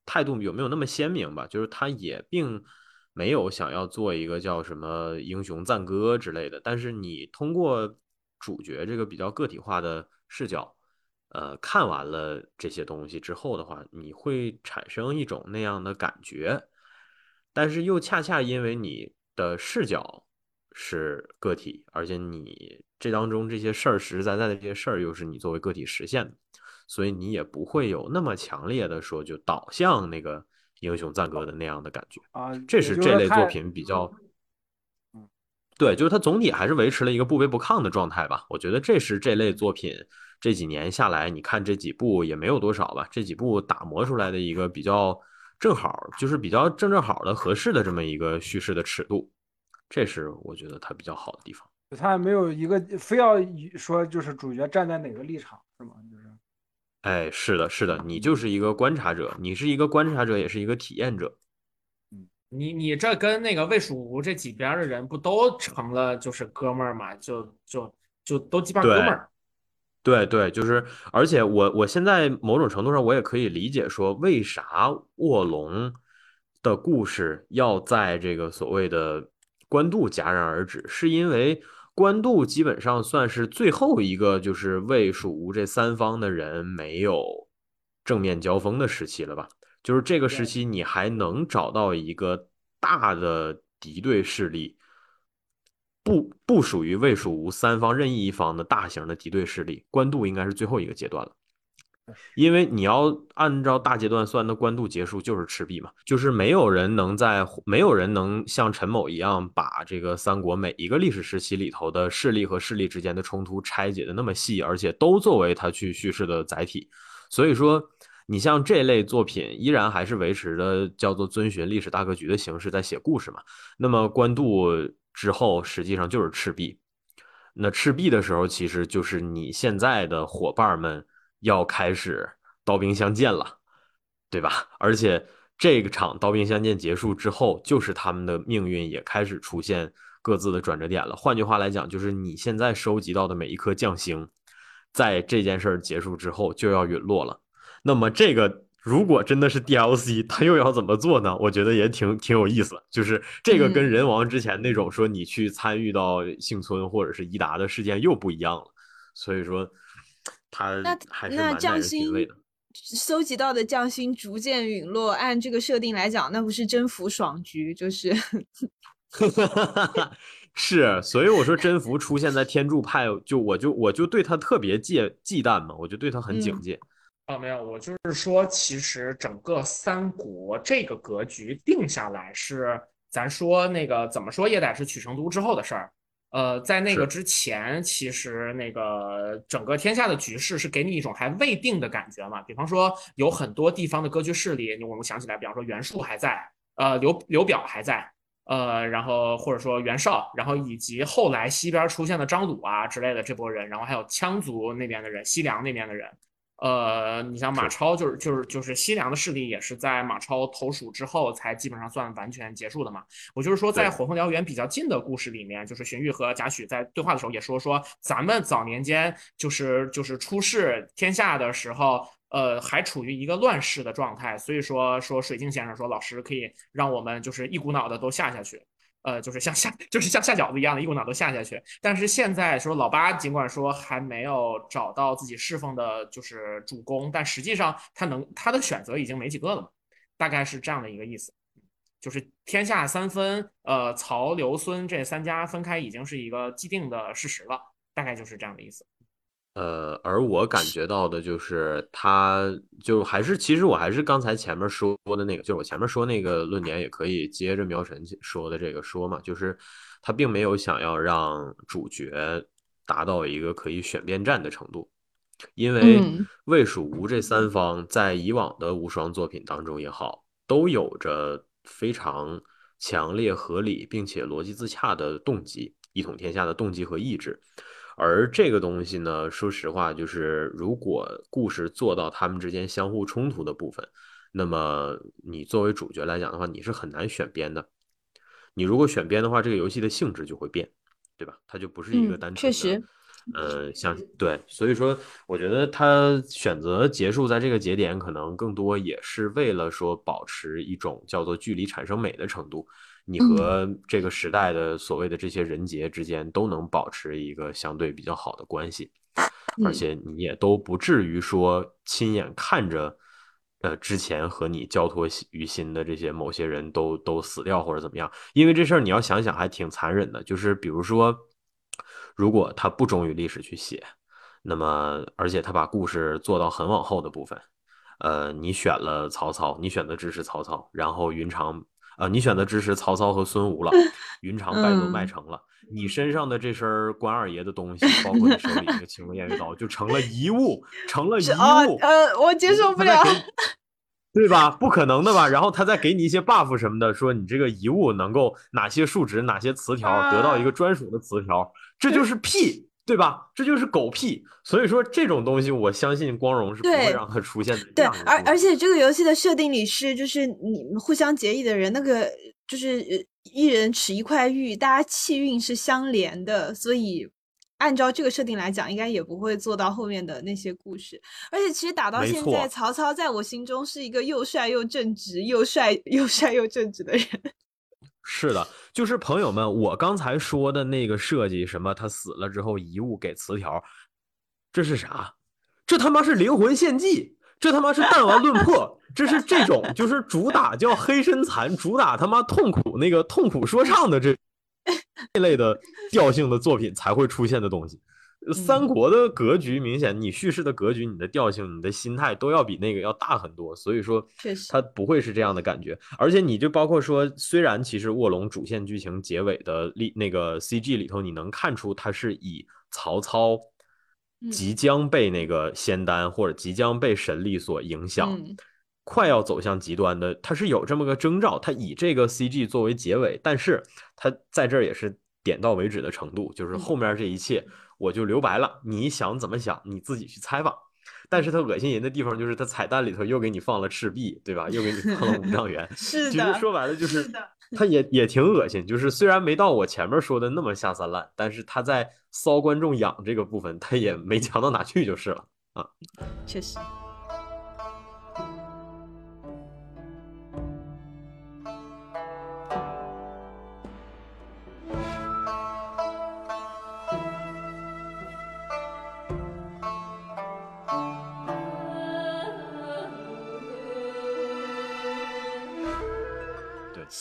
态度有没有那么鲜明吧？就是他也并没有想要做一个叫什么英雄赞歌之类的，但是你通过主角这个比较个体化的视角，呃，看完了这些东西之后的话，你会产生一种那样的感觉，但是又恰恰因为你的视角。是个体，而且你这当中这些事儿实实在在的这些事儿又是你作为个体实现的，所以你也不会有那么强烈的说就导向那个英雄赞歌的那样的感觉啊。这是这类作品比较，对，就是它总体还是维持了一个不卑不亢的状态吧。我觉得这是这类作品这几年下来，你看这几部也没有多少吧，这几部打磨出来的一个比较正好，就是比较正正好的合适的这么一个叙事的尺度。这是我觉得它比较好的地方，他没有一个非要说就是主角站在哪个立场是吗？就是，哎，是的，是的，你就是一个观察者，你是一个观察者，也是一个体验者。嗯，你你这跟那个魏蜀吴这几边的人不都成了就是哥们儿嘛？就就就都基本上哥们儿。对对，就是，而且我我现在某种程度上我也可以理解说，为啥卧龙的故事要在这个所谓的。官渡戛然而止，是因为官渡基本上算是最后一个，就是魏蜀吴这三方的人没有正面交锋的时期了吧？就是这个时期，你还能找到一个大的敌对势力，不不属于魏蜀吴三方任意一方的大型的敌对势力，官渡应该是最后一个阶段了。因为你要按照大阶段算，那官渡结束就是赤壁嘛，就是没有人能在，没有人能像陈某一样把这个三国每一个历史时期里头的势力和势力之间的冲突拆解的那么细，而且都作为他去叙事的载体。所以说，你像这类作品依然还是维持的叫做遵循历史大格局的形式在写故事嘛。那么官渡之后实际上就是赤壁，那赤壁的时候其实就是你现在的伙伴们。要开始刀兵相见了，对吧？而且这个场刀兵相见结束之后，就是他们的命运也开始出现各自的转折点了。换句话来讲，就是你现在收集到的每一颗将星，在这件事儿结束之后就要陨落了。那么，这个如果真的是 DLC，他又要怎么做呢？我觉得也挺挺有意思。就是这个跟人王之前那种说你去参与到幸村或者是伊达的事件又不一样了。所以说。他那那匠心收集到的匠心逐渐陨落，按这个设定来讲，那不是征服爽局就是，是，所以我说征服出现在天柱派，就我就我就对他特别戒忌惮嘛，我就对他很警戒。哦，没有，我就是说，其实整个三国这个格局定下来是，咱说那个怎么说也得是取成都之后的事儿。呃，在那个之前，其实那个整个天下的局势是给你一种还未定的感觉嘛。比方说，有很多地方的割据势力，我们想起来，比方说袁术还在，呃，刘刘表还在，呃，然后或者说袁绍，然后以及后来西边出现的张鲁啊之类的这波人，然后还有羌族那边的人，西凉那边的人，呃，你像马超就是就是就是西凉的势力也是在马超投蜀之后才基本上算完全结束的嘛。我就是说，在火凤燎原比较近的故事里面，就是荀彧和贾诩在对话的时候也说说，咱们早年间就是就是出世天下的时候，呃，还处于一个乱世的状态，所以说说水镜先生说老师可以让我们就是一股脑的都下下去。呃，就是像下，就是像下饺子一样的，一股脑都下下去。但是现在说老八，尽管说还没有找到自己侍奉的，就是主公，但实际上他能他的选择已经没几个了嘛，大概是这样的一个意思。就是天下三分，呃，曹刘孙这三家分开已经是一个既定的事实了，大概就是这样的意思。呃，而我感觉到的就是，他就还是，其实我还是刚才前面说的那个，就是我前面说那个论点，也可以接着苗晨说的这个说嘛，就是他并没有想要让主角达到一个可以选边站的程度，因为魏蜀吴这三方在以往的无双作品当中也好，都有着非常强烈、合理并且逻辑自洽的动机，一统天下的动机和意志。而这个东西呢，说实话，就是如果故事做到他们之间相互冲突的部分，那么你作为主角来讲的话，你是很难选边的。你如果选边的话，这个游戏的性质就会变，对吧？它就不是一个单纯的。确实。呃，像对，所以说，我觉得他选择结束在这个节点，可能更多也是为了说保持一种叫做距离产生美的程度。你和这个时代的所谓的这些人杰之间都能保持一个相对比较好的关系，而且你也都不至于说亲眼看着，呃，之前和你交托于心的这些某些人都都死掉或者怎么样。因为这事儿你要想想还挺残忍的，就是比如说，如果他不忠于历史去写，那么而且他把故事做到很往后的部分，呃，你选了曹操，你选择支持曹操，然后云长。啊，你选择支持曹操和孙吴了，云长败走麦城了，你身上的这身关二爷的东西，包括你手里那个青龙偃月刀，就成了遗物，成了遗物。呃，我接受不了，对吧？不可能的吧？然后他再给你一些 buff 什么的，说你这个遗物能够哪些数值、哪些词条得到一个专属的词条，这就是屁。对吧？这就是狗屁。所以说这种东西，我相信光荣是不会让它出现的。对，而而且这个游戏的设定里是，就是你们互相结义的人，那个就是一人持一块玉，大家气运是相连的。所以按照这个设定来讲，应该也不会做到后面的那些故事。而且其实打到现在，曹操在我心中是一个又帅又正直、又帅又帅又正直的人。是的，就是朋友们，我刚才说的那个设计，什么他死了之后遗物给词条，这是啥？这他妈是灵魂献祭，这他妈是弹丸论破，这是这种就是主打叫黑身残，主打他妈痛苦那个痛苦说唱的这 这类的调性的作品才会出现的东西。三国的格局明显，你叙事的格局、你的调性、你的心态都要比那个要大很多，所以说，它不会是这样的感觉。而且你就包括说，虽然其实卧龙主线剧情结尾的立那个 CG 里头，你能看出它是以曹操即将被那个仙丹或者即将被神力所影响，快要走向极端的，它是有这么个征兆。它以这个 CG 作为结尾，但是它在这儿也是点到为止的程度，就是后面这一切。我就留白了，你想怎么想，你自己去猜吧。但是他恶心人的地方就是他彩蛋里头又给你放了赤壁，对吧？又给你放了五丈原。是的。其实说白了就是，他也也挺恶心。就是虽然没到我前面说的那么下三滥，但是他在骚观众痒这个部分，他也没 强到哪去就是了啊。确实。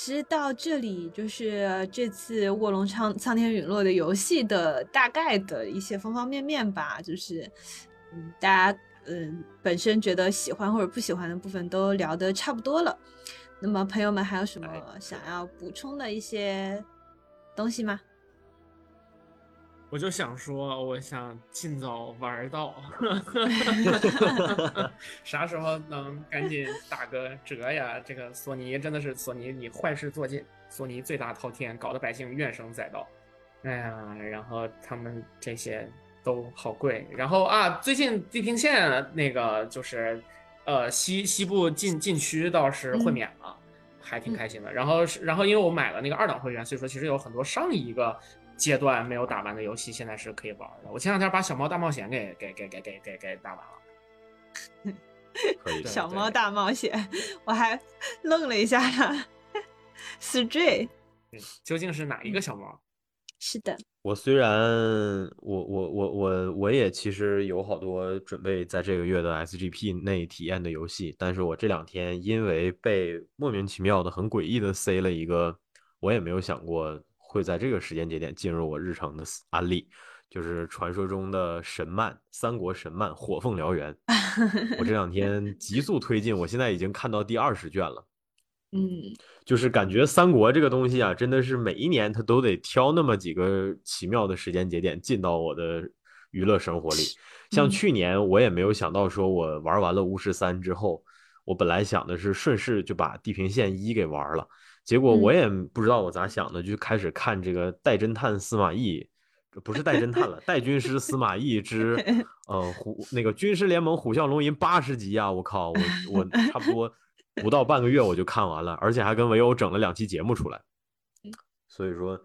实到这里就是这次卧龙苍苍天陨落的游戏的大概的一些方方面面吧，就是嗯，大家嗯本身觉得喜欢或者不喜欢的部分都聊得差不多了。那么朋友们还有什么想要补充的一些东西吗？我就想说，我想尽早玩到 啥时候能赶紧打个折呀？这个索尼真的是索尼，你坏事做尽，索尼罪大滔天，搞得百姓怨声载道。哎呀，然后他们这些都好贵。然后啊，最近地平线那个就是呃西西部禁禁区倒是会免了，还挺开心的。然后是然后因为我买了那个二档会员，所以说其实有很多上一个阶段没有打完的游戏，现在是可以玩的。我前两天把小猫大冒险给给给给给给给打完了。可以的。小猫大冒险，我还愣了一下。Stray，嗯，究竟是哪一个小猫？是的，我虽然我我我我我也其实有好多准备在这个月的 SGP 内体验的游戏，但是我这两天因为被莫名其妙的很诡异的塞了一个，我也没有想过会在这个时间节点进入我日程的案例，就是传说中的神漫，三国神漫《火凤燎原 》，我这两天急速推进，我现在已经看到第二十卷了。嗯，就是感觉三国这个东西啊，真的是每一年它都得挑那么几个奇妙的时间节点进到我的娱乐生活里。像去年我也没有想到，说我玩完了巫师三之后，我本来想的是顺势就把地平线一给玩了，结果我也不知道我咋想的，就开始看这个代侦探司马懿，这不是代侦探了，代军师司马懿之 呃虎那个军师联盟虎啸龙吟八十集啊！我靠，我我差不多。不到半个月我就看完了，而且还跟唯欧整了两期节目出来。所以说，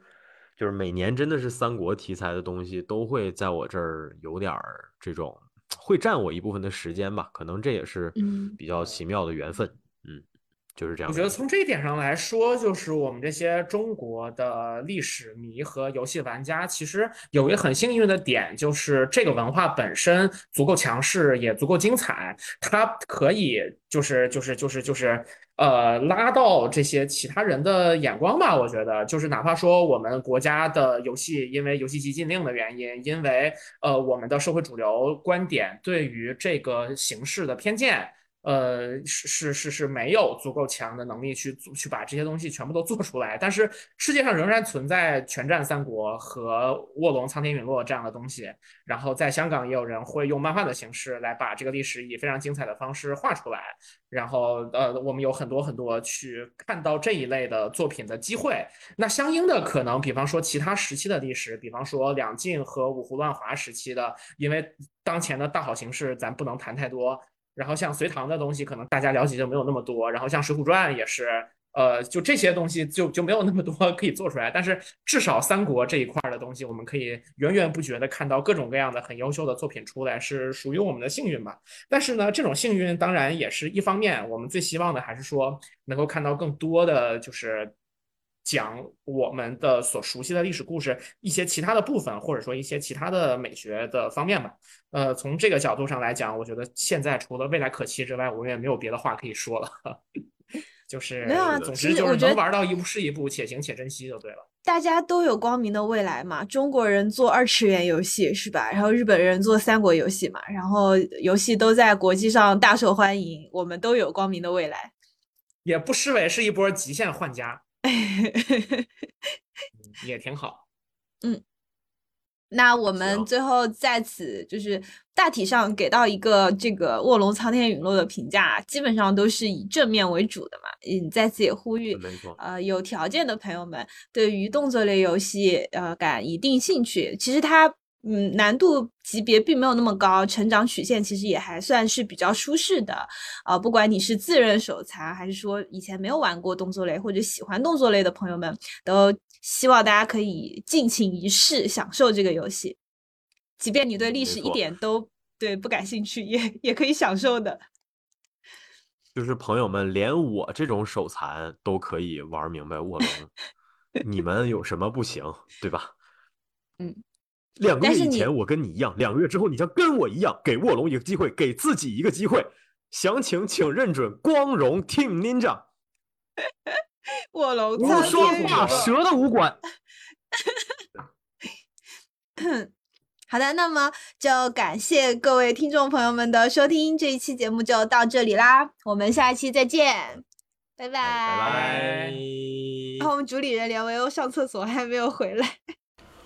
就是每年真的是三国题材的东西都会在我这儿有点儿这种，会占我一部分的时间吧。可能这也是比较奇妙的缘分。嗯。就是这样。我觉得从这一点上来说，就是我们这些中国的历史迷和游戏玩家，其实有一个很幸运的点，就是这个文化本身足够强势，也足够精彩，它可以就是就是就是就是呃拉到这些其他人的眼光吧。我觉得，就是哪怕说我们国家的游戏因为游戏机禁令的原因，因为呃我们的社会主流观点对于这个形式的偏见。呃，是是是是没有足够强的能力去去把这些东西全部都做出来，但是世界上仍然存在《全战三国》和《卧龙苍天陨落》这样的东西，然后在香港也有人会用漫画的形式来把这个历史以非常精彩的方式画出来，然后呃，我们有很多很多去看到这一类的作品的机会。那相应的可能，比方说其他时期的历史，比方说两晋和五胡乱华时期的，因为当前的大好形势，咱不能谈太多。然后像隋唐的东西，可能大家了解就没有那么多。然后像《水浒传》也是，呃，就这些东西就就没有那么多可以做出来。但是至少三国这一块的东西，我们可以源源不绝的看到各种各样的很优秀的作品出来，是属于我们的幸运吧。但是呢，这种幸运当然也是一方面，我们最希望的还是说能够看到更多的就是。讲我们的所熟悉的历史故事一些其他的部分，或者说一些其他的美学的方面吧。呃，从这个角度上来讲，我觉得现在除了未来可期之外，我们也没有别的话可以说了。就是，没有啊总之就是能玩到一步是一步，且行且珍惜就对了。大家都有光明的未来嘛。中国人做二次元游戏是吧？然后日本人做三国游戏嘛。然后游戏都在国际上大受欢迎，我们都有光明的未来。也不失为是一波极限换家。也挺好，嗯，那我们最后在此就是大体上给到一个这个《卧龙苍天陨落》的评价，基本上都是以正面为主的嘛。嗯，在此也呼吁，呃，有条件的朋友们对于动作类游戏，呃，感一定兴趣。其实它。嗯，难度级别并没有那么高，成长曲线其实也还算是比较舒适的。啊，不管你是自认手残，还是说以前没有玩过动作类或者喜欢动作类的朋友们，都希望大家可以尽情一试，享受这个游戏。即便你对历史一点都对不感兴趣，也也可以享受的。就是朋友们，连我这种手残都可以玩明白卧龙，你们有什么不行，对吧？嗯。两个月以前我跟你一样，两个月之后你将跟我一样，给卧龙一个机会，给自己一个机会。详情请认准光荣 Team Ninja。卧龙不说话，蛇的武馆。好的，那么就感谢各位听众朋友们的收听，这一期节目就到这里啦，我们下一期再见，拜拜拜拜。然后我们主理人连维欧上厕所还没有回来。